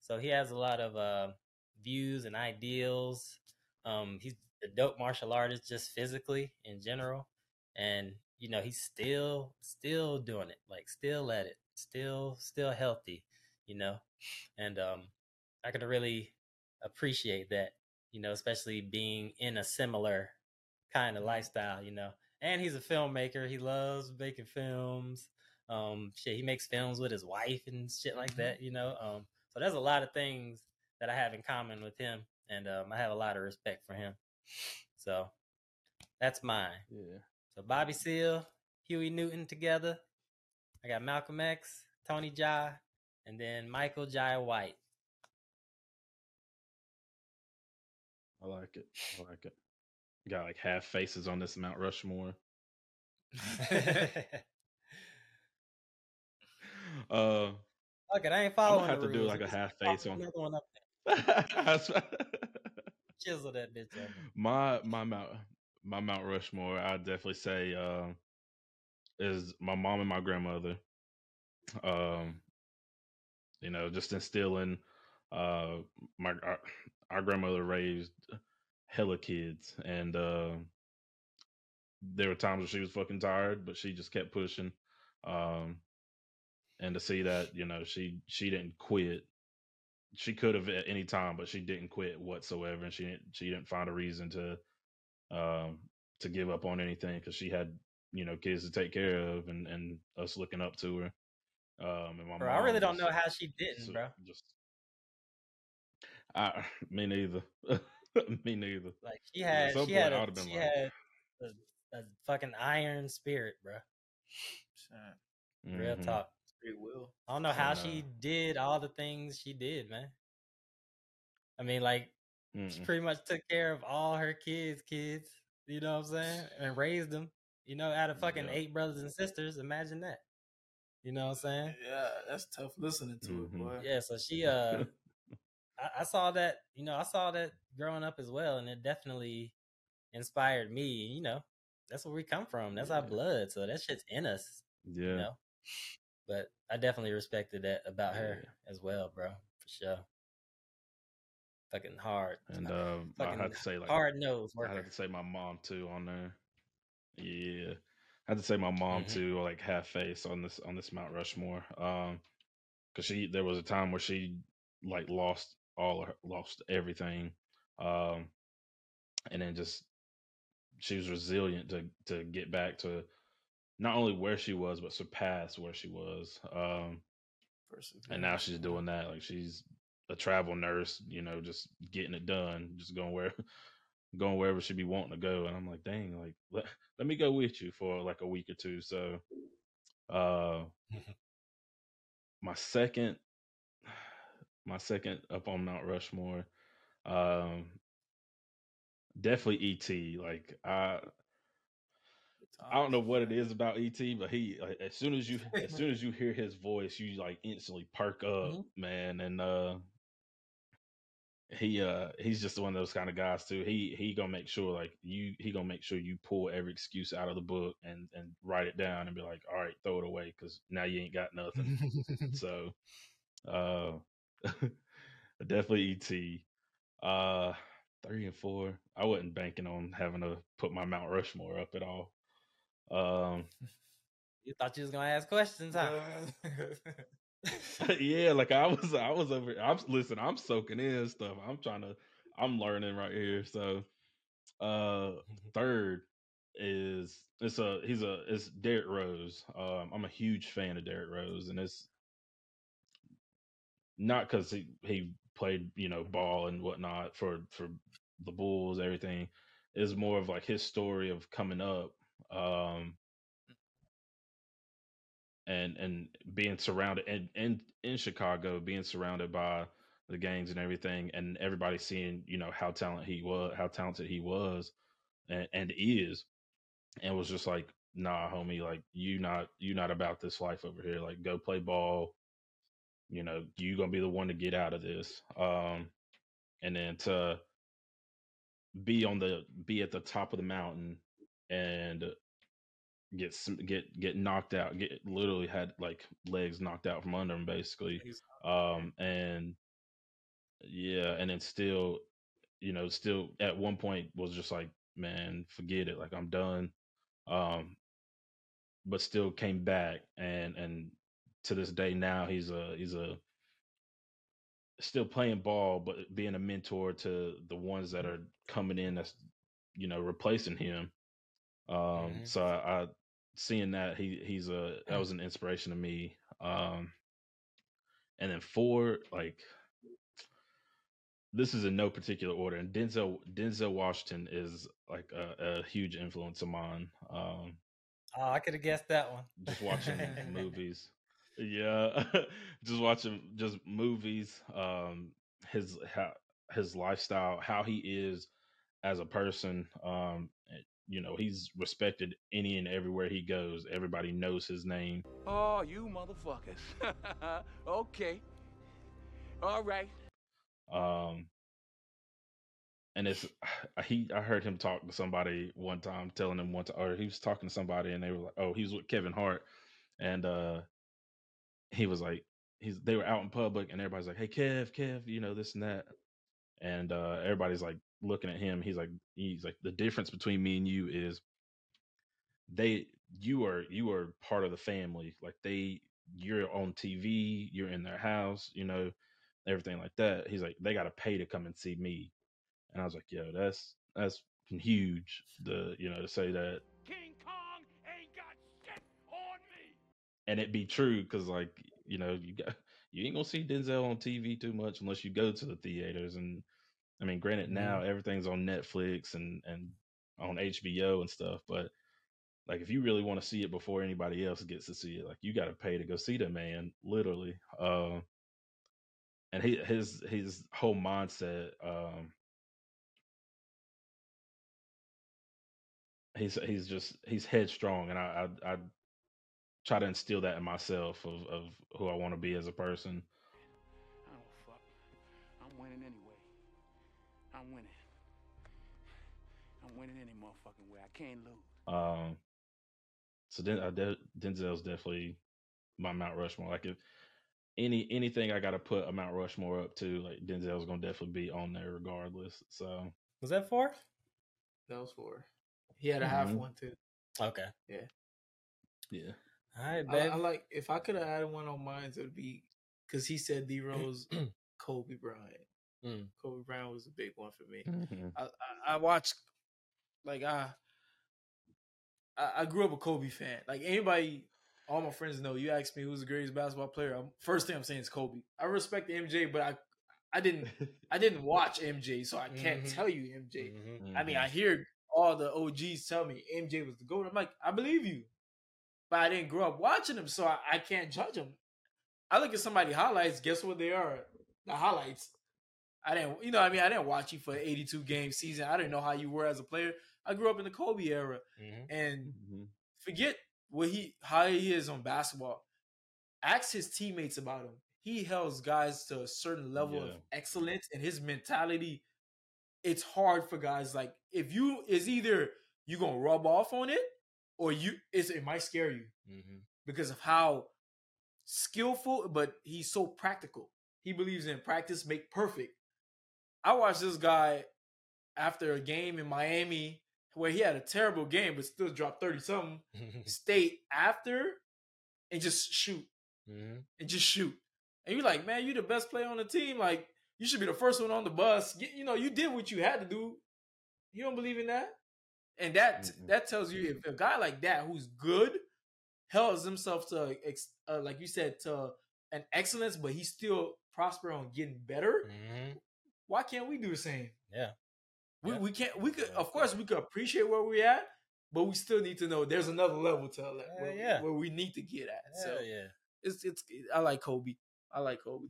So he has a lot of uh, views and ideals. Um, he's a dope martial artist just physically in general. And, you know, he's still still doing it, like still at it, still still healthy, you know. And um I could really appreciate that, you know, especially being in a similar kind of lifestyle, you know. And he's a filmmaker. He loves making films. Um, shit, he makes films with his wife and shit like Mhm. that, you know. Um, so there's a lot of things that I have in common with him, and um, I have a lot of respect for him. So that's mine. Yeah. So Bobby Seale, Huey Newton together. I got Malcolm X, Tony Jaa, and then Michael Jai White. I like it. I like it. Got like half faces on this Mount Rushmore. Uh, Fuck it, I ain't I'm following. gonna have to do like a half face on. another one up there. Chisel that bitch up. my my Mount my Mount Rushmore, I'd definitely say uh, is my mom and my grandmother. Um, you know, just instilling uh my our, our grandmother raised hella kids and uh there were times where she was fucking tired, but she just kept pushing. Um and to see that, you know, she she didn't quit. She could have at any time, but she didn't quit whatsoever and she didn't she didn't find a reason to um to give up on anything cuz she had, you know, kids to take care of and and us looking up to her. Um and my Bro, I really don't know how she didn't, so bro. just I me neither. me neither. Like she At had, some she point, had I a, would have been she like, had a, a fucking iron spirit, bro. Shit. Real mhm, talk. Free will. I don't know how and she did all the things she did, man. I mean, like she mm-mm, pretty much took care of all her kids' kids. You know what I'm saying? And raised them. You know, out of fucking yeah, eight brothers and sisters. Imagine that. You know what I'm saying? Yeah, that's tough listening to it, mhm, boy. Yeah. So she, uh, I, I saw that. You know, I saw that growing up as well, and it definitely inspired me. You know, that's where we come from. That's our blood. So that shit's in us. You yeah, know. But I definitely respected that about her yeah. as well, bro. For sure. Fucking hard. And um, I had to say like hard nose I had to say my mom too on there. Yeah, I had to say my mom hmm too, like half face on this on this Mount Rushmore. Um, because she there was a time where she like lost all lost everything, um, and then just she was resilient to to get back to not only where she was but surpass where she was. Um, and now she's doing that. Like she's a travel nurse, you know, just getting it done, just going where going wherever she be wanting to go. And I'm like, dang, like let, let me go with you for like a week or two. So uh my second my second up on Mount Rushmore, um definitely ET. Like I I don't know what it is about ET, but he like, as soon as you as soon as you hear his voice, you like instantly perk up, hmm man. And uh he uh he's just one of those kind of guys too. He he gonna make sure like you he gonna make sure you pull every excuse out of the book and and write it down and be like, all right, throw it away because now you ain't got nothing. So uh definitely ET. Uh three and four. I wasn't banking on having to put my Mount Rushmore up at all. Um you thought you was gonna ask questions, huh? yeah, like I was, I was over. I'm listen. I'm soaking in stuff. I'm trying to. I'm learning right here. So, uh, third is it's a he's a it's Derrick Rose. Um, I'm a huge fan of Derrick Rose, and it's not because he he played you know ball and whatnot for for the Bulls, everything. Is more of like his story of coming up. Um, and and being surrounded and in in Chicago, being surrounded by the gangs and everything, and everybody seeing you know how talented he was, how talented he was, and, and is, and was just like, nah, homie, like you not you not about this life over here. Like go play ball. You know you gonna be the one to get out of this. Um, and then to be on the be at the top of the mountain and get some, get get knocked out, get literally had like legs knocked out from under him basically. Um and yeah, and then still, you know, still at one point was just like, man, forget it, like I'm done. Um but still came back and and to this day now he's a he's a still playing ball but being a mentor to the ones that are coming in that's you know replacing him um Mhm. so I, I seeing that he he's a that was an inspiration to me um and then four like this is in no particular order and denzel denzel washington is like a, a huge influence of mine um Oh, I could have guessed that one. just watching movies yeah just watching just movies um his how his lifestyle how he is as a person um eh, you know he's respected any and everywhere he goes everybody knows his name Oh, you motherfuckers. okay. All right. Um, and it's he. I heard him talk to somebody one time, telling him one time, or he was talking to somebody, and they were like, "Oh, he was with Kevin Hart," and uh, he was like, he's they were out in public, and everybody's like, "Hey, Kev, Kev, you know this and that," and uh, everybody's like looking at him. He's like, he's like, the difference between me and you is they, you are you are part of the family. Like they, you're on TV, you're in their house, you know, everything like that. He's like, they got to pay to come and see me and I was like, yo, that's that's huge. The you know to say that and it be true because like you know you got you ain't gonna see Denzel on TV too much unless you go to the theaters. And I mean, granted, now mm-hmm. everything's on Netflix and and on HBO and stuff, but like if you really want to see it before anybody else gets to see it, like you got to pay to go see the man, literally. Uh, and he, his his whole mindset, um, he's he's just he's headstrong, and I I, I try to instill that in myself of of who I want to be as a person. I don't fuck. I'm winning anyway. I'm winning. I'm winning any motherfucking way. I can't lose. Um. So then, uh, De- Denzel's definitely my Mount Rushmore. Like if any anything I got to put a Mount Rushmore up to, like Denzel's gonna definitely be on there regardless. So was that four? That was four. He had a half mm-hmm. one too. Okay. Yeah. Yeah. All right, babe. I, I like if I could have added one on mine, it would be because he said D Rose, Kobe Bryant. Mm. Kobe Bryant was a big one for me. Mm-hmm. I, I, I, watched like I, I grew up a Kobe fan. Like anybody, all my friends know. You ask me who's the greatest basketball player. I'm, first thing I'm saying is Kobe. I respect MJ, but I I didn't I didn't watch MJ, so I can't mm-hmm. tell you MJ. Mm-hmm. I mean, I hear all the OGs tell me MJ was the GOAT. I'm like, I believe you. But I didn't grow up watching him, so I, I can't judge him. I look at somebody highlights, guess what they are? The highlights. I didn't, you know, I mean, I didn't watch you for 82 game season. I didn't know how you were as a player. I grew up in the Kobe era, mm-hmm. and mm-hmm. forget what he how he is on basketball. Ask his teammates about him. He held guys to a certain level yeah. of excellence, and his mentality it's hard for guys like if you is either you gonna rub off on it or you is it might scare you mm-hmm. because of how skillful, but he's so practical. He believes in practice make perfect. I watched this guy after a game in Miami where he had a terrible game but still dropped 30 something, stay after and just shoot. Mm-hmm. And just shoot. And you're like, man, you're the best player on the team. Like, you should be the first one on the bus. You, know, you did what you had to do. You don't believe in that? And that mm-hmm. that tells you if a guy like that who's good holds himself to uh, like you said to an excellence, but he's still prosper on getting better. Mm-hmm. Why can't we do the same? Yeah, we yeah. we can't. We could, of course, we could appreciate where we're at, but we still need to know there's another level to like, where, yeah. where we need to get at. Hell so yeah, it's it's. I like Kobe. I like Kobe.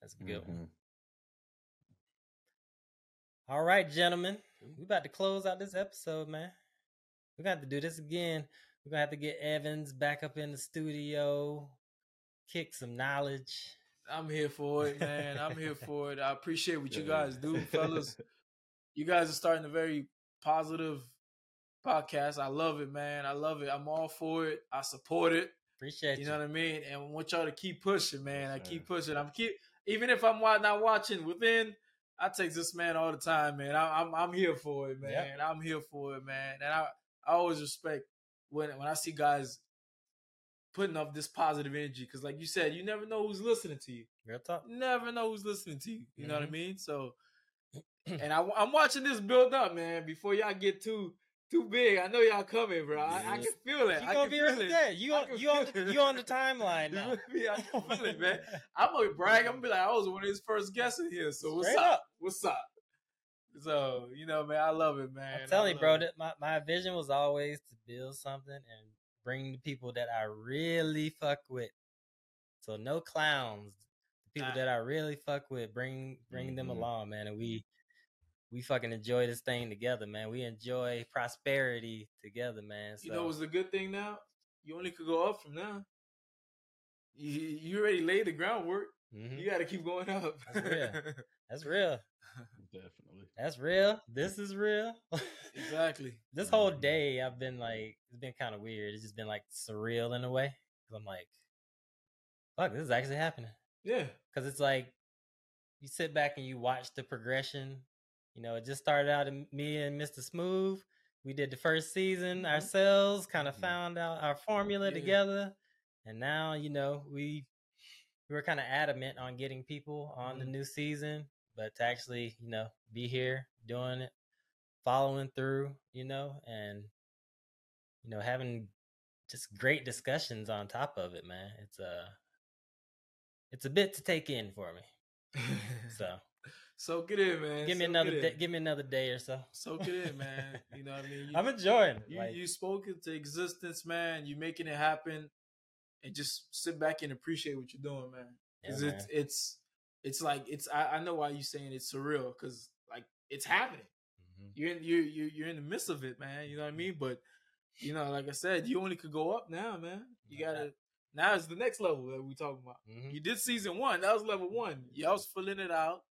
That's a good mm-hmm. one. All right, gentlemen. We about to close out this episode, man. We're gonna have to do this again. We're gonna have to get Evans back up in the studio, kick some knowledge. I'm here for it, man. I'm here for it. I appreciate what you guys do, fellas. You guys are starting a very positive podcast. I love it, man. I love it. I'm all for it. I support it. Appreciate you. You know what I mean? And I want y'all to keep pushing, man. I keep pushing. I'm keep even if I'm not watching within, I take this man all the time, man. I, am I'm, I'm here for it, man. Yep. I'm here for it, man. And I I always respect when when I see guys putting up this positive energy because, like you said, you never know who's listening to you. Real talk. Never know who's listening to you. You mm-hmm. know what I mm-hmm. mean? So, and I, I'm watching this build up, man. Before y'all get too too big. I know y'all coming, bro. I, I can feel it. You gonna be right there. You on you on you on the timeline now. I can feel it, man. I'm gonna brag. I'm gonna be like, I was one of his first guests in here. So what's up? up? What's up? So you know, man, I love it, man. I'm telling you, bro. That my my vision was always to build something and bring the people that I really fuck with. So no clowns. The people that I really fuck with, bring bring mm-hmm. them along, man, and we we fucking enjoy this thing together, man. We enjoy prosperity together, man. So. You know what's a good thing now? You only could go up from now. you, you already laid the groundwork. Mhm. You got to keep going up. That's real. Definitely. That's real. This is real. exactly. this whole day, I've been like, it's been kind of weird. It's just been like surreal in a way. Cause I'm like, fuck, this is actually happening. Yeah. Cause it's like, you sit back and you watch the progression. You know, it just started out in me and Mr. Smoov. We did the first season Mhm. ourselves, kind of Mhm. found out our formula Yeah. together. And now, you know, we we were kind of adamant on getting people on the Mhm. new season, but to actually, you know, be here doing it, following through, you know, and you know, having just great discussions on top of it, man. It's uh it's a bit to take in for me. So so it in, man. give me Soak another day, give me another day or so. Soak it in, man. You know what I mean? You, I'm enjoying. you, like, you spoke into existence, man. You making it happen, and just sit back and appreciate what you're doing, man. Because man. it's it's it's like it's I, I know why you're saying it's surreal because like it's happening. Mhm. You're in you you you're in the midst of it, man. You know what I mean? But you know, like I said, you only could go up now, man. You gotta now it's the next level that we talking about. Mhm. You did season one, that was level one. Y'all was filling it out,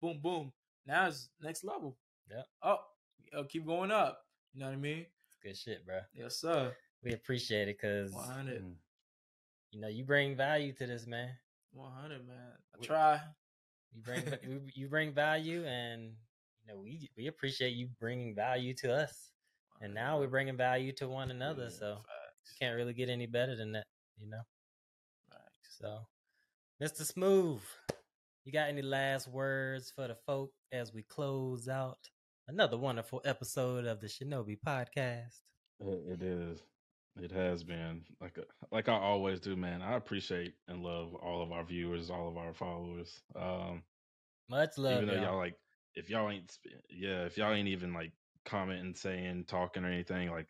boom, boom. Now it's next level. Yep. Oh, keep going up. You know what I mean? Good shit, bro. Yes, sir. We appreciate it because 100. You know you bring value to this, man. 100, man. I We- try. You bring you- you bring value, and you know we we appreciate you bringing value to us. And now we're bringing value to one another, Yeah, so facts, can't really get any better than that, you know. facts. So, Mr. Smoov, you got any last words for the folk as we close out another wonderful episode of the Shinobi Podcast? It, it is. It has been like a, like I always do, man. I appreciate and love all of our viewers, all of our followers. Um, Much love, even though y'all. y'all like, if y'all ain't, yeah, if y'all ain't even like commenting, saying, talking, or anything, like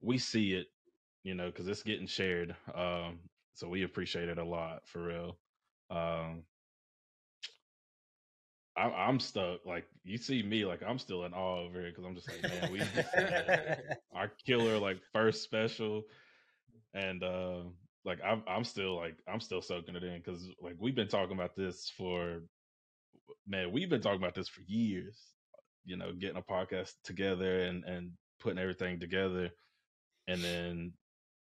we see it, you know, because it's getting shared. Um, so we appreciate it a lot for real. Um, I, I'm stuck. Like you see me, like I'm still in awe over here because I'm just like, man, we just our killer like first special, and uh, like I'm I'm still like I'm still soaking it in because like we've been talking about this for man, we've been talking about this for years. You know, getting a podcast together and and putting everything together, and then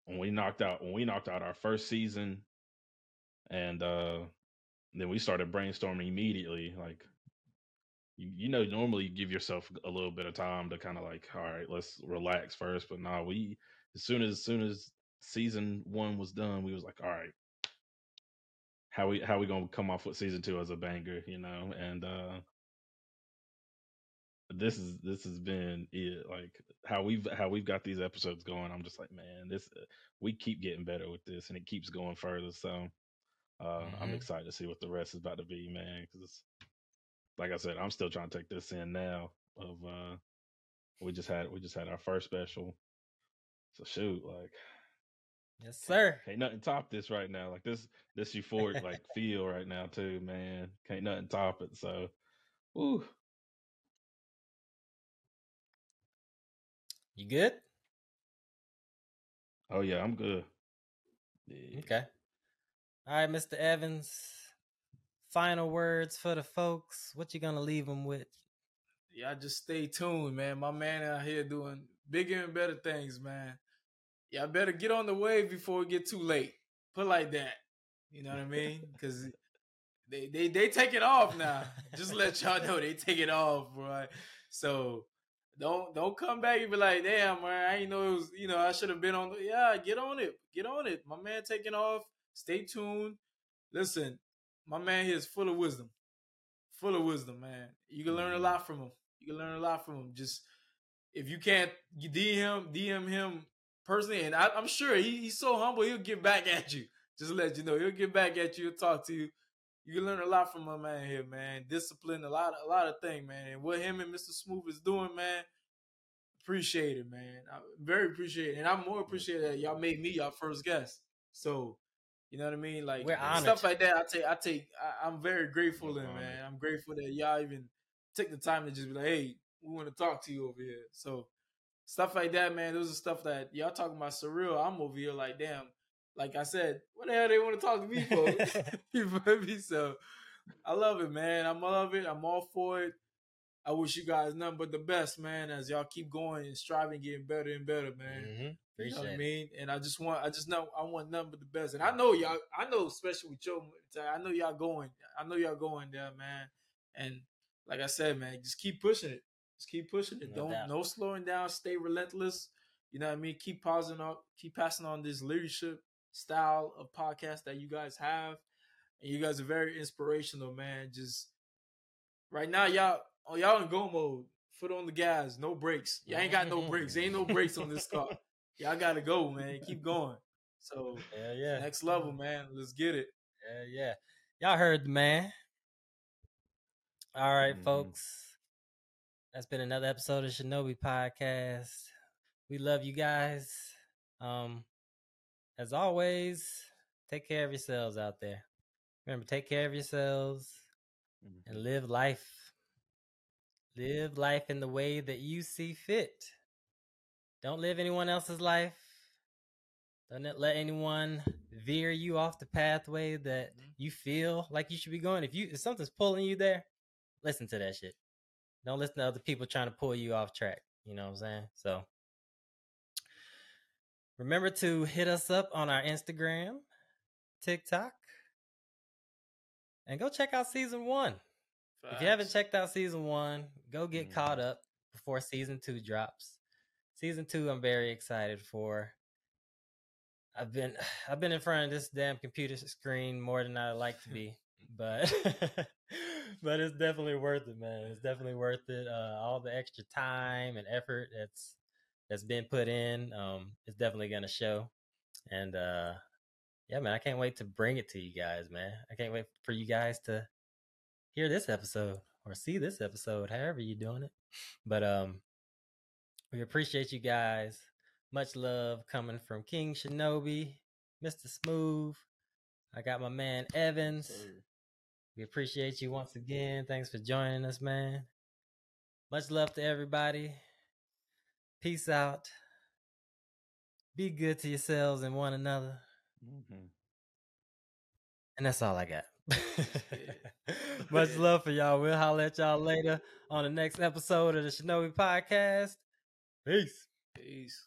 when we knocked out when we knocked out our first season, and uh then we started brainstorming immediately. Like you, you know, normally you give yourself a little bit of time to kind of like, all right, let's relax first. But nah, we as soon as, as soon as season one was done, we was like, all right, how we how we gonna come off with season two as a banger, you know? And uh this is this has been it. Like how we've how we've got these episodes going. I'm just like, man, this we keep getting better with this, and it keeps going further. So uh, I'm Mhm. excited to see what the rest is about to be, man. Because like I said, I'm still trying to take this in now. Of uh, we just had we just had our first special. So shoot, like yes, sir. can't nothing top this right now. Like this this euphoric like feel right now too, man. Can't nothing top it. So, woo. You good? Oh yeah, I'm good. Yeah. Okay. All right, Mr. Evans. Final words for the folks. What you gonna leave them with? Y'all just stay tuned, man. My man out here doing bigger and better things, man. Y'all better get on the wave before it get too late. Put like that. You know what I mean? Because they they they take it off now. Just let y'all know they take it off, right? So don't don't come back and be like, damn, man, I ain't know it was. You know, I should have been on. The, yeah, get on it, get on it. My man taking off. Stay tuned. Listen, my man here is full of wisdom, full of wisdom, man. You can learn a mm-hmm. lot from him. You can learn a lot from him. Just if you can't you DM DM him personally, and I, I'm sure he, he's so humble, he'll get back at you. Just let you know, he'll get back at you, He'll talk to you. You can learn a lot from my man here, man. Discipline, a lot, a lot of things, man. And what him and Mr. Smoov is doing, man. Appreciate it, man. I very appreciate it, and I'm more appreciative that y'all made me your first guest. So, you know what I mean? Like stuff like that. I take, I take. I, I'm very grateful, honored. man. I'm grateful that y'all even take the time to just be like, hey, we want to talk to you over here. So stuff like that, man. Those are stuff that y'all talking about surreal. I'm over here like, damn, like I said, what the hell they want to talk to me for? you feel me? So I love it, man. I'm love it. I'm all for it. I wish you guys nothing but the best, man, as y'all keep going and striving, getting better and better, man. Mm-hmm. You know what I mean? And I just want, I just know, I want nothing but the best. And I know y'all, I know, especially with Joe, I know y'all going, I know y'all going there, man. And like I said, man, just keep pushing it. Just keep pushing it. No Don't, doubt. no slowing down. Stay relentless. You know what I mean? Keep pausing on, keep passing on this leadership style of podcast that you guys have. And you guys are very inspirational, man. Just right now, y'all, oh, y'all in go mode. Foot on the gas, no brakes. Y'all ain't got no brakes. Ain't no brakes on this car. Y'all gotta go, man. Keep going. So Yeah, yeah. next level, man. Let's get it. Yeah, yeah. Y'all heard the man. All right, Mhm. folks. That's been another episode of Shinobi Podcast. We love you guys. Um, as always, take care of yourselves out there. Remember, take care of yourselves and live life. Live life in the way that you see fit. Don't live anyone else's life. Don't let- anyone veer you off the pathway that Mhm. you feel like you should be going. If you if something's pulling you there, listen to that shit. Don't listen to other people trying to pull you off track. You know what I'm saying? So remember to hit us up on our Instagram, TikTok, and go check out season one. If you haven't checked out season one, go get Mhm. caught up before season two drops. Season two, I'm very excited for. I've been I've been in front of this damn computer screen more than I like to be, but but it's definitely worth it, man. It's definitely worth it. Uh, all the extra time and effort that's that's been put in, um, it's definitely gonna show. And uh, yeah, man, I can't wait to bring it to you guys, man. I can't wait for you guys to hear this episode or see this episode, however you're doing it. But um we appreciate you guys. Much love coming from King Shinobi, Mr. Smoov. I got my man Evans. We appreciate you once again. Thanks for joining us, man. Much love to everybody. Peace out. Be good to yourselves and one another. Mhm. And that's all I got. Much love for y'all. We'll holler at y'all later on the next episode of the Shinobi Podcast. Peace. Peace.